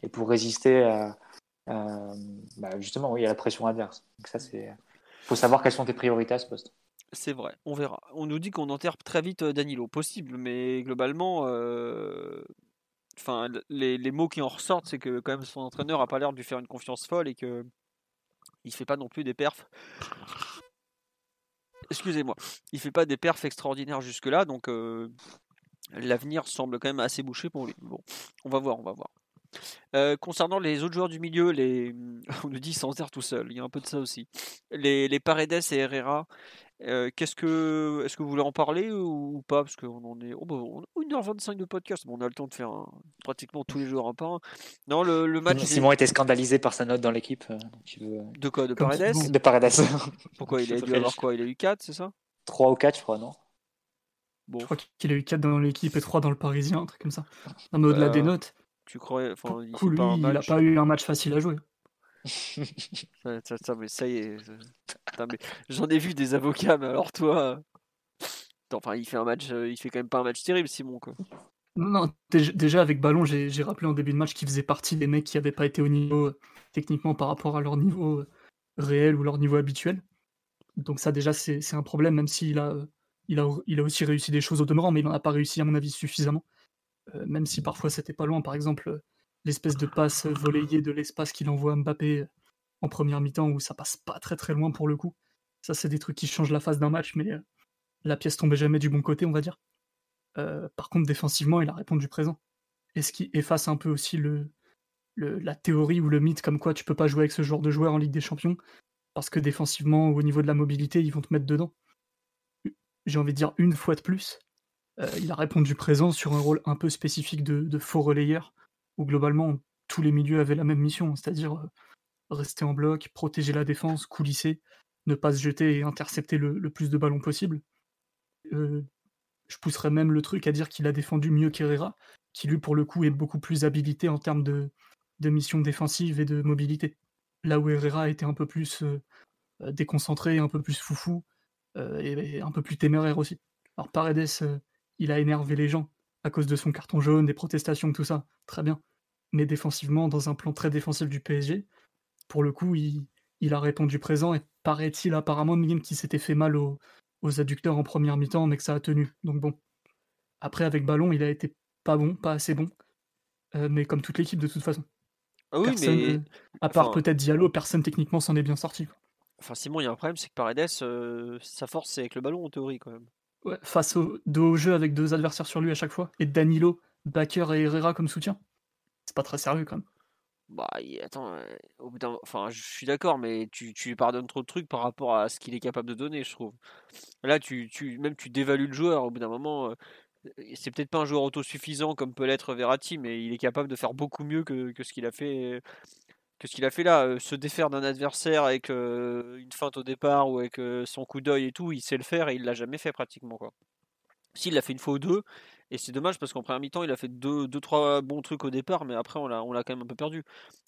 et pour résister à, à, bah, justement, oui, à la pression adverse. Donc, ça, c'est. faut savoir quelles sont tes priorités à ce poste. C'est vrai, on verra. On nous dit qu'on enterre très vite euh, Danilo, possible, mais globalement, euh, enfin, les, mots qui en ressortent, c'est que quand même son entraîneur a pas l'air de lui faire une confiance folle et que il fait pas non plus des perfs. Excusez-moi, il fait pas des perfs extraordinaires jusque-là, donc euh, l'avenir semble quand même assez bouché pour lui. Bon, on va voir, on va voir. Concernant les autres joueurs du milieu, on nous dit sans terre tout seul, il y a un peu de ça aussi. Les Paredes et Herrera, euh, qu'est-ce que, est-ce que vous voulez en parler ou pas? Parce qu'on en est, oh, bah, on a 1h25 de podcast, bon, on a le temps de faire un- pratiquement tous les jours un par un. Non, le, le match Simon était scandalisé par sa note dans l'équipe. euh, donc il veut- de quoi? De Paredes? De Paredes. Pourquoi il a dû avoir quoi? Il a eu 4, c'est ça? 3 ou 4, je crois, non? Bon, Je crois qu'il a eu 4 dans l'équipe et 3 dans le Parisien, un truc comme ça. Non, mais au-delà Euh, des notes, tu crois Enfin, il coup, lui, pas un il n'a match. pas eu un match facile à jouer. Ça, mais ça y est. J'en ai vu des avocats, mais alors toi. Attends, Enfin, il fait un match, euh, il fait quand même pas un match terrible, Simon. Quoi. Non, déjà, avec Ballon, j'ai rappelé en début de match qu'il faisait partie des mecs qui n'avaient pas été au niveau euh, techniquement par rapport à leur niveau euh, réel ou leur niveau habituel. Donc ça déjà c'est un problème, même s'il a, il a, il a aussi réussi des choses au demeurant, mais il n'en a pas réussi à mon avis suffisamment. Même si parfois c'était pas loin, par exemple l'espèce de passe volleyée de l'espace qu'il envoie à Mbappé euh, en première mi-temps où ça passe pas très très loin pour le coup. Ça c'est des trucs qui changent la phase d'un match, mais euh, la pièce tombait jamais du bon côté, on va dire. Euh, par contre, défensivement, il a répondu présent. Et ce qui efface un peu aussi le, la théorie ou le mythe comme quoi tu peux pas jouer avec ce genre de joueur en Ligue des Champions, parce que défensivement, au niveau de la mobilité, ils vont te mettre dedans. J'ai envie de dire une fois de plus, il a répondu présent sur un rôle un peu spécifique de, de faux relayeur, où globalement, tous les milieux avaient la même mission, c'est-à-dire euh, rester en bloc, protéger la défense, coulisser, ne pas se jeter et intercepter le, plus de ballons possible. Euh, je pousserais même le truc à dire qu'il a défendu mieux qu'Herrera, qui lui pour le coup est beaucoup plus habilité en termes de, de mission défensive et de mobilité. Là où Herrera était un peu plus euh, déconcentré, un peu plus foufou, et, et un peu plus téméraire aussi. Alors Paredes, il a énervé les gens à cause de son carton jaune, des protestations, tout ça, très bien. Mais défensivement, dans un plan très défensif du PSG, pour le coup, il, il a répondu présent et paraît-il apparemment même qu'il s'était fait mal au- aux adducteurs en première mi-temps, mais que ça a tenu. Donc bon. Après, avec ballon, il a été pas bon, pas assez bon. Euh, mais comme toute l'équipe de toute façon. Ah oui, Personne, mais euh, à part enfin- peut-être Diallo, personne techniquement s'en est bien sorti. quoi. enfin, Simon, il y a un problème, c'est que Paredes, euh, sa force, c'est avec le ballon en théorie quand même. Face au jeu avec deux adversaires sur lui à chaque fois, et Danilo, Baker et Herrera comme soutien. C'est pas très sérieux quand même. Bah, attends, euh, au bout enfin, je suis d'accord, mais tu, lui pardonnes trop de trucs par rapport à ce qu'il est capable de donner, je trouve. Là, tu, même tu dévalues le joueur. Au bout d'un moment, euh, c'est peut-être pas un joueur autosuffisant comme peut l'être Verratti, mais il est capable de faire beaucoup mieux que, que ce qu'il a fait, que ce qu'il a fait là. Euh, Se défaire d'un adversaire avec euh, une feinte au départ ou avec euh, son coup d'œil et tout, il sait le faire et il l'a jamais fait pratiquement quoi. S'il l'a fait une fois ou deux, et c'est dommage parce qu'en première mi-temps, il a fait deux, deux, trois bons trucs au départ, mais après, on l'a, quand même un peu perdu.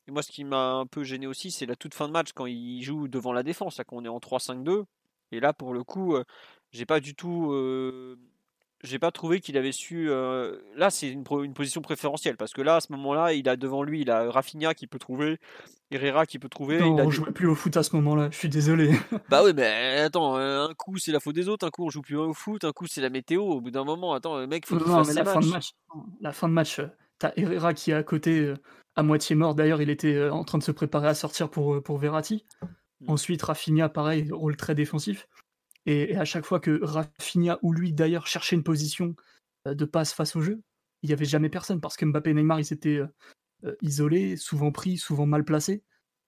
Et moi, ce qui m'a un peu gêné aussi, c'est la toute fin de match quand il joue devant la défense, là, quand on est en 3-5-2. Et là, pour le coup, j'ai pas du tout. Euh, j'ai pas trouvé qu'il avait su. euh, Là, c'est une, position préférentielle parce que là, à ce moment-là, il a devant lui, il a Rafinha qui peut trouver, Herrera qui peut trouver. Non, il a on jouait plus au foot à ce moment-là, je suis désolé. Bah oui, mais attends, euh, un coup c'est la faute des autres, un coup on joue plus au foot, un coup c'est la météo. Au bout d'un moment, attends, le mec, faut non, mais la fin de match, la fin de match, euh, t'as Herrera qui est à côté, euh, à moitié mort. D'ailleurs, il était euh, en train de se préparer à sortir pour, euh, pour Verratti. Mm. Ensuite, Rafinha, pareil, rôle très défensif. Et, à chaque fois que Rafinha ou lui, d'ailleurs, cherchait une position euh, de passe face au jeu, il n'y avait jamais personne parce que Mbappé et Neymar, ils étaient euh, euh, isolés, souvent pris, souvent mal placés.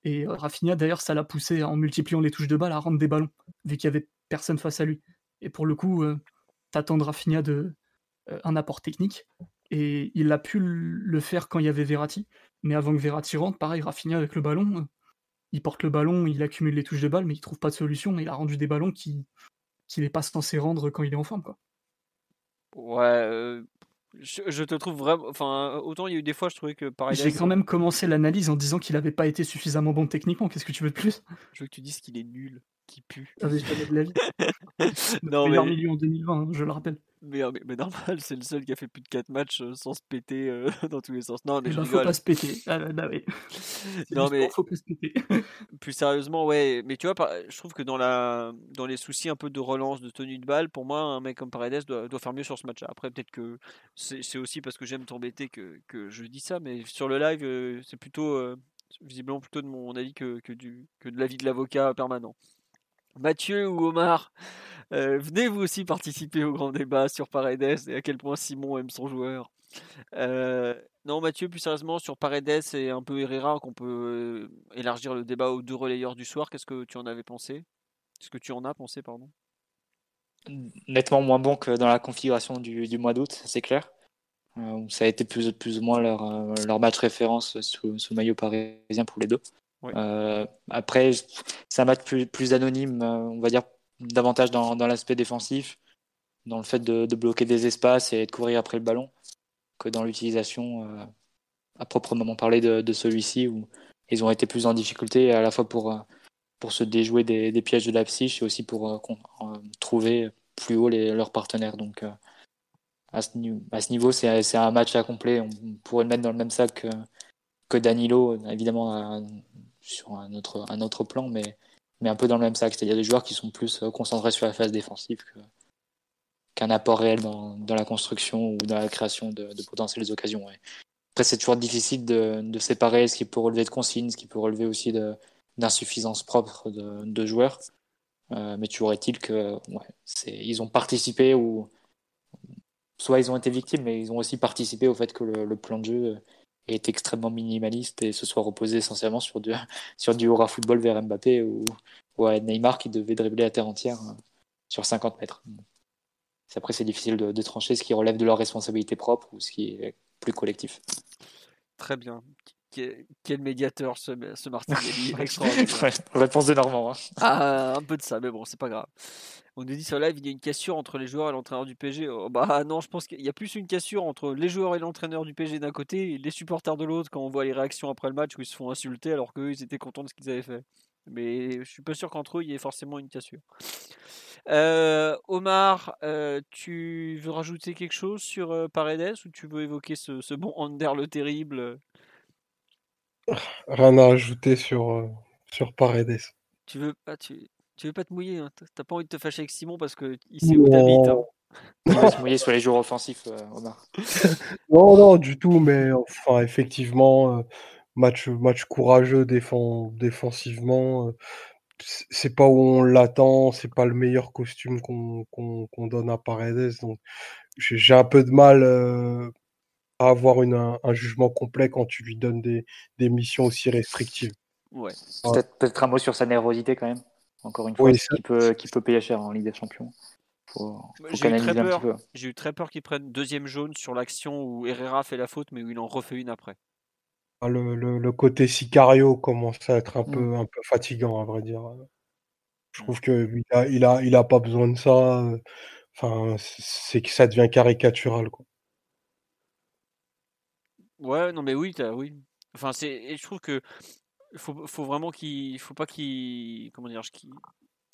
Et Rafinha, d'ailleurs, ça l'a poussé en multipliant les touches de balle à rendre des ballons, vu qu'il y avait personne face à lui. Et pour le coup, t'attends de Rafinha de, un apport technique. Et il a pu le faire quand il y avait Verratti. Mais avant que Verratti rentre, pareil, Rafinha avec le ballon, il porte le ballon, il accumule les touches de balle, mais il trouve pas de solution. Il a rendu des ballons qui qu'il n'est pas censé rendre quand il est en forme. Quoi. Ouais, euh, je, je te trouve vraiment. Enfin, autant il y a eu des fois, je trouvais que pareil. J'ai quand même commencé l'analyse en disant qu'il n'avait pas été suffisamment bon techniquement. Qu'est-ce que tu veux de plus? Je veux que tu dises qu'il est nul, qu'il pue. Ah, mais jamais de la vie. non, mais, milieu en 2020, hein, je le rappelle. Mais, mais- mais normal, c'est le seul qui a fait plus de 4 matchs euh, sans se péter euh, dans tous les sens. Non, mais Eh je ben, faut rigole. pas se péter. Ah, bah, bah oui. Non, mais faut pas se péter. plus sérieusement, ouais. Mais tu vois, je trouve que dans, la, dans les soucis un peu de relance, de tenue de balle, pour moi, un mec comme Paredes doit, doit faire mieux sur ce match-là. Après, peut-être que c'est aussi parce que j'aime t'embêter que, que je dis ça, mais sur le live, euh, c'est plutôt, euh, visiblement plutôt de mon avis que, que, du, que de l'avis de l'avocat permanent. Mathieu ou Omar, euh, venez vous aussi participer au grand débat sur Paredes et à quel point Simon aime son joueur. Euh, non, Mathieu, plus sérieusement, sur Paredes et un peu Herrera, qu'on peut euh, élargir le débat aux deux relayeurs du soir, qu'est-ce que tu en avais pensé? Tu en as pensé, nettement moins bon que dans la configuration du, mois d'août, c'est clair. Ça a été plus, ou moins leur, leur match référence sous, sous maillot parisien pour les deux. Euh, après, c'est un match plus, plus anonyme, euh, on va dire davantage dans, dans l'aspect défensif, dans le fait de, de bloquer des espaces et de courir après le ballon, que dans l'utilisation euh, à proprement parler de, de celui-ci, où ils ont été plus en difficulté à la fois pour, pour se déjouer des, pièges de la psyche et aussi pour trouver plus haut les, leurs partenaires. Donc, à ce, niveau, c'est un match à complet. On pourrait le mettre dans le même sac que, que Danilo, évidemment, sur un autre, un autre plan, mais, mais un peu dans le même sac. C'est-à-dire des joueurs qui sont plus euh, concentrés sur la phase défensive qu'un apport réel dans, la construction ou dans la création de, potentielles occasions. Après, c'est toujours difficile de, séparer ce qui peut relever de consignes, ce qui peut relever aussi d'insuffisance propre de, joueurs. Euh, mais toujours est-il que ils ont participé ou soit ils ont été victimes, mais ils ont aussi participé au fait que le, le plan de jeu est extrêmement minimaliste et se soit reposé essentiellement sur du, sur du aura football vers Mbappé ou, ou à Neymar qui devait dribbler la terre entière euh, sur 50 mètres. Après, c'est difficile de trancher ce qui relève de leur responsabilité propre ou ce qui est plus collectif. Très bien. Quel, médiateur ce, ce Martinelli. extraordinaire. Réponse de Normand. hein. Ah, un peu de ça, mais bon, c'est pas grave. On nous dit sur live, il y a une cassure entre les joueurs et l'entraîneur du PSG. Oh, bah non, je pense qu'il y a plus une cassure entre les joueurs et l'entraîneur du PSG d'un côté et les supporters de l'autre quand on voit les réactions après le match où ils se font insulter alors qu'eux, ils étaient contents de ce qu'ils avaient fait. Mais je suis pas sûr qu'entre eux, il y ait forcément une cassure. Euh, Omar, euh, tu veux rajouter quelque chose sur euh, Paredes ou tu veux évoquer ce, ce bon Ander le terrible Rien à ajouter sur, euh, sur Paredes. Tu veux, ah, tu, tu veux pas te mouiller hein T'as- pas envie de te fâcher avec Simon parce que il sait où t'habites. hein. Il va se mouiller sur les joueurs offensifs, euh, Omar. Non, non, du tout, mais enfin, effectivement, euh, match, match courageux défend, défensivement. euh, c'est pas où on l'attend, c'est pas le meilleur costume qu'on donne à Paredes. Donc, j'ai j'ai un peu de mal euh, à avoir une, un, un jugement complet quand tu lui donnes des, des missions aussi restrictives. Ouais. Peut-être peut-être un mot sur sa nervosité quand même. Encore une fois, Oui, qui peut, qui peut payer cher en Ligue des Champions. Faut, faut J'ai eu très peur. petit peu. J'ai eu très peur qu'il prenne deuxième jaune sur l'action où Herrera fait la faute, mais où il en refait une après. Ah, Le, le, le côté Sicario commence à être un Mm. peu, un peu fatigant, à vrai dire. Je trouve qu'il a, il a, il a pas besoin de ça. Enfin, c'est que ça devient caricatural, quoi. Ouais, non mais oui, t'as- oui. Enfin, c'est, et je trouve que faut, faut vraiment qu'il, faut pas qu'il, comment dire,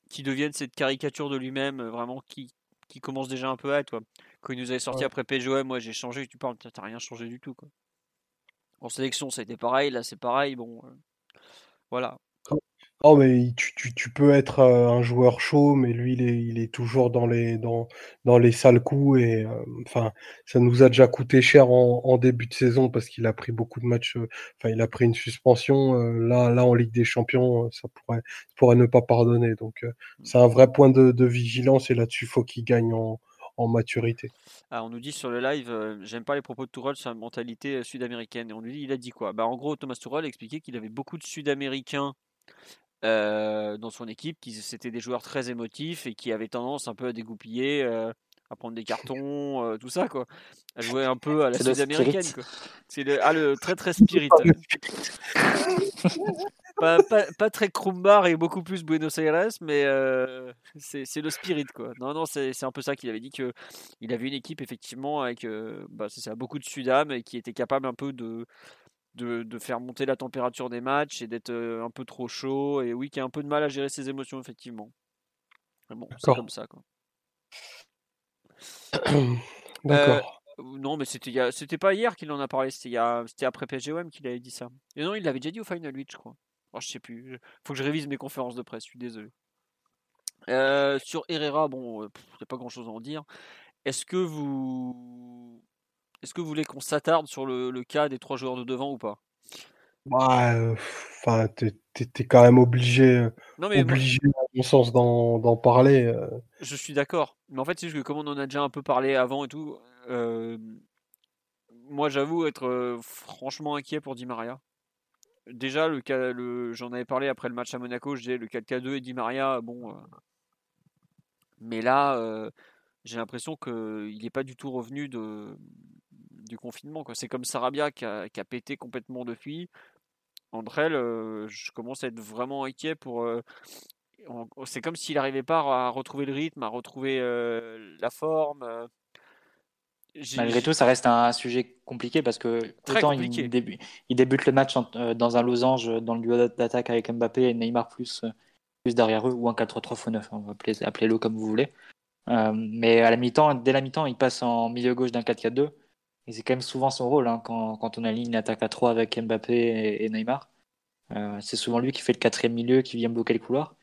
qu'il, devienne cette caricature de lui-même, euh, vraiment qui, qui commence déjà un peu à être. Quoi. Quand il nous avait sorti Ouais. après PGOM, moi j'ai changé. Tu parles, t'as t'as rien changé du tout. Quoi. En sélection, ça a été pareil. Là, c'est pareil. Bon, euh, voilà. Oh, mais tu, tu, tu peux être euh, un joueur chaud, mais lui, il est, il est toujours dans les, dans, dans les sales coups. Et euh, enfin, ça nous a déjà coûté cher en, en début de saison parce qu'il a pris beaucoup de matchs. euh, Enfin, il a pris une suspension. euh, là, là, en Ligue des Champions, ça pourrait, ça pourrait ne pas pardonner. Donc, euh, c'est un vrai point de, de vigilance. Et là-dessus, faut qu'il gagne en, en maturité. Ah, on nous dit sur le live, euh, j'aime pas les propos de Tourelle sur la mentalité sud-américaine. Et on nous dit, il a dit quoi? Bah, En gros, Thomas Tourelle expliquait qu'il avait beaucoup de Sud-Américains euh, dans son équipe, qui c'était des joueurs très émotifs et qui avaient tendance un peu à dégoupiller, à prendre des cartons, tout ça, quoi. À jouer un peu à la sud-américaine, C'est le, ah, le très très spirit. pas, pas, très Krumbar et beaucoup plus Buenos Aires, mais euh, c'est le spirit quoi. Non, non, c'est un peu ça qu'il avait dit que il avait une équipe effectivement avec euh, bah, ça, beaucoup de Sudam et qui était capable un peu de, de, de faire monter la température des matchs et d'être euh, un peu trop chaud et oui, qui a un peu de mal à gérer ses émotions effectivement. bon, c'est comme ça quoi. D'accord. non, mais c'était c'était pas hier qu'il en a parlé, c'était après PSGOM qu'il avait dit ça. Et non, il l'avait déjà dit au Final 8, je crois. Oh, je sais plus. Faut que je révise mes conférences de presse. Je suis désolé. Euh, sur Herrera, bon, il n'y a pas grand chose à en dire. Est-ce que vous, est-ce que vous voulez qu'on s'attarde sur le, cas des trois joueurs de devant ou pas? Ouais, enfin, t'es, quand même obligé, non, mais obligé à mon sens d'en, parler. Euh. Je suis d'accord, mais en fait c'est juste que comme on en a déjà un peu parlé avant et tout, euh, moi j'avoue être franchement inquiet pour Di Maria déjà, le, le, j'en avais parlé après le match à Monaco, je disais le 4K2 et Di Maria, bon. Euh, mais là, euh, j'ai l'impression qu'il n'est pas du tout revenu de, du confinement. C'est comme Sarabia qui a, qui a, pété complètement depuis. Entre elles, euh, je commence à être vraiment inquiet pour. c'est comme s'il n'arrivait pas à retrouver le rythme, à retrouver la forme. Malgré tout, ça reste un sujet compliqué parce que autant Il, débute, il, débute le match euh, dans un losange dans le duo d'attaque avec Mbappé et Neymar plus, euh, plus derrière eux ou un 4-3-3 x 9, appelez-le comme vous voulez. Euh, mais à la mi-temps, dès la mi-temps, il passe en milieu gauche d'un 4-4-2 et c'est quand même souvent son rôle hein, quand, on aligne une attaque à 3 avec Mbappé et, Neymar. c'est souvent lui qui fait le quatrième milieu, qui vient bloquer le couloir.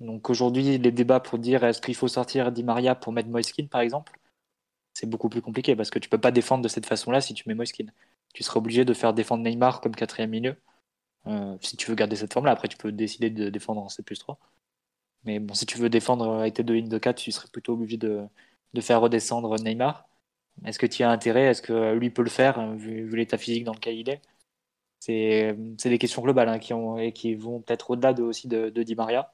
Donc aujourd'hui, les débats pour dire est-ce qu'il faut sortir Di Maria pour mettre Moiskin par exemple c'est beaucoup plus compliqué parce que tu peux pas défendre de cette façon-là si tu mets Moiskin. Tu seras obligé de faire défendre Neymar comme quatrième milieu. Euh, si tu veux garder cette forme-là, après tu peux décider de défendre en 7 plus 3. Mais bon, si tu veux défendre avec tes deux lignes de 4, tu serais plutôt obligé de faire redescendre Neymar. Est-ce que tu as intérêt? Est-ce que lui peut le faire, euh, vu, l'état physique dans lequel il est? C'est des questions globales hein, qui, ont, et qui vont peut-être au-delà de, aussi de, de Di Maria.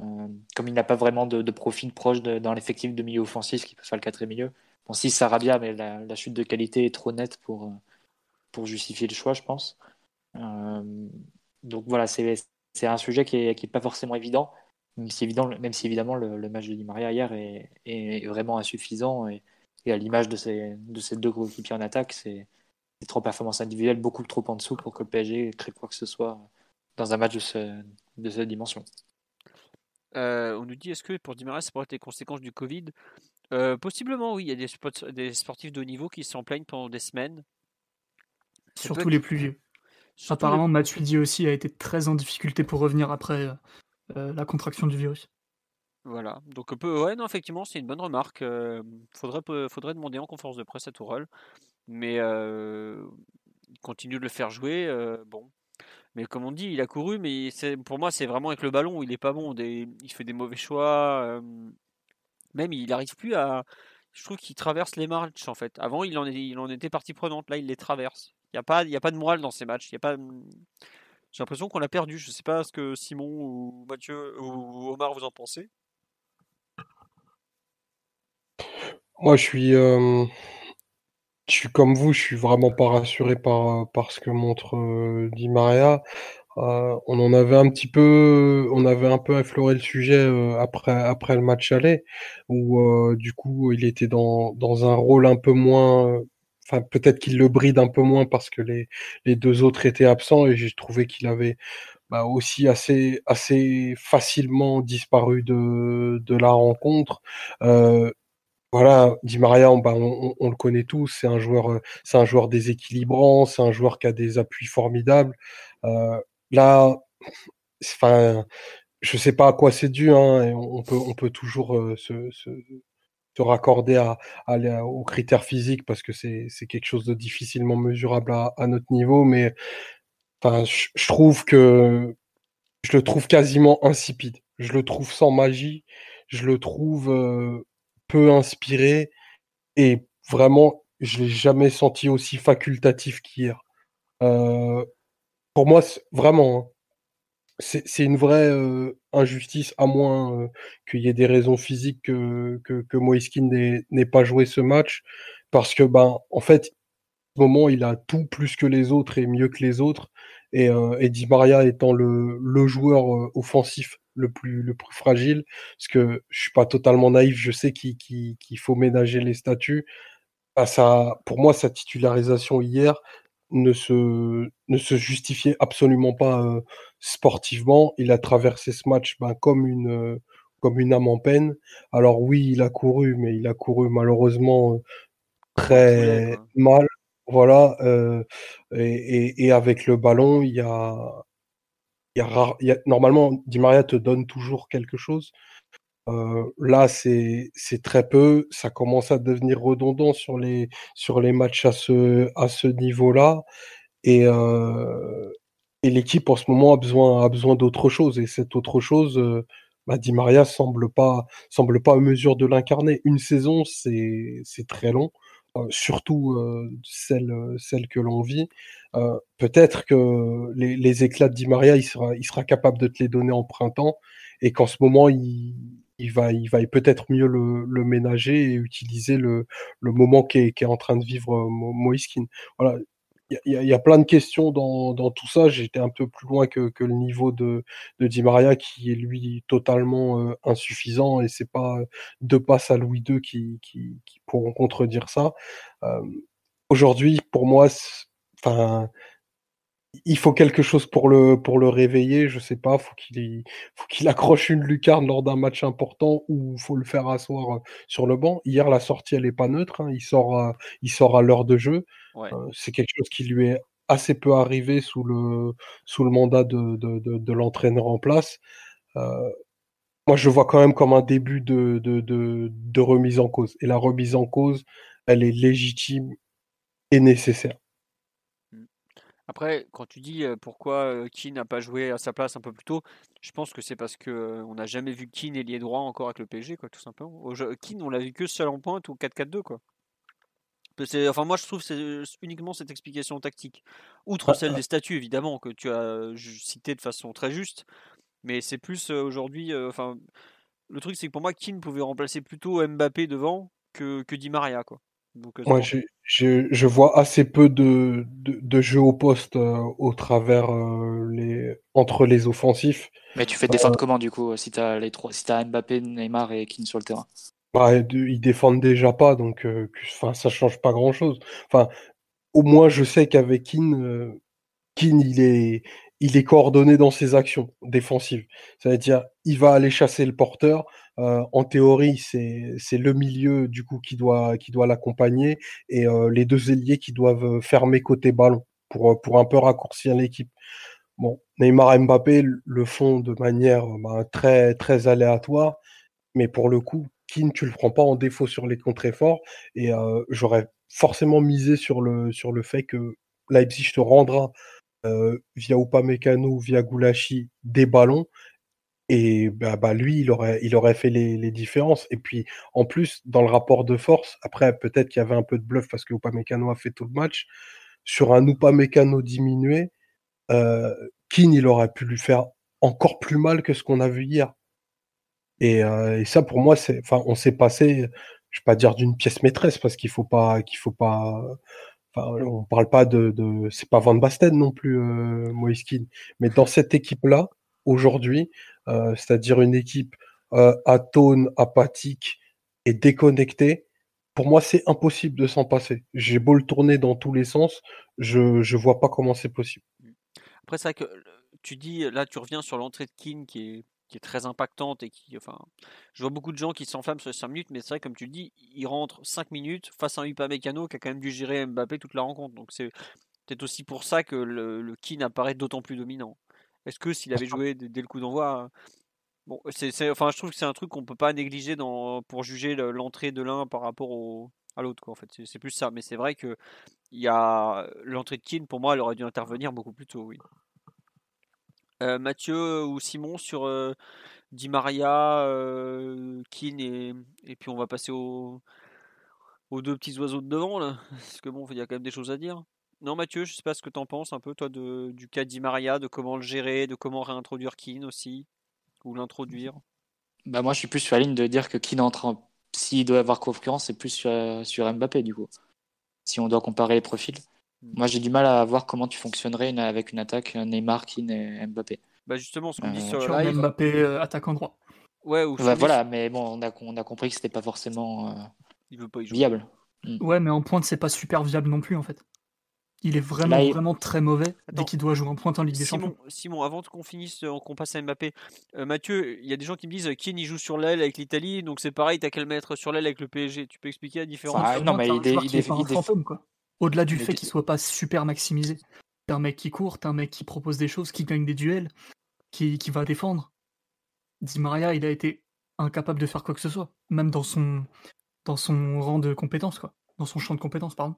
Euh, comme il n'a pas vraiment de, profil proche dans l'effectif de milieu offensif qui peut faire le quatrième milieu, Bon, si Sarabia, mais la, chute de qualité est trop nette pour, euh, pour justifier le choix, je pense. Euh, donc voilà, c'est un sujet qui n'est qui est pas forcément évident, même si, évident, même si évidemment le, match de Di Maria hier est, est vraiment insuffisant et, à l'image de ces, de ces deux gros équipiers en attaque, c'est trop performance individuelle, beaucoup trop en dessous pour que le PSG crée quoi que ce soit dans un match de, ce, de cette dimension. Euh, on nous dit est-ce que pour Di Maria ça pourrait être les conséquences du Covid? Euh, possiblement, oui. Il y a des, des, sportifs de haut niveau qui s'en plaignent pendant des semaines. Surtout les plus vieux. Apparemment, les... Matuidi aussi a été très en difficulté pour revenir après euh, la contraction du virus. Voilà. Donc, peu, ouais, effectivement, c'est une bonne remarque. faudrait, faudrait demander en conférence de presse à Tourelle. Mais il continue de le faire jouer. bon. Mais comme on dit, il a couru, mais pour moi, c'est vraiment avec le ballon il est pas bon. il fait des mauvais choix. Même il n'arrive plus à. Je trouve qu'il traverse les matchs en fait. Avant, il en, était partie prenante. Là, il les traverse. Il n'y a, pas, a pas de morale dans ces matchs. Il y a pas. J'ai l'impression qu'on l'a perdu. Je ne sais pas ce que Simon ou Mathieu ou Omar vous en pensez. Moi, je suis, euh, je suis comme vous. Je suis vraiment pas rassuré par, par ce que montre euh, Di Maria. Euh, on en avait un petit peu, on avait un peu effleuré le sujet euh, après après le match aller, où euh, du coup il était dans dans un rôle un peu moins, enfin peut-être qu'il le bride un peu moins parce que les les deux autres étaient absents et j'ai trouvé qu'il avait bah, aussi assez assez facilement disparu de de la rencontre. Voilà, Di Maria, bah, on, on, le connaît tous, c'est un joueur, c'est un joueur déséquilibrant, c'est un joueur qui a des appuis formidables. Euh, Là, enfin, je sais pas à quoi c'est dû, hein, on peut, on peut toujours euh, se, raccorder à, à, aux critères physiques parce que c'est quelque chose de difficilement mesurable à, à notre niveau, mais enfin, je, trouve que je le trouve quasiment insipide. Je le trouve sans magie. Je le trouve euh, inspiré et vraiment, je l'ai jamais senti aussi facultatif qu'hier. Euh, pour moi, vraiment, hein, c'est une vraie euh, injustice, à moins euh, qu'il y ait des raisons physiques que, que, que n'ait pas joué ce match, parce que, ben, en fait, au moment, il a tout plus que les autres et mieux que les autres, et, euh, et Di Maria étant le, le joueur offensif le plus, le plus fragile, parce que je suis pas totalement naïf, je sais qu'il faut ménager les statuts. Bah, pour moi, sa titularisation hier ne se, ne se justifiait absolument pas euh, sportivement. Il a traversé ce match ben, comme, une, comme une âme en peine. Alors oui, il a couru, mais il a couru malheureusement euh, très mal. Voilà. Euh, et, avec le ballon, il y a, y y a normalement, Di Maria te donne toujours quelque chose. Euh, là, c'est très peu. Ça commence à devenir redondant sur les, sur les matchs à ce, à ce niveau-là. Et, euh, et l'équipe, en ce moment, a besoin, a besoin d'autre chose. Et cette autre chose, bah, Di Maria semble pas, semble pas à mesure de l'incarner. Une saison, c'est très long. Euh, surtout euh, celle, celle que l'on vit. Euh, peut-être que les, éclats de Di Maria, il sera, capable de te les donner en printemps et qu'en ce moment, il, va, peut-être mieux le, ménager et utiliser le, moment qu'est est en train de vivre euh, Moiskin. Voilà. Y, y, a plein de questions dans, dans tout ça. J'étais un peu plus loin que, que, le niveau de, de Di Maria, qui est lui totalement euh, insuffisant, et c'est pas deux passes à Louis II qui, qui, qui pourront contredire ça. Euh, Aujourd'hui, pour moi, enfin, il faut quelque chose pour le, pour le réveiller. Je sais pas, faut qu'il faut qu'il accroche une lucarne lors d'un match important ou faut le faire asseoir euh, sur le banc. Hier, la sortie, elle est pas neutre. Hein. Il sort, à, il sort à l'heure de jeu. Ouais. Euh, c'est quelque chose qui lui est assez peu arrivé sous le, sous le mandat de, de, de, de l'entraîneur en place. Euh, moi, je vois quand même comme un début de, de, de, de remise en cause. Et la remise en cause, elle est légitime et nécessaire. Après, quand tu dis pourquoi Keane n'a pas joué à sa place un peu plus tôt, je pense que c'est parce que on n'a jamais vu Keane ailier droit encore avec le PSG, quoi, tout simplement. Keane, on l'a vu que seul en pointe ou 4-4-2, quoi. Enfin, moi, je trouve c'est uniquement cette explication tactique. Outre celle des statuts, évidemment, que tu as cité de façon très juste. Mais c'est plus aujourd'hui. Enfin, le truc, c'est que pour moi, Keane pouvait remplacer plutôt Mbappé devant que, que Di Maria, quoi. Donc, Moi, je, je, je, vois assez peu de, de, de jeux au poste euh, au travers euh, les entre les offensifs. Mais tu fais défendre euh, comment du coup si tu as les trois si as Mbappé, Neymar et Keane sur le terrain bah, Ils défendent déjà pas donc enfin ça change pas grand chose. Enfin au moins je sais qu'avec Keane, Keane il est il est coordonné dans ses actions défensives. C'est-à-dire, il va aller chasser le porteur. Euh, en théorie, c'est le milieu du coup qui doit qui doit l'accompagner et euh, les deux ailiers qui doivent fermer côté ballon pour pour un peu raccourcir l'équipe. Bon, Neymar et Mbappé le font de manière bah, très très aléatoire, mais pour le coup, Keane, tu le prends pas en défaut sur les contre-efforts et euh, j'aurais forcément misé sur le sur le fait que Leipzig te rendra euh, via Upamecano, via Goulashi, des ballons. Et bah, bah, lui, il aurait, il aurait fait les, les, différences. Et puis, en plus, dans le rapport de force, après, peut-être qu'il y avait un peu de bluff parce que Upamecano a fait tout le match. Sur un Upamecano diminué, euh, Keane, il aurait pu lui faire encore plus mal que ce qu'on a vu hier. Et, euh, ça, pour moi, c'est, enfin, on s'est passé, je vais pas dire d'une pièce maîtresse parce qu'il faut pas, qu'il faut pas Enfin, on parle pas de, c'est pas Van Basten non plus, euh, Moiskin. Mais dans cette équipe-là, aujourd'hui, euh, c'est-à-dire une équipe euh, atone, apathique et déconnectée, pour moi, c'est impossible de s'en passer. J'ai beau le tourner dans tous les sens, je je vois pas comment c'est possible. Après, vrai que tu dis, là, tu reviens sur l'entrée de Keane qui est qui est très impactante et qui, enfin, je vois beaucoup de gens qui s'enflamment sur les 5 minutes, mais c'est vrai, comme tu le dis, il rentre 5 minutes face à un Upamecano qui a quand même dû gérer Mbappé toute la rencontre. Donc c'est peut-être aussi pour ça que le, le Keane apparaît d'autant plus dominant. Est-ce que s'il avait joué dès, le coup d'envoi, bon, c'est, enfin, je trouve que c'est un truc qu'on peut pas négliger dans, pour juger l'entrée de l'un par rapport au, à l'autre, quoi. En fait, c'est, plus ça. Mais c'est vrai que il y a l'entrée de Keane, pour moi, elle aurait dû intervenir beaucoup plus tôt, oui. Euh, Mathieu ou Simon sur euh, Di Maria, euh, Keane et, et puis on va passer aux, deux petits oiseaux de devant là. Parce que bon, il y a quand même des choses à dire. Non, Mathieu, je sais pas ce que tu en penses un peu, toi, de, du cas Di Maria, de comment le gérer, de comment réintroduire Keane aussi, ou l'introduire? Bah moi, je suis plus sur la ligne de dire que Keane entre en... S'il doit avoir concurrence, c'est plus sur, sur Mbappé, du coup. Si on doit comparer les profils. Hmm. Moi, j'ai du mal à voir comment tu fonctionnerais une- avec une attaque Neymar, Keane et Mbappé. Bah justement, ce qu'on dit Euh, sur Sur le live. Mbappé euh, attaquant droit. Ouais, ou Bah, voilà, mais bon, on a, on a compris que c'était pas forcément euh, il veut pas y jouer. viable. Ouais, mais en pointe, c'est pas super viable non plus en fait. Il est vraiment, Là, il- vraiment très mauvais Attends. dès qu'il doit jouer en pointe en Ligue des Simon, Champions. Simon, avant qu'on finisse, qu'on passe à Mbappé, euh, Mathieu, il y a des gens qui me disent Keane il joue sur l'aile avec l'Italie, donc c'est pareil, t'as qu'à le mettre sur l'aile avec le PSG. Tu peux expliquer la différence? Enfin, Pour non, mais un il joueur il est il fantôme, quoi. Au-delà du Mais fait qu'il soit pas super maximisé. T'es un mec qui court, t'es un mec qui propose des choses, qui gagne des duels, qui, qui va défendre. Di Maria, il a été incapable de faire quoi que ce soit, même dans son, dans son rang de compétences, quoi. Dans son champ de compétences, pardon.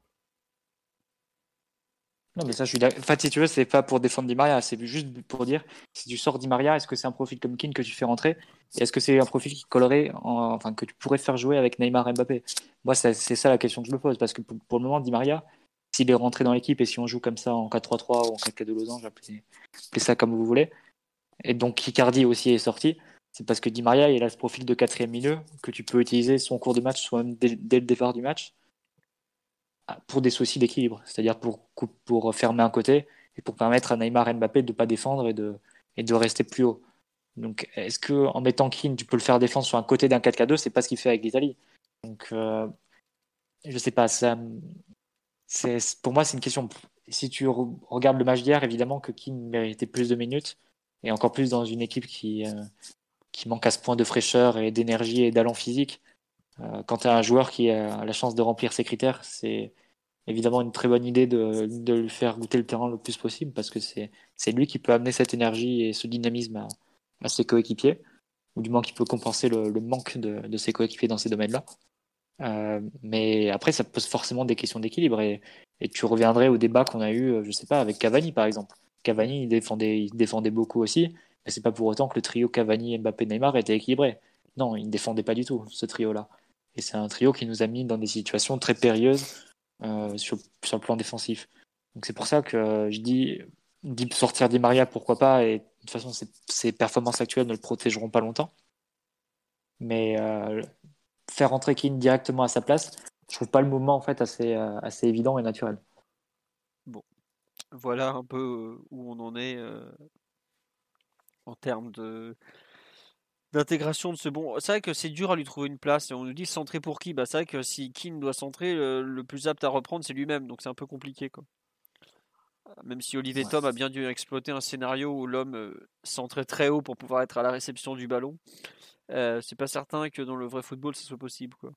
Non, mais ça, je suis d'accord. Enfin, si tu veux, c'est pas pour défendre Di Maria, c'est juste pour dire si tu sors Di Maria, est-ce que c'est un profil comme Keane que tu fais rentrer? Et est-ce que c'est un profil qui collerait, en- enfin, que tu pourrais faire jouer avec Neymar et Mbappé? Moi, c'est ça la question que je me pose, parce que pour, le moment, Di Maria, s'il est rentré dans l'équipe et si on joue comme ça en 4-3-3 ou en 4-4-2 losange, appelez, ça comme vous voulez, et donc Icardi aussi est sorti, c'est parce que Di Maria, il a ce profil de quatrième milieu que tu peux utiliser son cours de match, soit même dès le départ du match, pour des soucis d'équilibre, c'est-à-dire pour, pour fermer un côté et pour permettre à Neymar et Mbappé de ne pas défendre et de, et de rester plus haut. Donc, est-ce que en mettant Keane, tu peux le faire défendre sur un côté d'un 4K2 C'est pas ce qu'il fait avec l'Italie. Donc, euh, je sais pas. Ça, pour moi, c'est une question. Si tu re- regardes le match d'hier, évidemment que Keane méritait plus de minutes et encore plus dans une équipe qui, euh, qui manque à ce point de fraîcheur et d'énergie et d'allant physique. Euh, quand tu as un joueur qui a la chance de remplir ses critères, c'est évidemment une très bonne idée de, de lui faire goûter le terrain le plus possible parce que c'est lui qui peut amener cette énergie et ce dynamisme à, ses coéquipiers, ou du moins qui peut compenser le, le manque de, de ses coéquipiers dans ces domaines-là. Euh, mais après, ça pose forcément des questions d'équilibre et, et tu reviendrais au débat qu'on a eu, euh, je sais pas, avec Cavani par exemple. Cavani, il défendait, il défendait beaucoup aussi, mais c'est pas pour autant que le trio Cavani, Mbappé, Neymar était équilibré. Non, il ne défendait pas du tout ce trio-là. Et c'est un trio qui nous a mis dans des situations très périlleuses euh, sur, le plan défensif. Donc c'est pour ça que euh, je dis, sortir Di Maria, pourquoi pas, et de toute façon ses, performances actuelles ne le protégeront pas longtemps. Mais euh, faire rentrer Keane directement à sa place, je trouve pas le mouvement en fait assez, assez évident et naturel. Voilà un peu où on en est en termes de d'intégration de ce bon. C'est vrai que c'est dur à lui trouver une place. Et on nous dit centrer pour qui? Bah c'est vrai que si Keane doit centrer, le, le plus apte à reprendre c'est lui-même. Donc c'est un peu compliqué quoi. Même si Olivier Ouais. Tom a bien dû exploiter un scénario où l'homme euh, centrait très haut pour pouvoir être à la réception du ballon, euh, c'est pas certain que dans le vrai football ce soit possible quoi.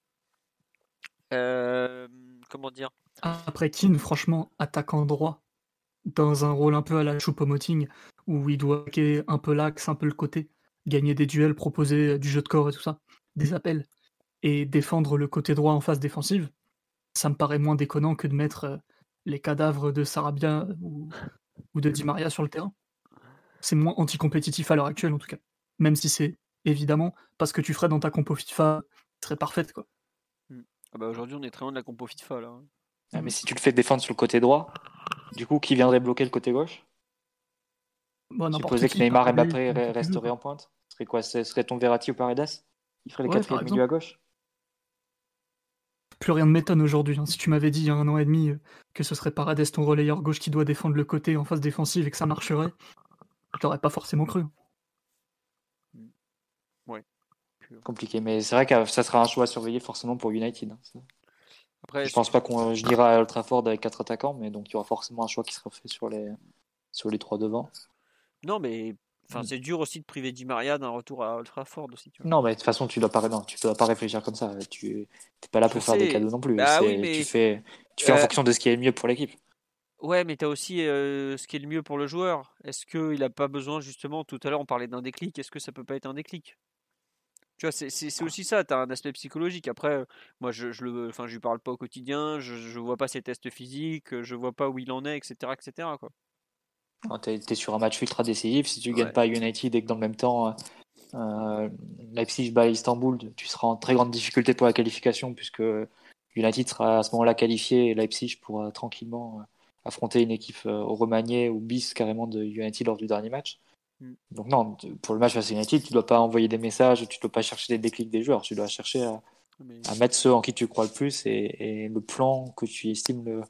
Euh, comment dire? Après Keane, franchement, attaquant droit, dans un rôle un peu à la Choupo-Moting, où il doit attaquer un peu l'axe, un peu le côté, gagner des duels, proposer euh, du jeu de corps et tout ça, des appels, et défendre le côté droit en phase défensive, ça me paraît moins déconnant que de mettre euh, les cadavres de Sarabia ou, ou de Di Maria sur le terrain. C'est moins anticompétitif à l'heure actuelle en tout cas. Même si c'est évidemment pas ce que tu ferais dans ta compo FIFA serait parfaite quoi. Ah bah aujourd'hui on est très loin de la compo FIFA là. hein. Ah, mais si tu le fais défendre sur le côté droit, du coup, qui viendrait bloquer le côté gauche? Bon, n'importe Supposer que Neymar et Mbappé resteraient en pointe serait quoi Ce serait ton Verratti ou Paredes? Il ferait les Ouais, milieux à gauche? Plus rien ne m'étonne aujourd'hui. hein. Si tu m'avais dit il y a un an et demi euh, que ce serait Paredes ton relayeur gauche qui doit défendre le côté en phase défensive et que ça marcherait, je t'aurais pas forcément cru. Compliqué, mais c'est vrai que ça sera un choix à surveiller forcément pour United. hein. Après, Je pense pas qu'on je dirais à Old Trafford avec quatre attaquants, mais donc il y aura forcément un choix qui sera fait sur les sur les trois devant. non mais enfin Mm. c'est dur aussi de priver Di Maria d'un retour à Old Trafford aussi. Tu vois. Non, mais de toute façon, tu dois pas non, tu dois pas réfléchir comme ça. Tu t'es pas là pour Je faire des cadeaux non plus. Bah C'est- oui, mais- tu fais tu fais en Euh, fonction de ce qui est le mieux pour l'équipe. Ouais, mais t'as aussi euh, ce qui est le mieux pour le joueur. Est-ce qu'il a pas besoin justement tout à l'heure on parlait d'un déclic. Est-ce que ça peut pas être un déclic? Tu vois, c'est- c'est aussi ça. T'as un aspect psychologique. Après, moi je je le, enfin je lui parle pas au quotidien. Je je vois pas ses tests physiques. Je vois pas où il en est, etc., etc. Quoi. T'es es sur un match ultra décisif, si tu Ouais. gagnes pas à United et que dans le même temps Euh, Leipzig bat Istanbul, tu seras en très grande difficulté pour la qualification puisque United sera à ce moment-là qualifié et Leipzig pourra tranquillement euh, affronter une équipe euh, au remanié ou bis carrément de United lors du dernier match. Mm. Donc non, pour le match face à United, tu dois pas envoyer des messages, tu dois pas chercher des déclics des joueurs, tu dois chercher à, Mais à mettre ceux en qui tu crois le plus et, et le plan que tu estimes le,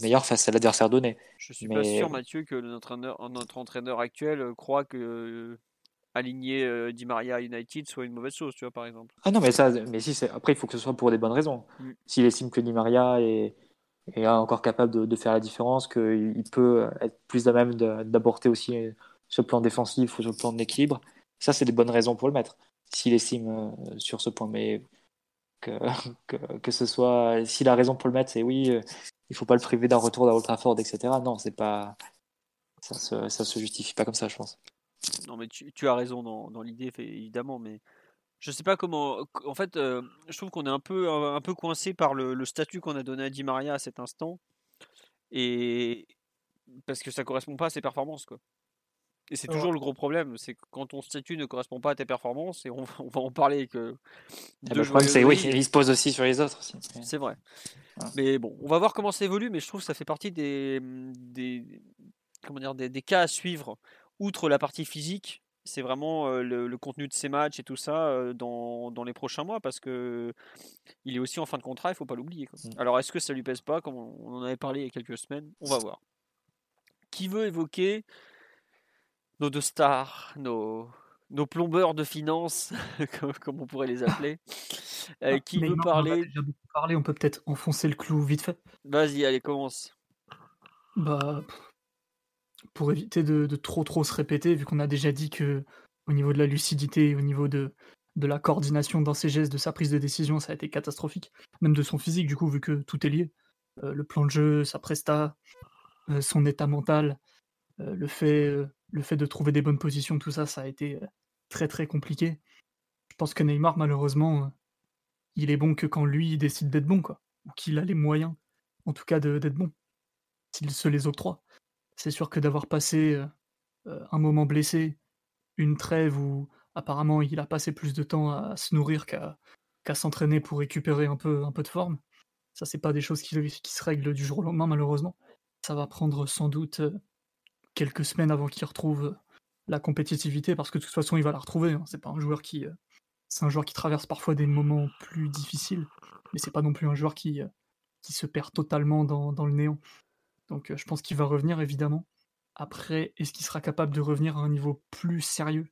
meilleur face à l'adversaire donné. je suis pas mais- sûr, Mathieu, que notre entraîneur, notre entraîneur actuel euh, croit que euh, aligner euh, Di Maria à United soit une mauvaise chose, tu vois, par exemple. Ah non, mais ça, mais si après, il faut que ce soit pour des bonnes raisons. Mm. S'il estime que Di Maria est, est encore capable de, de faire la différence, qu'il peut être plus à même d'apporter aussi ce plan défensif ou ce plan d'équilibre, ça, c'est des bonnes raisons pour le mettre. S'il estime euh, sur ce point, mais que, que, que ce soit, si la raison pour le mettre, c'est oui, euh, il faut pas le priver d'un retour à Old Trafford, etc. Non, c'est pas, ça se, ça se justifie pas comme ça, je pense. Non, mais tu, tu as raison dans, dans l'idée, évidemment, mais je sais pas comment. En fait, euh, je trouve qu'on est un peu, un peu coincé par le, le statut qu'on a donné à Di Maria à cet instant, et parce que ça correspond pas à ses performances, quoi. Et c'est Ouais. toujours le gros problème, c'est que quand ton statut ne correspond pas à tes performances, et on, on va en parler que. De le problème, c'est oui, il se pose aussi sur les autres. C'est vrai. Mais bon, on va voir comment ça évolue, mais je trouve que ça fait partie des, des, comment dire, des, des cas à suivre. Outre la partie physique, c'est vraiment euh, le, le contenu de ces matchs et tout ça euh, dans, dans les prochains mois, parce que il est aussi en fin de contrat, il faut pas l'oublier. quoi. Mm. Alors est-ce que ça lui pèse pas, comme on on en avait parlé il y a quelques semaines? On va voir. Qui veut évoquer nos deux stars, nos, nos plombeurs de finances, comme, on pourrait les appeler Euh, Ah, Qui veut Neymar, on en a parler? déjà beaucoup parlé, on peut peut-être enfoncer le clou vite fait. Vas-y, allez, commence. Bah, pour éviter de, de trop trop se répéter, vu qu'on a déjà dit que au niveau de la lucidité, au niveau de, de la coordination dans ses gestes, de sa prise de décision, ça a été catastrophique. Même de son physique, du coup, vu que tout est lié. Euh, le plan de jeu, sa presta, euh, son état mental, le, fait, le fait de trouver des bonnes positions, tout ça, ça a été euh, très très compliqué. Je pense que Neymar, malheureusement, euh, il est bon que quand lui décide d'être bon, quoi. Ou qu'il a les moyens, en tout cas, d'être bon. S'il se les octroie. C'est sûr que d'avoir passé euh, un moment blessé, une trêve où apparemment il a passé plus de temps à se nourrir qu'à s'entraîner pour récupérer un peu, un peu de forme, ça c'est pas des choses qui, se règlent du jour au lendemain malheureusement. Ça va prendre sans doute quelques semaines avant qu'il retrouve euh, la compétitivité parce que de toute façon il va la retrouver. hein. C'est pas un joueur qui, euh, un joueur qui traverse parfois des moments plus difficiles, mais c'est pas non plus un joueur qui, euh, se perd totalement dans, le néant. Donc je pense qu'il va revenir évidemment. Après, est-ce qu'il sera capable de revenir à un niveau plus sérieux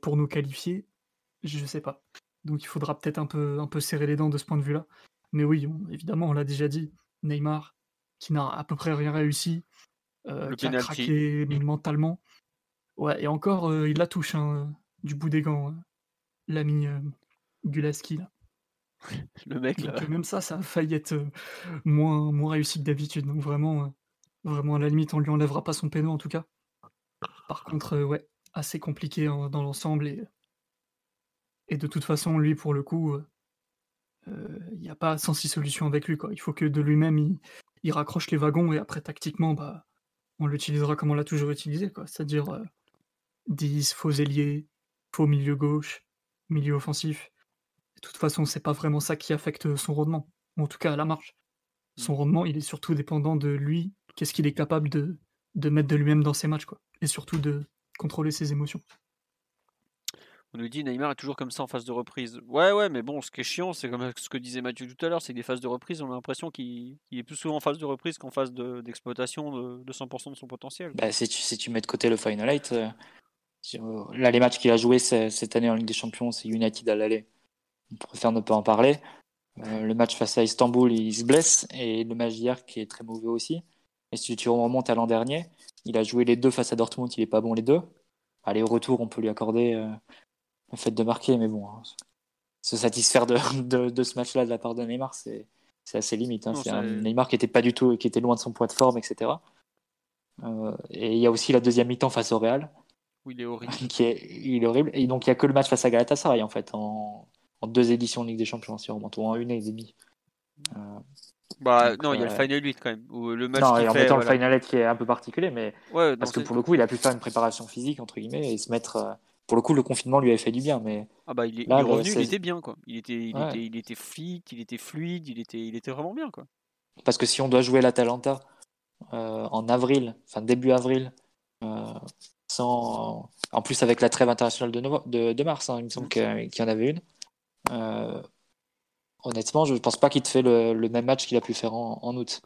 pour nous qualifier? Je sais pas. Donc il faudra peut-être un peu, serrer les dents de ce point de vue-là. Mais oui, évidemment, on l'a déjà dit, Neymar, qui n'a à peu près rien réussi, Le qui a penalty. craqué mentalement. Ouais, et encore, euh, il la touche hein, du bout des gants, euh, l'ami euh, Gulaski. Là. Le mec, là. Donc euh, même ça, ça a failli être euh, moins, moins réussi que d'habitude. Donc vraiment, euh, vraiment à la limite, on lui enlèvera pas son péno en tout cas. Par contre, euh, ouais, assez compliqué hein, dans l'ensemble et, et de toute façon, lui pour le coup, il n'y a pas 106 solutions avec lui. Quoi. Il faut que de lui-même, il, il raccroche les wagons et après tactiquement, bah, on l'utilisera comme on l'a toujours utilisé, quoi. C'est-à-dire euh, 10 faux ailiers, faux milieu gauche, milieu offensif. De toute façon, c'est pas vraiment ça qui affecte son rendement, en tout cas à la marche. Son rendement, il est surtout dépendant de lui, qu'est-ce qu'il est capable de, de mettre de lui-même dans ses matchs, quoi. Et surtout de contrôler ses émotions. On nous dit Neymar est toujours comme ça en phase de reprise. Ouais, ouais, mais bon, ce qui est chiant, c'est comme ce que disait Mathieu tout à l'heure, c'est que des phases de reprise, on a l'impression qu'il est plus souvent en phase de reprise qu'en phase de- d'exploitation de, de 100% de son potentiel. Bah, si, tu, mets de côté le Final 8, euh, sur- là, les matchs qu'il a joués ce- cette année en Ligue des Champions, c'est United à l'aller. On préfère ne pas en parler. Euh, le match face à Istanbul, il se blesse. Et le match d'hier, qui est très mauvais aussi. Et si tu remontes à l'an dernier, il a joué les deux face à Dortmund, il est pas bon les deux. Allez, au retour, on peut lui accorder euh, le fait de marquer, mais bon, hein, se satisfaire de, de, de ce match-là de la part de Neymar, c'est assez limite. hein. Non, C'est un Neymar qui était pas du tout, qui était loin de son poids de forme, etc. Euh, et il y a aussi la deuxième mi-temps face au Real, Oui, il est horrible. qui est, il est horrible. Et donc il y a que le match face à Galatasaray en fait, en, en deux éditions de Ligue des Champions, si on remonte, ou en une et demie. Euh, Bah, Donc, non, il y a le euh, Final 8 quand même. Le match non, et en fait, mettant voilà. le Final Eight qui est un peu particulier, mais Ouais, parce que pour le coup, il a pu faire une préparation physique entre guillemets et se mettre, euh, pour le coup, le confinement lui avait fait du bien. Mais ah bah, il est, là, il est revenu, il était bien, quoi. Il était, il Ouais. était, il était fluide, il était fluide, il était, il était vraiment bien, quoi. Parce que si on doit jouer l'Atalanta euh, en avril, enfin début avril, euh, sans... en plus avec la trêve internationale de, de, de mars, hein, il me semble qu'il y en avait une. euh, honnêtement, je ne pense pas qu'il te fait le, le même match qu'il a pu faire en, en août.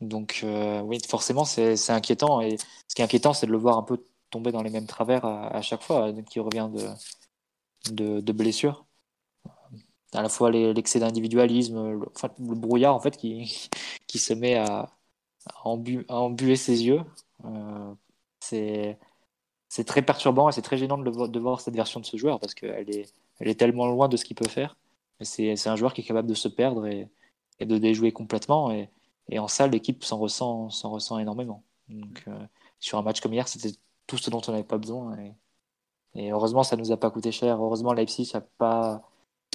Donc euh, oui, forcément, c'est c'est inquiétant. Et ce qui est inquiétant, c'est de le voir un peu tomber dans les mêmes travers à, chaque fois, euh, qui revient de, blessures. À la fois l'excès d'individualisme, le, brouillard en fait qui, se met à, à, embu- embuer ses yeux. Euh, c'est très perturbant et c'est très gênant de, voir cette version de ce joueur parce qu'elle est, elle est tellement loin de ce qu'il peut faire. C'est un joueur qui est capable de se perdre et, de déjouer complètement. Et, en salle, l'équipe s'en ressent, s'en ressent énormément. Euh, sur un match comme hier, c'était tout ce dont on n'avait pas besoin. Et, et heureusement, ça nous a pas coûté cher. Heureusement, Leipzig n'a pas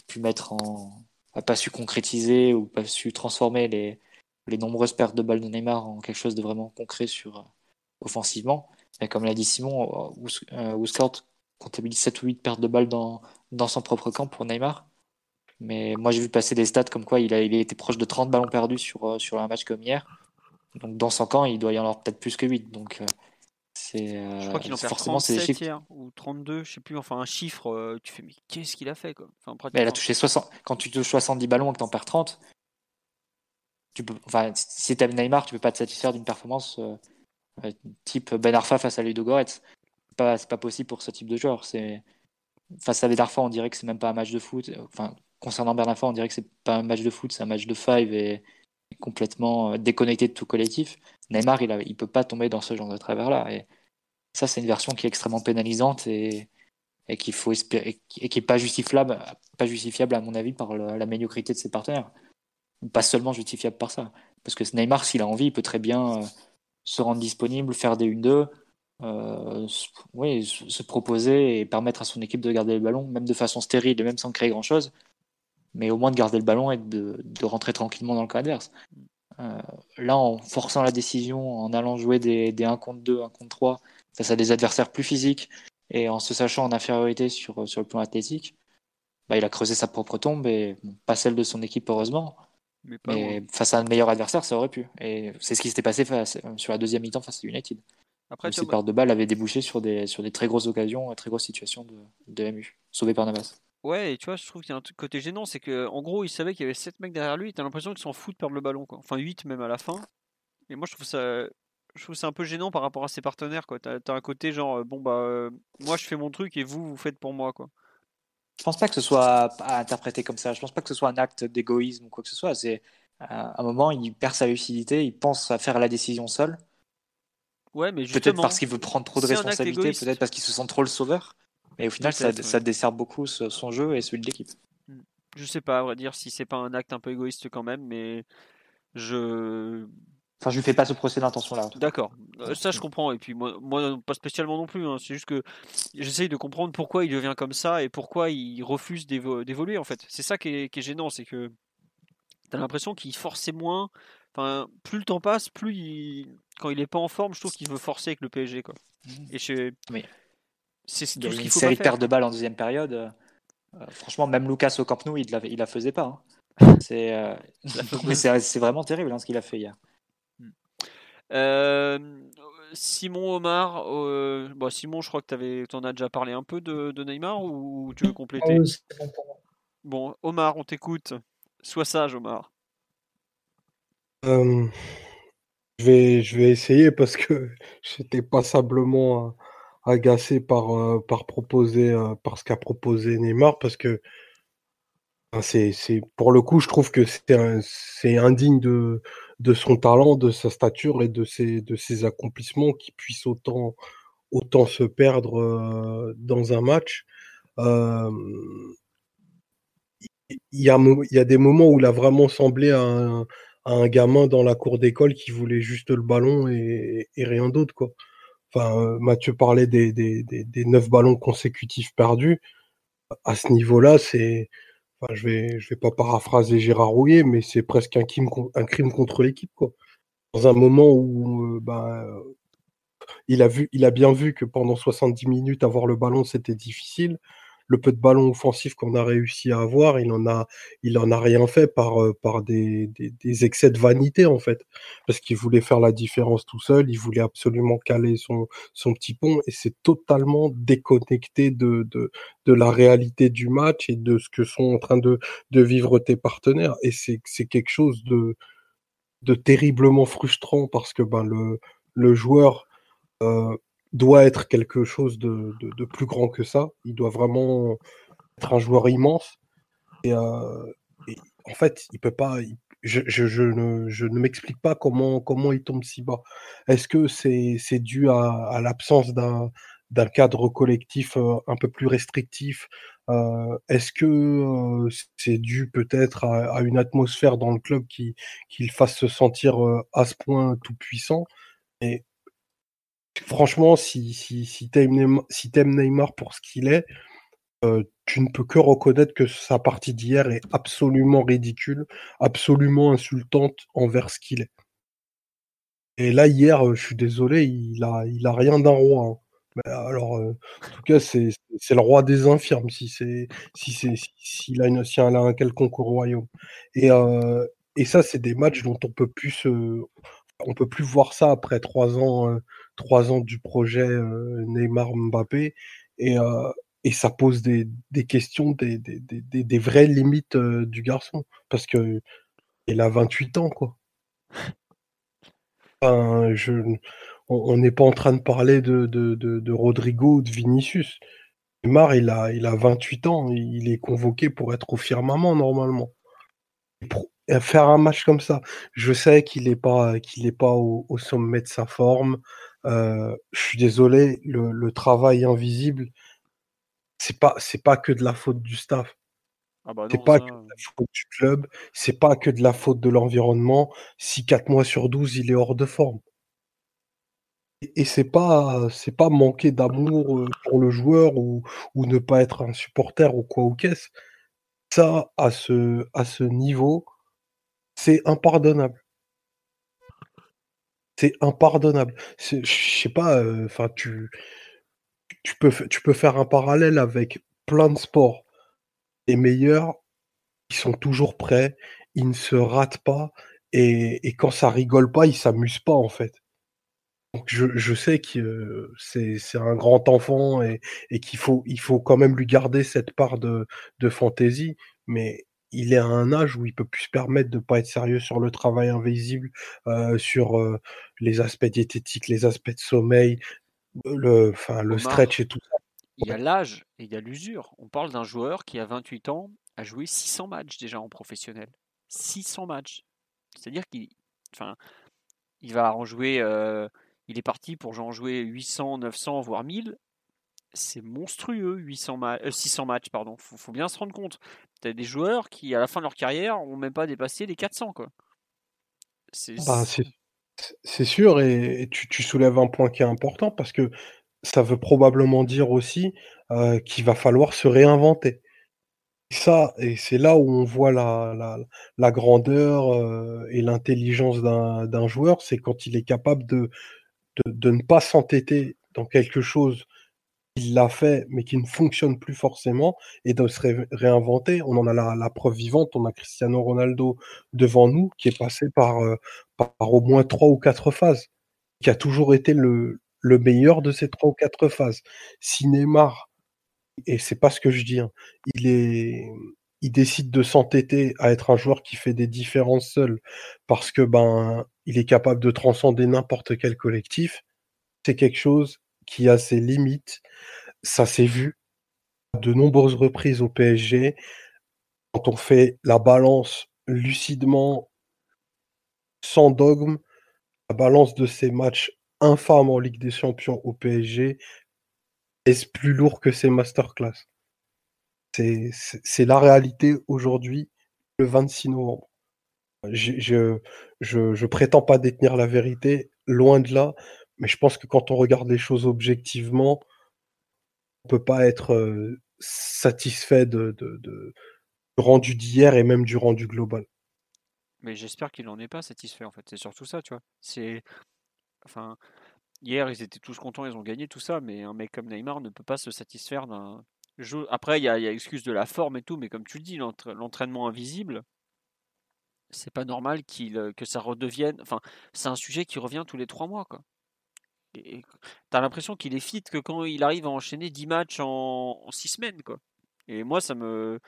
pu mettre en, a pas su concrétiser ou pas su transformer les, les nombreuses pertes de balles de Neymar en quelque chose de vraiment concret sur, euh, offensivement. Mais comme l'a dit Simon, euh, Wus- euh, comptabilise 7 ou 8 pertes de balles dans, dans son propre camp pour Neymar. Mais moi, j'ai vu passer des stats comme quoi il a, il a été proche de 30 ballons perdus sur, sur un match comme hier. Donc, dans son camp, il doit y en avoir peut-être plus que 8. Donc, c'est euh, Je crois qu'il en perd forcément c'est des 37 chiffres. hier, ou 32, je sais plus, enfin un chiffre, euh, tu fais, mais qu'est-ce qu'il a fait, quoi? Enfin, Mais elle a pratiquement. touché 60. Quand tu touches 70 ballons et que tu en perds 30, tu peux... enfin, si tu Neymar, tu peux pas te satisfaire d'une performance euh, type Ben Arfa face à Ludo Goretz. C'est pas, c'est pas possible pour ce type de joueur. C'est... Face à Ben Arfa, on dirait que c'est même pas un match de foot. Enfin, concernant Ben Arfa, on dirait que c'est pas un match de foot, c'est un match de five et complètement déconnecté de tout collectif. Neymar, il, il peut pas tomber dans ce genre de travers-là. Et ça, c'est une version qui est extrêmement pénalisante et, qui est pas justifiable, à mon avis par la médiocrité de ses partenaires. Pas seulement justifiable par ça, parce que Neymar, s'il a envie, il peut très bien euh, se rendre disponible, faire des 1-2, euh, se se proposer et permettre à son équipe de garder le ballon, même de façon stérile et même sans créer grand-chose, mais au moins de garder le ballon et de, de rentrer tranquillement dans le camp adverse. Euh, là, en forçant la décision, en allant jouer des, des 1 contre 2, 1 contre 3, face à des adversaires plus physiques, et en se sachant en infériorité sur, sur le plan athlétique, bah, il a creusé sa propre tombe, et bon, pas celle de son équipe, heureusement. Mais pas loin. Mais face à un meilleur adversaire, ça aurait pu. Et c'est ce qui s'était passé face, euh, sur la deuxième mi-temps face à United. Après, Où tu ces vois, pertes de balles avaient débouché sur des, sur des très grosses occasions, très grosses situations de, de MU, sauvées par Navas. Ouais, et tu vois, je trouve qu'il y a un truc côté gênant, c'est que en gros, il savait qu'il y avait 7 mecs derrière lui, et t'as l'impression qu'ils s'en foutent de perdre le ballon, quoi. Enfin, 8 même à la fin. Et moi, je trouve ça, je trouve ça un peu gênant par rapport à ses partenaires, quoi. T'as as un côté genre, euh, bon, bah, euh, moi, je fais mon truc et vous, vous faites pour moi, quoi. Je pense pas que ce soit à interpréter comme ça. Je pense pas que ce soit un acte d'égoïsme ou quoi que ce soit. C'est à un moment, il perd sa lucidité, il pense à faire la décision seul. Ouais, mais Peut-être justement, parce qu'il veut prendre trop de responsabilités, peut-être parce qu'il se sent trop le sauveur. Mais au final, ça, dessert beaucoup son jeu et celui de l'équipe. je sais pas, à vrai dire, si c'est pas un acte un peu égoïste quand même, mais je. Enfin, je lui fais pas ce procès d'intention là. D'accord, Euh, ça je comprends, et puis moi, moi pas spécialement non plus, hein. c'est juste que j'essaye de comprendre pourquoi il devient comme ça et pourquoi il refuse d'évo- d'évoluer en fait. C'est ça qui est, qui est gênant, c'est que t'as l'impression qu'il forçait moins. Enfin, plus le temps passe, plus il... quand il est pas en forme, je trouve qu'il veut forcer avec le PSG quoi. Et je... Oui. C'est tout a ce une qu'il faut série pas de faire. pertes de balles en deuxième période. euh, euh, franchement, même Lucas au Camp Nou, il la, il la faisait pas. hein. C'est euh, mais c'est c'est vraiment terrible hein, ce qu'il a fait hier. Euh, Simon Omar, euh, bon, Simon, je crois que tu en as déjà parlé un peu de, de Neymar ou tu veux Ah compléter c'est bon pour moi. Bon, Omar, on t'écoute. Sois sage, Omar. Euh, je vais, je vais essayer parce que j'étais passablement euh, agacé par, euh, par proposer, euh, par ce qu'a proposé Neymar parce que enfin, c'est, pour le coup, je trouve que c'est, indigne de, de son talent, de sa stature et de ses, de ses accomplissements qu'il puisse autant, autant se perdre euh, dans un match. Il y a, y a des moments où il a vraiment semblé à un, un gamin dans la cour d'école qui voulait juste le ballon et, et rien d'autre, quoi. Euh, Mathieu parlait des, des, des, neuf ballons consécutifs perdus. À ce niveau-là, c'est, je vais, je vais pas paraphraser Gérard Rouillet, mais c'est presque un crime, un crime contre l'équipe, quoi. Dans un moment où, euh, bah, il a, vu, il a bien vu que pendant 70 minutes, avoir le ballon, c'était difficile le peu de ballon offensif qu'on a réussi à avoir, il en a, il en a rien fait par, euh, par des, des, excès de vanité en fait, parce qu'il voulait faire la différence tout seul, il voulait absolument caler son, son petit pont et c'est totalement déconnecté de, de, de, la réalité du match et de ce que sont en train de, de vivre tes partenaires. Et c'est quelque chose de, de terriblement frustrant parce que ben le, le joueur euh, doit être quelque chose de, de, plus grand que ça. Il doit vraiment être un joueur immense. Et, euh, en fait, il peut pas. je, je, ne, je ne m'explique pas comment, comment il tombe si bas. Est-ce que c'est c'est dû à, l'absence d'un cadre collectif euh, un peu plus restrictif euh, Est-ce que c'est dû peut-être à, une atmosphère dans le club qui, qui le fasse se sentir à ce point tout puissant? Franchement, si, si, si tu aimes, si Neymar pour ce qu'il est, euh, tu ne peux que reconnaître que sa partie d'hier est absolument ridicule, absolument insultante envers ce qu'il est. Et là, hier, euh, je suis désolé, il a, rien d'un roi. Hein. alors, euh, en tout cas, c'est, le roi des infirmes, si c'est, si c'est, s'il a, un quelconque royaume. Et, ça, c'est des matchs dont on peut on peut plus voir ça après trois ans, trois ans du projet Neymar Mbappé et, et ça pose des, des questions, des, des, des, vraies limites du garçon parce que il a 28 ans quoi. Je, on n'est pas en train de parler de, de, de, de, Rodrigo ou de Vinicius. Neymar, il a, il a 28 ans, il est convoqué pour être au firmament normalement faire un match comme ça, je sais qu'il n'est pas, qu'il est pas au, sommet de sa forme. Euh, je suis désolé, le, travail invisible, c'est pas, c'est pas que de la faute du staff. Ah bah c'est pas que de la faute du club, c'est pas que de la faute de l'environnement. Si 4 mois sur 12, il est hors de forme. Et, c'est pas, c'est pas manquer d'amour euh, pour le joueur ou, ou ne pas être un supporter ou quoi ou qu'est-ce. Ça, à ce, à ce niveau, c'est impardonnable. C'est impardonnable. je sais pas, enfin, tu, tu, peux, faire un parallèle avec plein de sports. Les meilleurs, ils sont toujours prêts, ils ne se ratent pas, et, quand ça rigole pas, ils s'amusent pas, en fait. Je, sais que c'est, un grand enfant et, qu'il faut, il faut quand même lui garder cette part de, de fantaisie, mais il est à un âge où il peut plus se permettre de pas être sérieux sur le travail invisible, euh, sur euh, les aspects diététiques, les aspects de sommeil, le, enfin, le stretch et tout ça. Il y a l'âge et il y a l'usure. On parle d'un joueur qui a 28 ans, a joué 600 matchs déjà en professionnel. 600 matchs. C'est-à-dire qu'il enfin, il va en jouer. Euh, il est parti pour en jouer 800, 900, voire 1000 c'est monstrueux 800 600 matchs pardon. Faut, faut, bien se rendre compte. Tu as des joueurs qui à la fin de leur carrière ont même pas dépassé les 400 quoi. Bah, c'est sûr et tu, soulèves un point qui est important parce que ça veut probablement dire aussi euh, qu'il va falloir se réinventer. Ça et c'est là où on voit la, la, grandeur euh, et l'intelligence d'un joueur c'est quand il est capable de, de, de ne pas s'entêter dans quelque chose il l'a fait, mais qui ne fonctionne plus forcément, et de se réinventer. On en a la, preuve vivante, on a Cristiano Ronaldo devant nous, qui est passé par, euh, au moins trois ou quatre phases, qui a toujours été le, le meilleur de ces trois ou quatre phases. Si Neymar, et c'est pas ce que je dis, hein, il est il décide de s'entêter à être un joueur qui fait des différences seul parce que ben il est capable de transcender n'importe quel collectif, c'est quelque chose qui a ses limites. Ça s'est vu de nombreuses reprises au PSG. Quand on fait la balance lucidement, sans dogme, la balance de ces matchs infâmes en Ligue des Champions au PSG est plus lourd que ces masterclass? C'est la réalité aujourd'hui, le 26 novembre. Je, je, je, prétends pas détenir la vérité, loin de là, mais je pense que quand on regarde les choses objectivement, on peut pas être satisfait de, du rendu d'hier et même du rendu global. Mais j'espère qu'il n'en est pas satisfait en fait. C'est surtout ça, tu vois. C'est, enfin, hier, ils étaient tous contents, ils ont gagné tout ça, mais un mec comme Neymar ne peut pas se satisfaire d'un. Après, il y a, y a excuse de la forme et tout, mais comme tu le dis, l'entraînement invisible, c'est pas normal qu'il que ça redevienne. Enfin, c'est un sujet qui revient tous les trois mois, quoi. T'as l'impression qu'il est fit que quand il arrive à enchaîner 10 matchs en, en 6 semaines, quoi. Et moi, ça me.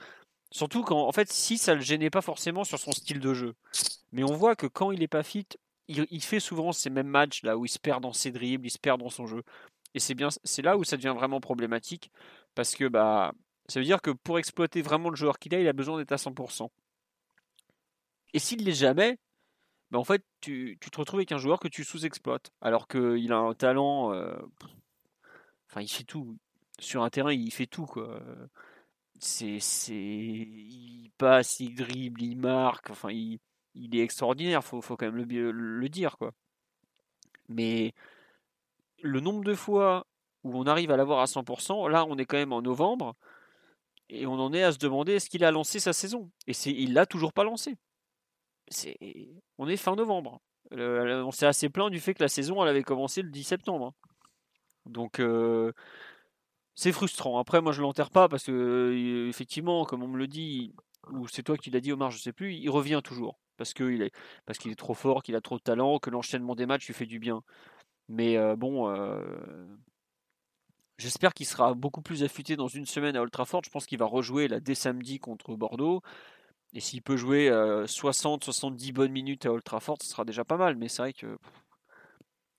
Surtout quand, en fait, si ça le gênait pas forcément sur son style de jeu. Mais on voit que quand il est pas fit, il, fait souvent ces mêmes matchs là où il se perd dans ses dribbles, il se perd dans son jeu. Et c'est bien, c'est là où ça devient vraiment problématique parce que bah, ça veut dire que pour exploiter vraiment le joueur qu'il a, il a besoin d'être à 100%. Et s'il l'est jamais, en fait, tu, te retrouves avec un joueur que tu sous-exploites, alors qu'il a un talent. Euh, enfin, il fait tout. Sur un terrain, il fait tout, quoi. C'est, il passe, il dribble, il marque. Enfin, il, est extraordinaire, faut, faut quand même le, le, dire, quoi. Mais le nombre de fois où on arrive à l'avoir à 100%, là, on est quand même en novembre, et on en est à se demander est-ce qu'il a lancé sa saison? Et c'est, il l'a toujours pas lancé. On est fin novembre. on s'est assez plaint du fait que la saison elle avait commencé le 10 septembre. Donc euh, c'est frustrant. Après, moi je l'enterre pas parce que euh, effectivement, comme on me le dit, ou c'est toi qui l'as dit Omar, je sais plus, il revient toujours parce qu'il est, est trop fort, qu'il a trop de talent, que l'enchaînement des matchs lui fait du bien. Mais euh, bon, j'espère qu'il sera beaucoup plus affûté dans une semaine à Old Trafford. Je pense qu'il va rejouer là dès samedi contre Bordeaux. Et s'il peut jouer 60-70 euh, bonnes minutes à Old Trafford, ce sera déjà pas mal. Mais c'est vrai que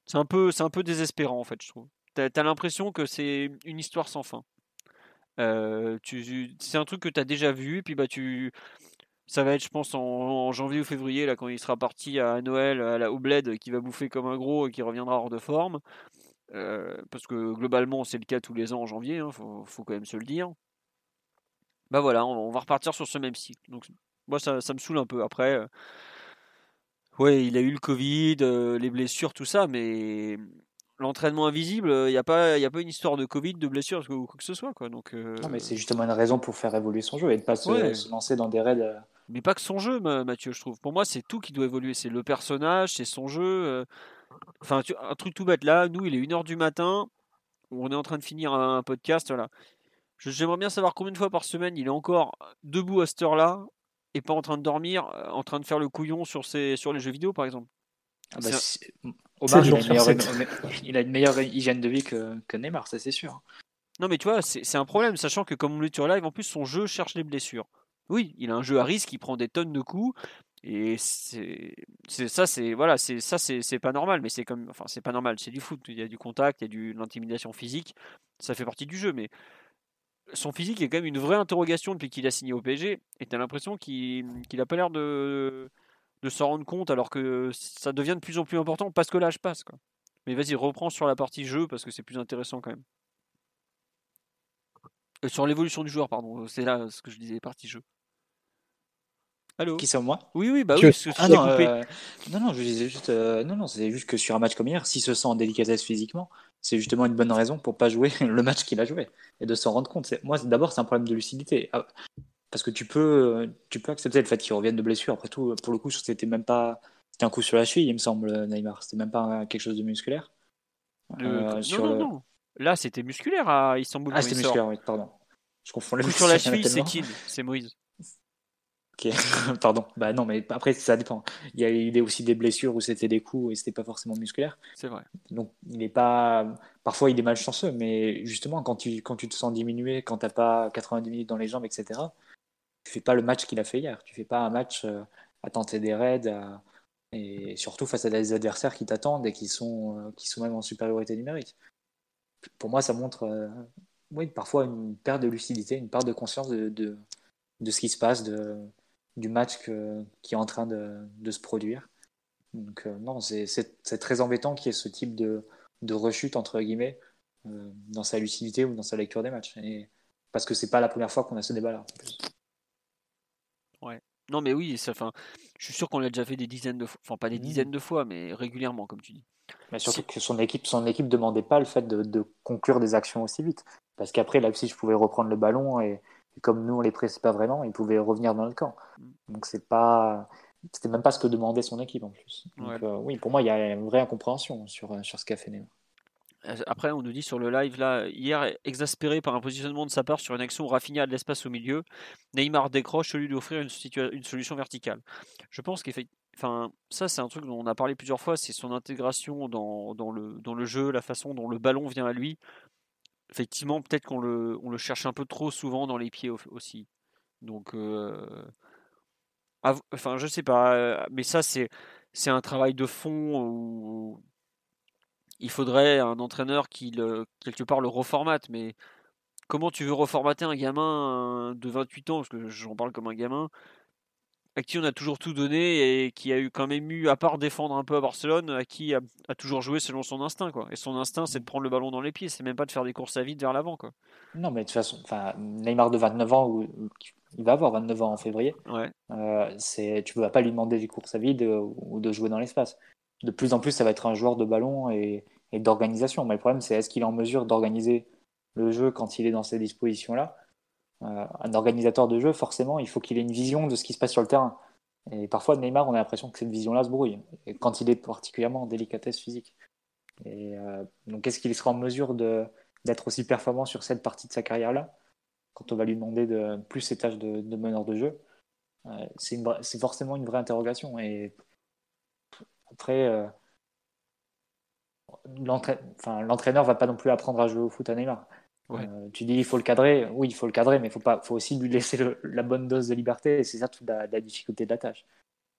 c'est un peu, c'est un peu désespérant en fait, je trouve. T'as as, l'impression que c'est une histoire sans fin. c'est un truc que tu as déjà vu, puis bah tu, ça va être, je pense, en, janvier ou février, là, quand il sera parti à Noël, à la, au bled, qui va bouffer comme un gros et qui reviendra hors de forme. Euh, parce que globalement, c'est le cas tous les ans en janvier, hein, faut, quand même se le dire. Bah voilà, on, va repartir sur ce même cycle. Moi, ça, me saoule un peu. Après, euh, ouais, il a eu le Covid, euh, les blessures, tout ça, mais l'entraînement invisible, il n'y a, pas, a pas une histoire de Covid, de blessure ou quoi que ce soit. Quoi. Donc, Non, mais c'est justement une raison pour faire évoluer son jeu et de ne pas se, lancer dans des raids mais pas que son jeu, Mathieu, je trouve. Pour moi, c'est tout qui doit évoluer. C'est le personnage, c'est son jeu. Euh. Enfin, un truc tout bête. Là, nous, il est 1h du matin. On est en train de finir un podcast. Voilà. J'aimerais bien savoir combien de fois par semaine il est encore debout à cette heure-là et pas en train de dormir, euh, en train de faire le couillon sur, ses, sur les jeux vidéo, par exemple. Ah bah, Omar, il, a meilleure, il, a une meilleure hygiène de vie que, que Neymar, ça c'est sûr. Non, mais tu vois, c'est un problème, sachant que comme on le dit sur live, en plus, son jeu cherche les blessures. Oui, il a un jeu à risque, il prend des tonnes de coups. Et c'est ça, c'est voilà, c'est ça, c'est pas normal, mais c'est comme, enfin, c'est pas normal, c'est du foot. Il y a du contact, il y a de l'intimidation physique, ça fait partie du jeu. Mais son physique est quand même une vraie interrogation depuis qu'il a signé au PSG. Et t'as l'impression qu'il n'a pas l'air de, de s'en rendre compte, alors que ça devient de plus en plus important parce que l'âge passe. Quoi. Mais vas-y, reprends sur la partie jeu parce que c'est plus intéressant quand même. Euh, sur l'évolution du joueur, pardon. C'est là ce que je disais, partie jeu. Allô? Qui c'est moi? Oui, oui, bah oui. Ah non, euh, non, non, je disais juste, euh, non, non, c'est juste que sur un match comme hier, s'il se sent en délicatesse physiquement, c'est justement une bonne raison pour pas jouer le match qu'il a joué et de s'en rendre compte. Moi, d'abord, c'est un problème de lucidité. Ah, parce que tu peux, tu peux accepter le fait qu'il revienne de blessure. Après tout, pour le coup, c'était même pas, c'était un coup sur la cheville, il me semble, Neymar. C'était même pas quelque chose de musculaire. Euh, non, non, non. Là, c'était musculaire à Istanbul. Ah, c'était musculaire, oui, pardon. Je confonds le coup sur la cheville, c'est qui C'est Moïse. Pardon. Bah non, mais après, ça dépend. Il y a eu aussi des blessures où c'était des coups et c'était pas forcément musculaire. C'est vrai. Donc, il est pas. Parfois, il est malchanceux, mais justement, quand tu, quand tu te sens diminué, quand t'as pas 90 minutes dans les jambes, etc., tu fais pas le match qu'il a fait hier. Tu fais pas un match euh, à tenter des raids et surtout face à des adversaires qui t'attendent et qui sont, euh, qui sont même en supériorité numérique. Pour moi, ça montre, euh, oui, parfois une perte de lucidité, une perte de conscience de, de, de ce qui se passe, de du match qui est en train de, se produire. Donc euh, non, c'est très embêtant qu'il y ait ce type de, de rechute, entre guillemets, euh, dans sa lucidité ou dans sa lecture des matchs. Et, parce que c'est pas la première fois qu'on a ce débat-là. Ouais. Non mais oui, ça, fin, je suis sûr qu'on l'a déjà fait des dizaines de fois, enfin pas des mmh. dizaines de fois, mais régulièrement, comme tu dis. Mais surtout que son équipe, son équipe demandait pas le fait de, de conclure des actions aussi vite. Parce qu'après, là aussi, je pouvais reprendre le ballon et, comme nous, on les pressait pas vraiment, ils pouvaient revenir dans le camp. Donc c'est pas, c'était même pas ce que demandait son équipe en plus. Donc, euh, oui, pour moi, il y a une vraie incompréhension sur, sur ce qu'a fait Neymar. Euh, Après, on nous dit sur le live, là, hier, exaspéré par un positionnement de sa part sur une action Rafinha a de l'espace au milieu, Neymar décroche au lieu d'offrir une, solution verticale. Je pense qu'effectivement, enfin, ça, c'est un truc dont on a parlé plusieurs fois, c'est son intégration dans, dans le, dans le jeu, la façon dont le ballon vient à lui. Effectivement, peut-être qu'on le, cherche un peu trop souvent dans les pieds au- aussi. Donc, euh, enfin, je sais pas, euh, mais ça, c'est, un travail de fond où il faudrait un entraîneur qui, le, quelque part, le reformate. Mais comment tu veux reformater un gamin de 28 ans, parce que j'en parle comme un gamin, à qui on a toujours tout donné et qui a eu quand même eu, à part défendre un peu à Barcelone, à qui a, a toujours joué selon son instinct. Quoi. Et son instinct, c'est de prendre le ballon dans les pieds, c'est même pas de faire des courses à vide vers l'avant. Quoi. Non, mais de toute façon, Neymar de 29 ans, ou, il va avoir 29 ans en février, Ouais. euh, c'est, tu ne vas pas lui demander des courses à vide euh, ou de jouer dans l'espace. De plus en plus, ça va être un joueur de ballon et, et d'organisation. Mais le problème, c'est est-ce qu'il est en mesure d'organiser le jeu quand il est dans ces dispositions-là? Un organisateur de jeu, forcément, il faut qu'il ait une vision de ce qui se passe sur le terrain. Et parfois, Neymar, on a l'impression que cette vision-là se brouille, quand il est particulièrement en délicatesse physique. Et euh, donc, est-ce qu'il sera en mesure d'être aussi performant sur cette partie de sa carrière-là? Quand on va lui demander de plus ses tâches de, meneur de jeu Euh, c'est, forcément une vraie interrogation. Et après, euh, l'entraîneur va pas non plus apprendre à jouer au foot à Neymar. Euh, tu dis il faut le cadrer, oui il faut le cadrer, mais il faut faut aussi lui laisser la bonne dose de liberté. Et c'est ça toute la, difficulté de la tâche.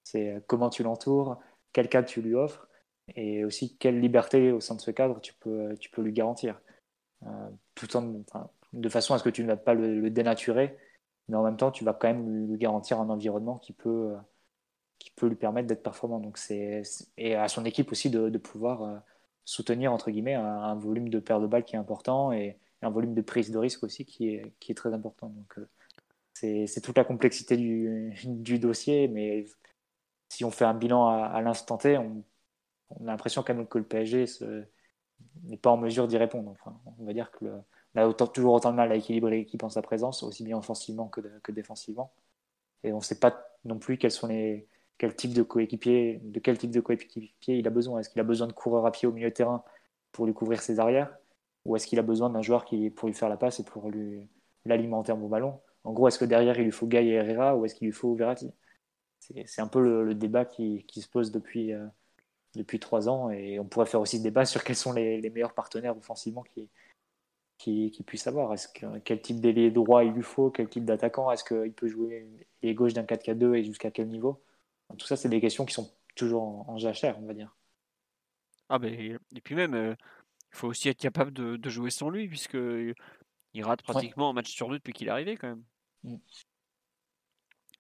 C'est euh, comment tu l'entoures, quel cadre tu lui offres, et aussi quelle liberté au sein de ce cadre tu peux, tu peux lui garantir. Euh, de façon à ce que tu ne vas pas le, dénaturer, mais en même temps tu vas quand même lui, garantir un environnement qui peut, qui peut lui permettre d'être performant. Donc c'est, et à son équipe aussi de, pouvoir soutenir entre guillemets un, volume de paire de balles qui est important et un volume de prise de risque aussi qui est, qui est très important. Donc euh, c'est, toute la complexité du, dossier, mais si on fait un bilan à, l'instant T, on, a l'impression quand même que le PSG n'est pas en mesure d'y répondre. Enfin, on va dire que a toujours autant de mal à équilibrer l'équipe en sa présence, aussi bien offensivement que défensivement. Et on ne sait pas non plus quels sont les, quel type de coéquipier, de quel type de coéquipier il a besoin. Est-ce qu'il a besoin de coureurs à pied au milieu de terrain pour lui couvrir ses arrières? Ou est-ce qu'il a besoin d'un joueur qui, pour lui faire la passe et pour lui l'alimenter en bon ballon? En gros, est-ce que derrière il lui faut Gaï et Herrera ou est-ce qu'il lui faut Verratti? C'est un peu le, débat qui, se pose depuis, euh, depuis trois ans et on pourrait faire aussi ce débat sur quels sont les, meilleurs partenaires offensivement qui, qui, avoir. Est-ce que, quel type d'ailier droit il lui faut? Quel type d'attaquant? Est-ce qu'il peut jouer les gauche d'un 4-4-2 et jusqu'à quel niveau? Tout ça, c'est des questions qui sont toujours en, en jachère, on va dire. Ah ben, et puis même, euh, il faut aussi être capable de, de jouer sans lui, puisque il rate pratiquement un match sur deux depuis qu'il est arrivé quand même. Mm.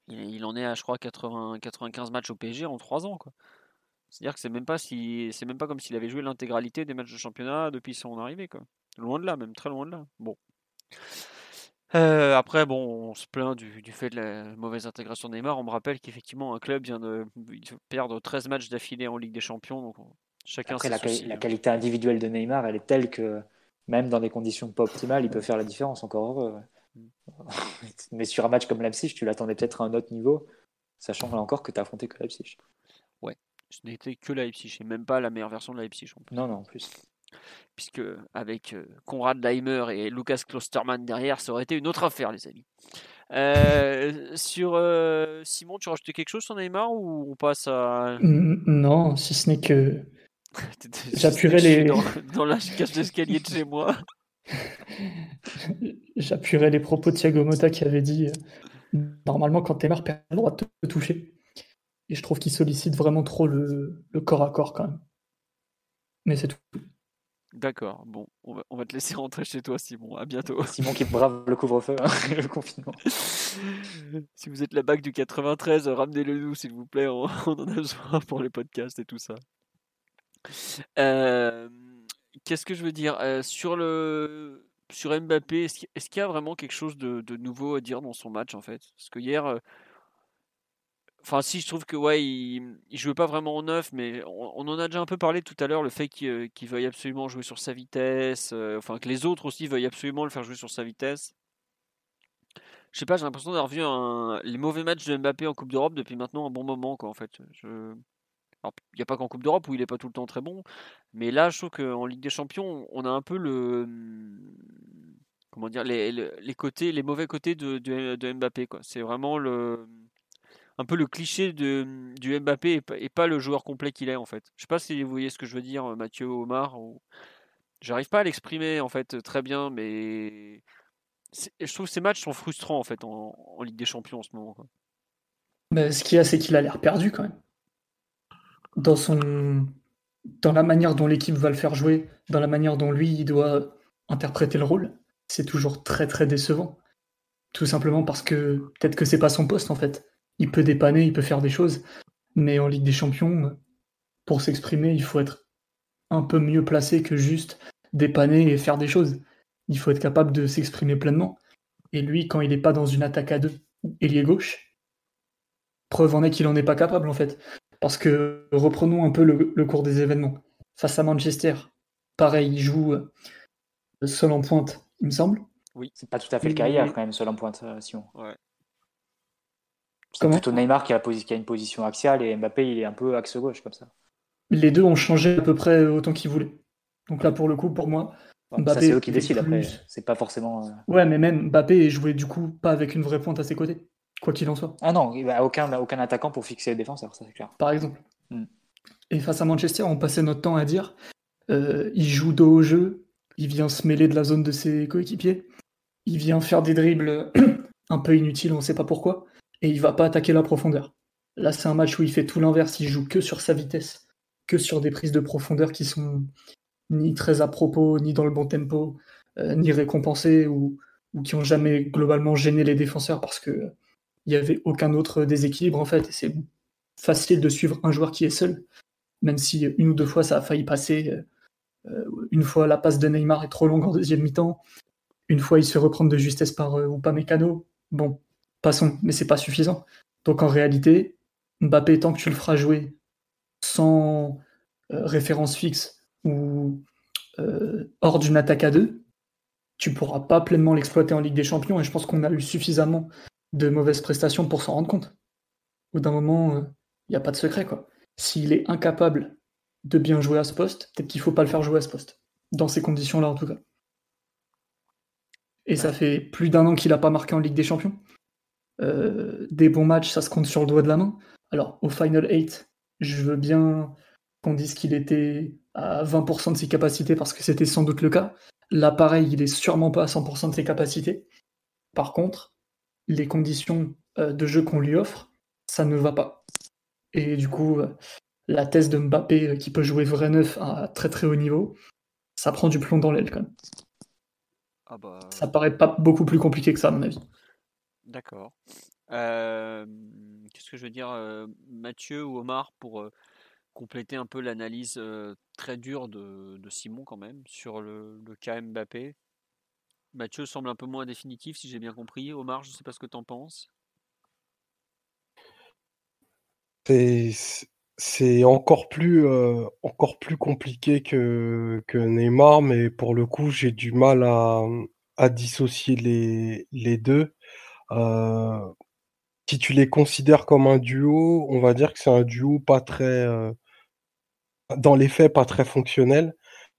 Il, il en est à, je crois, 80, 95 matchs au PSG en 3 ans. quoi. C'est-à-dire que c'est même pas si, c'est même pas comme s'il avait joué l'intégralité des matchs de championnat depuis son arrivée. Quoi. Loin de là, même très loin de là. Bon. Euh, après, bon, on se plaint du, du fait de la mauvaise intégration de Neymar. On me rappelle qu'effectivement, un club vient de perdre 13 matchs d'affilée en Ligue des Champions. Donc, on- chacun Après, la, quali- soucis, la hein. qualité individuelle de Neymar, elle est telle que même dans des conditions pas optimales, il peut faire la différence, encore heureux. ouais. Mais sur un match comme Leipzig, tu l'attendais peut-être à un autre niveau, sachant là encore que tu as affronté que Leipzig. Ce n'était que Leipzig et même pas la meilleure version de Leipzig. en plus. Non, non, en plus. Puisque avec euh, Konrad Leimer et Lucas Klostermann derrière, ça aurait été une autre affaire, les amis. Euh, sur euh, Simon, tu rajoutais quelque chose sur Neymar ou on passe à. Non, si ce n'est que J'appuierai les- Dans, dans la cage d'escalier de chez moi. j'appuierai les propos de Thiago Motta qui avait dit euh, normalement quand Neymar perd le droit de te toucher. Et je trouve qu'il sollicite vraiment trop le, le corps à corps quand même. Mais c'est tout. D'accord, bon, on va, on va te laisser rentrer chez toi, Simon. À bientôt. Simon qui brave le couvre-feu hein, et le confinement. si vous êtes la bague du 93, ramenez-le nous, s'il vous plaît. On, on en a besoin pour les podcasts et tout ça. Euh, Qu'est-ce que je veux dire? Euh, sur le sur Mbappé Est-ce qu'il y a vraiment quelque chose de, nouveau à dire dans son match en fait? Parce que hier, euh, enfin si, je trouve que ouais, pas vraiment en neuf, mais on, en a déjà un peu parlé tout à l'heure, le fait qu'il veuille absolument jouer sur sa vitesse, enfin que les autres aussi veuillent absolument le faire jouer sur sa vitesse. Je sais pas, j'ai l'impression d'avoir vu les mauvais matchs de Mbappé en Coupe d'Europe depuis maintenant un bon moment, quoi, en fait. Il n'y a pas qu'en Coupe d'Europe où il n'est pas tout le temps très bon, mais là, je trouve qu'en Ligue des Champions, on a un peu le. Comment dire Les, côtés, les mauvais côtés de, Mbappé. C'est vraiment. Un peu le cliché de, du Mbappé et, pas le joueur complet qu'il est en fait. Je sais pas si vous voyez ce que je veux dire, Mathieu, Omar. Ou... J'arrive pas à l'exprimer en fait très bien, mais je trouve que ces matchs sont frustrants en fait en, Ligue des Champions en ce moment. Mais ce qu'il a, c'est qu'il a l'air perdu quand même dans son dans la manière dont l'équipe va le faire jouer, dans la manière dont lui il doit interpréter le rôle, c'est toujours très très décevant. Tout simplement parce que peut-être que c'est pas son poste en fait. Il peut dépanner, il peut faire des choses, mais en Ligue des Champions, pour s'exprimer, il faut être un peu mieux placé que juste dépanner et faire des choses. Il faut être capable de s'exprimer pleinement. Et lui, quand il n'est pas dans une attaque à deux, ailier gauche, preuve en est qu'il en est pas capable en fait. Parce que reprenons un peu le, cours des événements. Face à Manchester, pareil, il joue euh, seul en pointe, il me semble. Oui, c'est pas tout à fait le cas hier quand même, seul en pointe, euh, Simon. Ouais. C'est plutôt Neymar qui a, qui a, une position axiale et Mbappé il est un peu axe gauche comme ça. Les deux ont changé à peu près autant qu'ils voulaient. Donc là pour le coup, pour moi, Mbappé. C'est eux qui décident après, c'est pas forcément. Euh, ouais, mais même Mbappé jouait du coup pas avec une vraie pointe à ses côtés. Quoi qu'il en soit. Ah non, il n'y a aucun, aucun attaquant pour fixer les défenseurs, ça c'est clair. Par exemple. Hmm. Et face à Manchester, on passait notre temps à dire euh, il joue dos au jeu, il vient se mêler de la zone de ses coéquipiers, il vient faire des dribbles un peu inutiles, on ne sait pas pourquoi, et il va pas attaquer la profondeur. Là, c'est un match où il fait tout l'inverse, il joue que sur sa vitesse, que sur des prises de profondeur qui sont ni très à propos, ni dans le bon tempo, euh, ni récompensées, ou, ou qui ont jamais globalement gêné les défenseurs parce que il n'y avait aucun autre déséquilibre en fait. C'est facile de suivre un joueur qui est seul, même si une ou deux fois ça a failli passer. Euh, une fois la passe de Neymar est trop longue en deuxième mi-temps, une fois il se reprend de justesse par euh, ou pas Mécano. Bon, passons, mais c'est pas suffisant. Donc en réalité, Mbappé, tant que tu le feras jouer sans euh, référence fixe ou hors d'une attaque à deux, tu pourras pas pleinement l'exploiter en Ligue des Champions. Et je pense qu'on a eu suffisamment de mauvaises prestations pour s'en rendre compte. Au d'un moment, il euh, n'y a pas de secret. quoi. S'il est incapable de bien jouer à ce poste, peut-être qu'il ne faut pas le faire jouer à ce poste. Dans ces conditions-là, en tout cas. Et ça fait plus d'un an qu'il n'a pas marqué en Ligue des Champions. Euh, des bons matchs, ça se compte sur le doigt de la main. Alors, au Final 8, je veux bien qu'on dise qu'il était à 20% de ses capacités parce que c'était sans doute le cas. Là, pareil, il est sûrement pas à 100% de ses capacités. Par contre, les conditions euh, de jeu qu'on lui offre, ça ne va pas. Et du coup, euh, la thèse de Mbappé euh, qui peut jouer vrai neuf à très très haut niveau, ça prend du plomb dans l'aile quand même. Ah bah... Ça paraît pas beaucoup plus compliqué que ça, à mon avis. D'accord. Qu'est-ce que je veux dire, Mathieu ou Omar, pour compléter un peu l'analyse très dure de, Simon quand même sur le, le cas Mbappé? Mathieu semble un peu moins définitif, si j'ai bien compris. Omar, je ne sais pas ce que tu en penses. C'est encore plus, euh, encore plus compliqué que, que Neymar, mais pour le coup, j'ai du mal à, à dissocier les, les deux. Euh, si tu les considères comme un duo, on va dire que c'est un duo pas très, euh, dans les faits, pas très fonctionnel.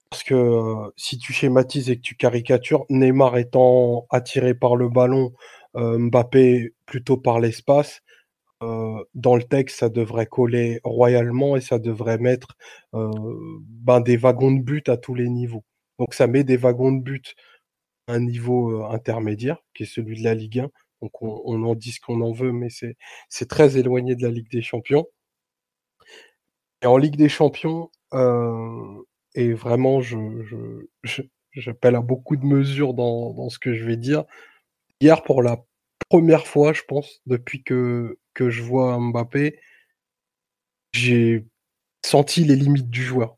Parce que euh, si tu schématises et que tu caricatures, Neymar étant attiré par le ballon, euh, Mbappé plutôt par l'espace, euh, dans le texte, ça devrait coller royalement et ça devrait mettre ben, des wagons de but à tous les niveaux. Donc ça met des wagons de but à un niveau intermédiaire, qui est celui de la Ligue 1. Donc on, on en dit ce qu'on en veut, mais c'est très éloigné de la Ligue des Champions. Et en Ligue des Champions, et vraiment, je, je, j'appelle à beaucoup de mesures dans, dans, ce que je vais dire. Hier, pour la première fois, je pense, depuis que, que je vois Mbappé, j'ai senti les limites du joueur,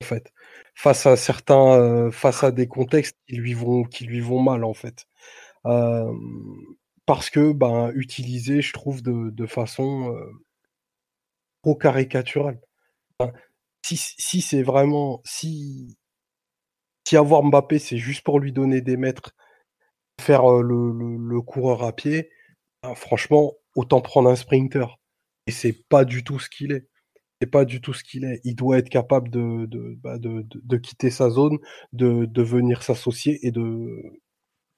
en fait. Face à certains, euh, face à des contextes qui lui vont, qui lui vont mal, en fait. Parce que, ben, utilisé, je trouve, de, de façon euh, trop caricaturale si, c'est vraiment. Si, avoir Mbappé, c'est juste pour lui donner des mètres, faire le, coureur à pied, ben, franchement, autant prendre un sprinter. Et c'est pas du tout ce qu'il est. c'est pas du tout ce qu'il est. Il doit être capable de, bah, quitter sa zone, de, venir s'associer et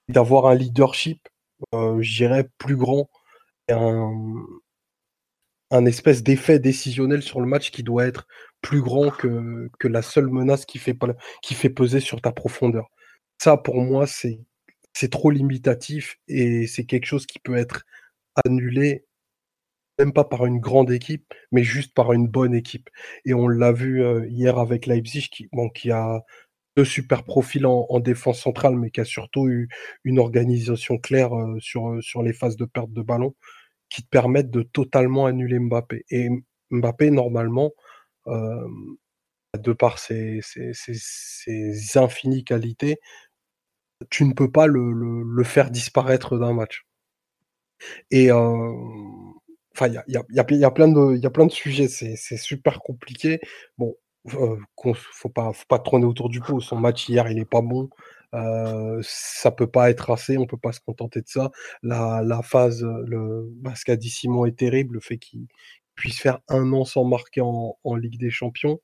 d'avoir un leadership, je dirais, plus grand, un espèce d'effet décisionnel sur le match qui doit être plus grand que, que la seule menace qui fait, qui fait peser sur ta profondeur. Ça, pour moi, c'est trop limitatif et c'est quelque chose qui peut être annulé même pas par une grande équipe, mais juste par une bonne équipe. Et on l'a vu euh, hier avec Leipzig, qui, bon, qui a deux super profils en, défense centrale, mais qui a surtout eu une organisation claire euh, sur, euh, sur les phases de perte de ballon, qui te permettent de totalement annuler Mbappé. Et Mbappé, normalement, de par ses, infinies qualités, tu ne peux pas le, faire disparaître d'un match. Et il y a, plein de, sujets, c'est super compliqué. Bon, euh, faut pas, faut trôner autour du pot. Son match hier, il est pas bon. Euh, ça peut pas être assez, on peut pas se contenter de ça. La, phase, le bah, ce Simon est terrible, le fait qu'il puisse faire un an sans marquer en, Ligue des Champions.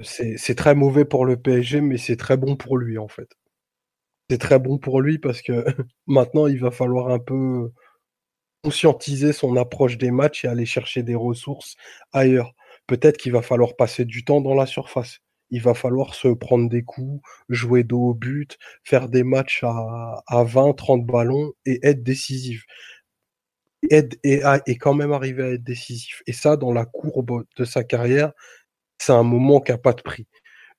C'est très mauvais pour le PSG, mais c'est très bon pour lui en fait. C'est très bon pour lui parce que maintenant il va falloir un peu conscientiser son approche des matchs et aller chercher des ressources ailleurs. Peut-être qu'il va falloir passer du temps dans la surface. Il va falloir se prendre des coups, jouer dos au but, faire des matchs à, à 20, 30 ballons et être décisif. Et, et quand même arriver à être décisif. Et ça, dans la courbe de sa carrière, c'est un moment qui n'a pas de prix.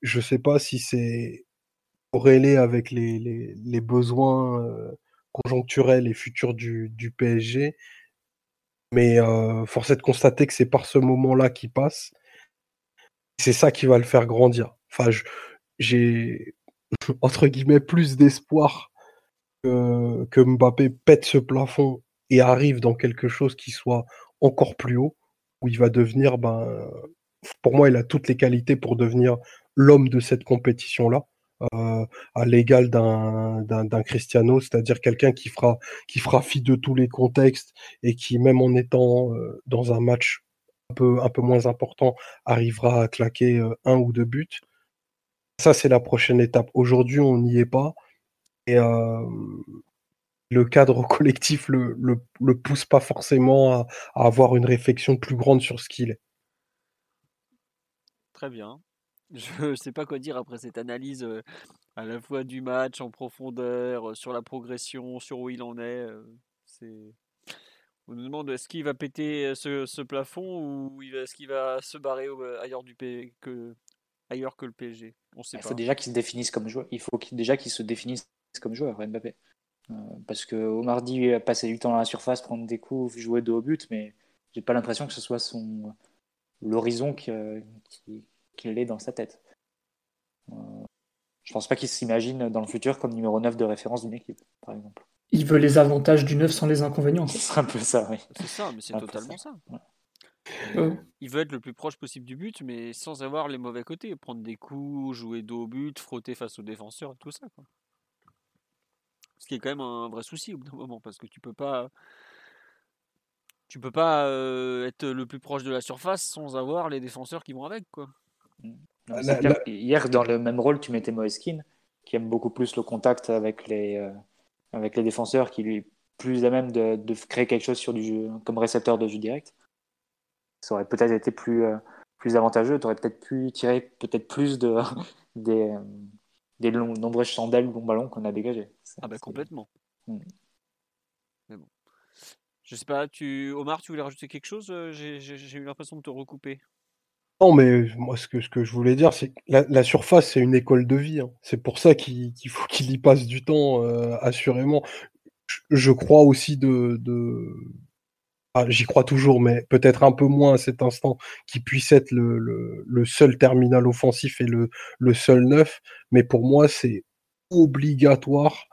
Je ne sais pas si c'est corrélé avec les, les, besoins euh, conjoncturel et futur du, du PSG. Mais euh, force est de constater que c'est par ce moment-là qu'il passe. C'est ça qui va le faire grandir. Enfin, j'ai entre guillemets plus d'espoir que, que Mbappé pète ce plafond et arrive dans quelque chose qui soit encore plus haut, où il va devenir, ben, pour moi, il a toutes les qualités pour devenir l'homme de cette compétition-là. Euh, à l'égal d'un Cristiano, c'est-à-dire quelqu'un qui fera, qui fera fi de tous les contextes et qui, même en étant euh, dans un match un peu, un peu moins important, arrivera à claquer euh, un ou deux buts. Ça, c'est la prochaine étape. Aujourd'hui, on n'y est pas. Et le cadre collectif le, le, le, pousse pas forcément à, à avoir une réflexion plus grande sur ce qu'il est. Très bien. Je ne sais pas quoi dire après cette analyse à la fois du match en profondeur, sur la progression, sur où il en est. C'est... On nous demande est-ce qu'il va péter ce, plafond ou est-ce qu'il va se barrer ailleurs, du que, ailleurs que le PSG On sait Il faut déjà qu'il se définisse comme joueur. Il faut déjà qu'il se définisse comme joueur, Mbappé. Parce que Omar dit passer du temps dans la surface, prendre des coups, jouer de haut but, mais j'ai pas l'impression que ce soit son l'horizon qui, qui, qu'il est dans sa tête. Euh, je pense pas qu'il s'imagine dans le futur comme numéro 9 de référence d'une équipe, par exemple. Il veut les avantages du 9 sans les inconvénients. C'est un peu ça, oui. C'est ça, mais c'est totalement ça. Il veut être le plus proche possible du but, mais sans avoir les mauvais côtés. Prendre des coups, jouer dos au but, frotter face aux défenseurs, tout ça. Quoi. Ce qui est quand même un vrai souci au bout d'un moment, parce que tu peux pas tu peux pas euh, être le plus proche de la surface sans avoir les défenseurs qui vont avec quoi. Hier, dans le même rôle, tu mettais Moeskin, qui aime beaucoup plus le contact avec les, euh, avec les défenseurs, qui lui est plus à même de, de, créer quelque chose sur du jeu, comme récepteur de jeu direct. Ça aurait peut-être été plus, euh, plus avantageux. Tu aurais peut-être pu tirer peut-être plus de, des, des longs, nombreuses chandelles long ballon qu'on a dégagées. Ah bah complètement. Hmm. Mais bon. Je sais pas, tu... Omar, tu voulais rajouter quelque chose euh, J'ai eu l'impression de te recouper. Non, mais moi, ce que, ce que je voulais dire, c'est que la, surface, c'est une école de vie. Hein. C'est pour ça qu'il faut qu'il y passe du temps, euh, assurément. Je, crois aussi de. de... Ah, J'y crois toujours, mais peut-être un peu moins à cet instant, qu'il puisse être le, le, le, seul terminal offensif et le, le seul neuf. Mais pour moi, c'est obligatoire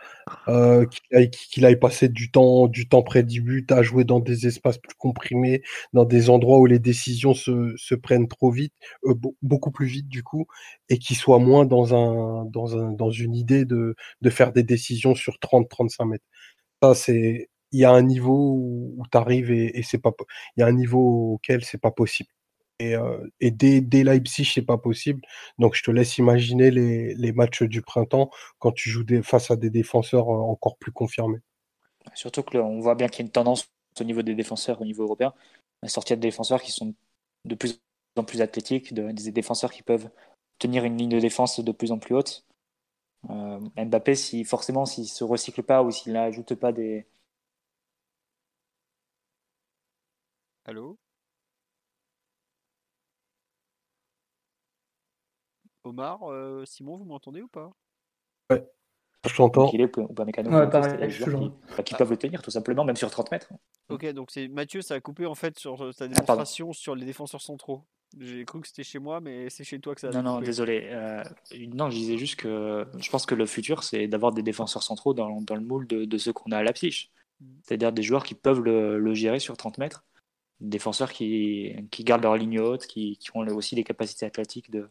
euh, qu'il aille, passer du temps, du temps près du but à jouer dans des espaces plus comprimés, dans des endroits où les décisions se, se prennent trop vite, euh, beaucoup plus vite du coup, et qu'il soit moins dans un, dans un, dans une idée de, de faire des décisions sur 30-35 mètres. Ça, c'est, il y a un niveau où, tu arrives et, c'est pas, il y a un niveau auquel c'est pas possible. Et, euh, et dès, dès Leipzig, c'est pas possible. Donc, je te laisse imaginer les, les matchs du printemps quand tu joues face à des défenseurs euh, encore plus confirmés. Surtout que on voit bien qu'il y a une tendance au niveau des défenseurs au niveau européen à sortir de défenseurs qui sont de plus en plus athlétiques, de, des défenseurs qui peuvent tenir une ligne de défense de plus en plus haute. Euh, Mbappé, si forcément, s'il se recycle pas ou s'il n'ajoute pas des. Allô? Omar, euh, Simon, vous m'entendez ou pas? Je t'entends. qu'il est ou pas mécano. Ouais, pareil, je qui, bah, qui peuvent le tenir tout simplement, même sur 30 mètres. Ok, donc c'est Mathieu, ça a coupé en fait sur euh, ta pardon. démonstration sur les défenseurs centraux. J'ai cru que c'était chez moi, mais c'est chez toi que ça a Non, non, désolé. Euh, non, je disais juste que je pense que le futur, c'est d'avoir des défenseurs centraux dans, dans le moule de, de ceux qu'on a à Leipzig. C'est-à-dire des joueurs qui peuvent le, le gérer sur 30 mètres. Des défenseurs qui, qui gardent leur ligne haute, qui, qui ont aussi les capacités athlétiques de,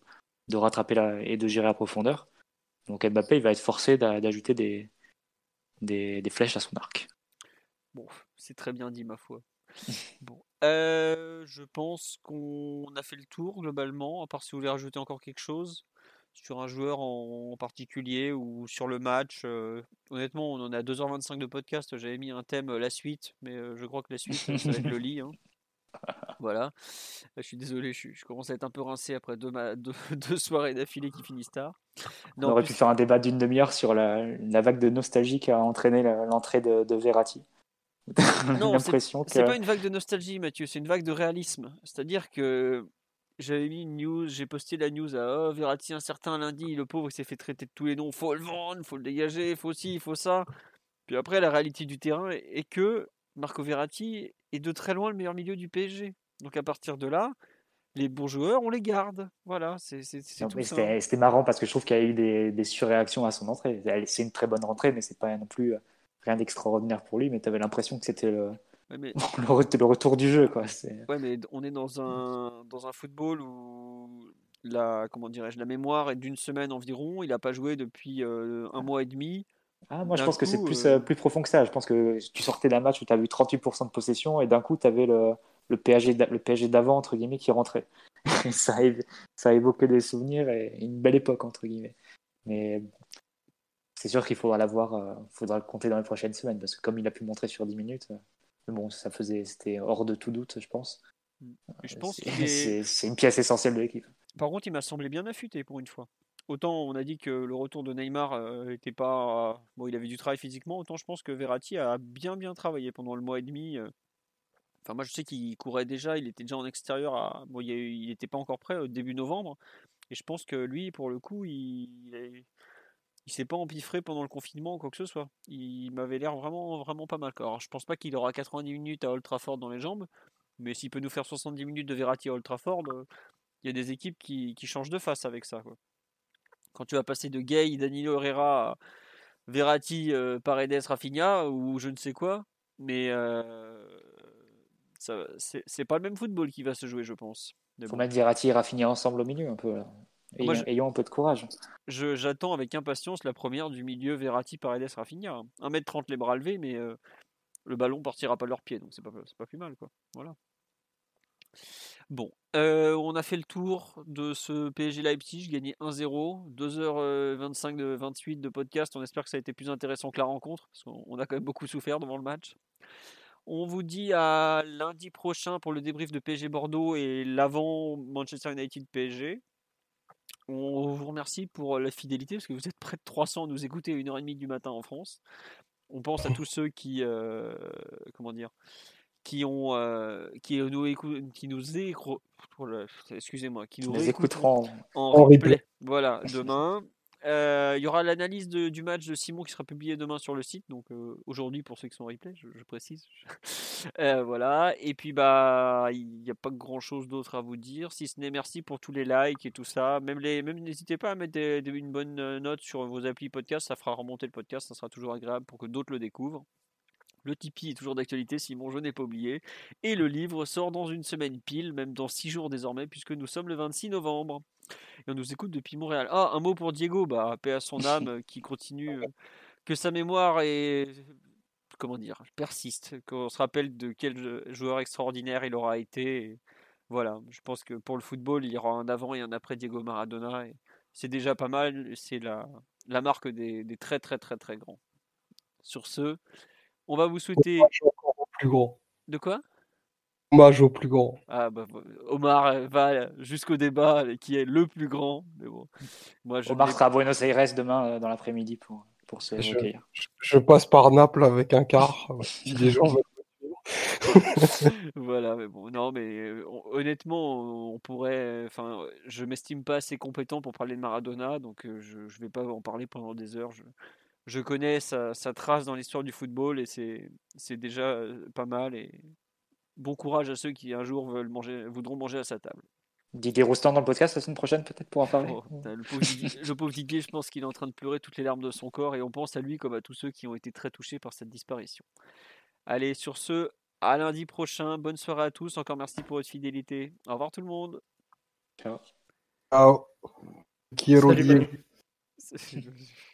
de rattraper la, et de gérer à profondeur. Donc Mbappé, il va être forcé d'a- d'ajouter des, des, des flèches à son arc. Bon, c'est très bien dit, ma foi. Bon, euh, je pense qu'on a fait le tour globalement, à part si vous voulez rajouter encore quelque chose sur un joueur en, particulier ou sur le match. euh, honnêtement, on en à 2h25 de podcast. J'avais mis un thème euh, la suite, mais je crois que la suite, ça va être le lit. hein. Voilà. Je suis désolé, je, commence à être un peu rincé après deux, ma- deux- deux soirées d'affilée qui finissent tard. On Non, aurait plus- pu faire un débat d'une demi-heure sur la, la vague de nostalgie qui a entraîné l'entrée de, de Verratti. Non, que C'est pas une vague de nostalgie, Mathieu, c'est une vague de réalisme. C'est-à-dire que j'avais mis une news, j'ai posté la news à oh, Verratti un certain lundi, le pauvre il s'est fait traiter de tous les noms, faut le vendre, faut le dégager, faut ci, faut ça. Puis après, la réalité du terrain est que Marco Verratti est de très loin le meilleur milieu du PSG. Donc à partir de là, les bons joueurs, on les garde. Voilà, c'est. C'était marrant parce que je trouve qu'il y a eu des, des surréactions à son entrée. C'est une très bonne rentrée, mais c'est pas non plus euh, rien d'extraordinaire pour lui. Mais tu avais l'impression que c'était le, Ouais, mais le, re- le retour du jeu. Quoi. Ouais, mais on est dans un, dans un football où la, comment dirais-je, la mémoire est d'une semaine environ. Il n'a pas joué depuis euh, un mois et demi. Ah, moi, je pense que c'est plus, euh, euh, plus profond que ça. Je pense que tu sortais d'un match où tu as eu 38% de possession et d'un coup, tu avais le, le PSG d'avant, entre guillemets, qui rentrait. Ça, a, évo- ça a évoqué des souvenirs et une belle époque, entre guillemets. Mais c'est sûr qu'il faudra l'avoir, euh, faudra le compter dans les prochaines semaines parce que comme il a pu montrer sur 10 minutes, euh, bon, ça faisait, c'était hors de tout doute, je pense. Et je pense est- c'est une pièce essentielle de l'équipe. Par contre, il m'a semblé bien affûté pour une fois. Autant on a dit que le retour de Neymar euh, était pas. Bon, il avait du travail physiquement, autant je pense que Verratti a bien bien travaillé pendant le mois et demi. euh. Enfin, moi je sais qu'il courait déjà, il était déjà en extérieur. Bon, il n'était pas encore prêt au début novembre. Et je pense que lui, pour le coup, il, il, est- il s'est pas empiffré pendant le confinement ou quoi que ce soit. Il m'avait l'air vraiment, vraiment pas mal. Alors, je pense pas qu'il aura 90 minutes à Old Trafford dans les jambes, mais s'il peut nous faire 70 minutes de Verratti à Old Trafford, euh, il y a des équipes qui, qui changent de face avec ça. quoi. Quand tu vas passer de Gay, Danilo Herrera, à Verratti, euh, Paredes, Rafinha ou je ne sais quoi, mais euh, ça- c'est pas le même football qui va se jouer, je pense. Faut bon. mettre Verratti et Rafinha ensemble au milieu un peu. Là. Ayons, je- ayons un peu de courage. J'attends avec impatience la première du milieu Verratti, Paredes, Rafinha. 1m30 les bras levés, mais euh, le ballon partira pas de leurs pieds, donc c'est pas, c'est pas plus mal. quoi. Voilà. Bon, euh, on a fait le tour de ce PSG Leipzig, gagné 1-0, 2h25 de 28 de podcast. On espère que ça a été plus intéressant que la rencontre, parce qu'on on a quand même beaucoup souffert devant le match. On vous dit à lundi prochain pour le débrief de PSG Bordeaux et l'avant Manchester United PSG. On vous remercie pour la fidélité parce que vous êtes près de 300 à nous écouter à 1h30 du matin en France. On pense à tous ceux qui, euh, comment dire, qui ont, euh, qui nous écoutent, qui nous écro- oh excusez-moi, qui nous Les écouterons. en, En replay. replay. Voilà, demain. Euh, Il y aura l'analyse du match de Simon qui sera publiée demain sur le site, donc euh, aujourd'hui pour ceux qui sont en replay, je, je précise. Voilà, et puis bah il n'y a pas grand chose d'autre à vous dire, si ce n'est merci pour tous les likes et tout ça. Même les, même n'hésitez pas à mettre des- des- une bonne note sur vos applis podcast, ça fera remonter le podcast, ça sera toujours agréable pour que d'autres le découvrent. Le Tipeee est toujours d'actualité, Simon, je n'ai pas oublié. Et le livre sort dans une semaine pile, même dans six jours désormais, puisque nous sommes le 26 novembre. Et on nous écoute depuis Montréal. Ah, un mot pour Diego, bah, paix à son âme, euh, qui continue, euh, que sa mémoire est, comment dire, persiste, qu'on se rappelle de quel jou- joueur extraordinaire il aura été, et voilà, je pense que pour le football, il y aura un avant et un après Diego Maradona. C'est déjà pas mal. C'est la, la marque des, des très très très très grands. Sur ce, on va vous souhaiter. Hommage encore au plus grand. De quoi? Hommage au plus grand. Ah bah Omar euh, va jusqu'au débat euh, qui est le plus grand. Mais bon, moi je Omar sera à Buenos Aires demain euh, dans l'après-midi pour, pour se Je- recueillir. Je, je passe par Naples avec un car. Si les gens veulent. Voilà, mais bon, non, mais euh, on- honnêtement, on pourrait. Enfin, je m'estime pas assez compétent pour parler de Maradona, donc euh, je ne vais pas en parler pendant des heures. Je, je connais sa, sa trace dans l'histoire du football et c'est déjà euh, pas mal. Et bon courage à ceux qui un jour veulent manger, voudront manger à sa table. Didier Roustan dans le podcast la semaine prochaine, peut-être pour en parler. Oh, le, pauvre Didier, le pauvre Didier, je pense qu'il est en train de pleurer toutes les larmes de son corps et on pense à lui comme à tous ceux qui ont été très touchés par cette disparition. Allez, sur ce, à lundi prochain. Bonne soirée à tous. Encore merci pour votre fidélité. Au revoir tout le monde. Ciao. Ciao. Salut, dire.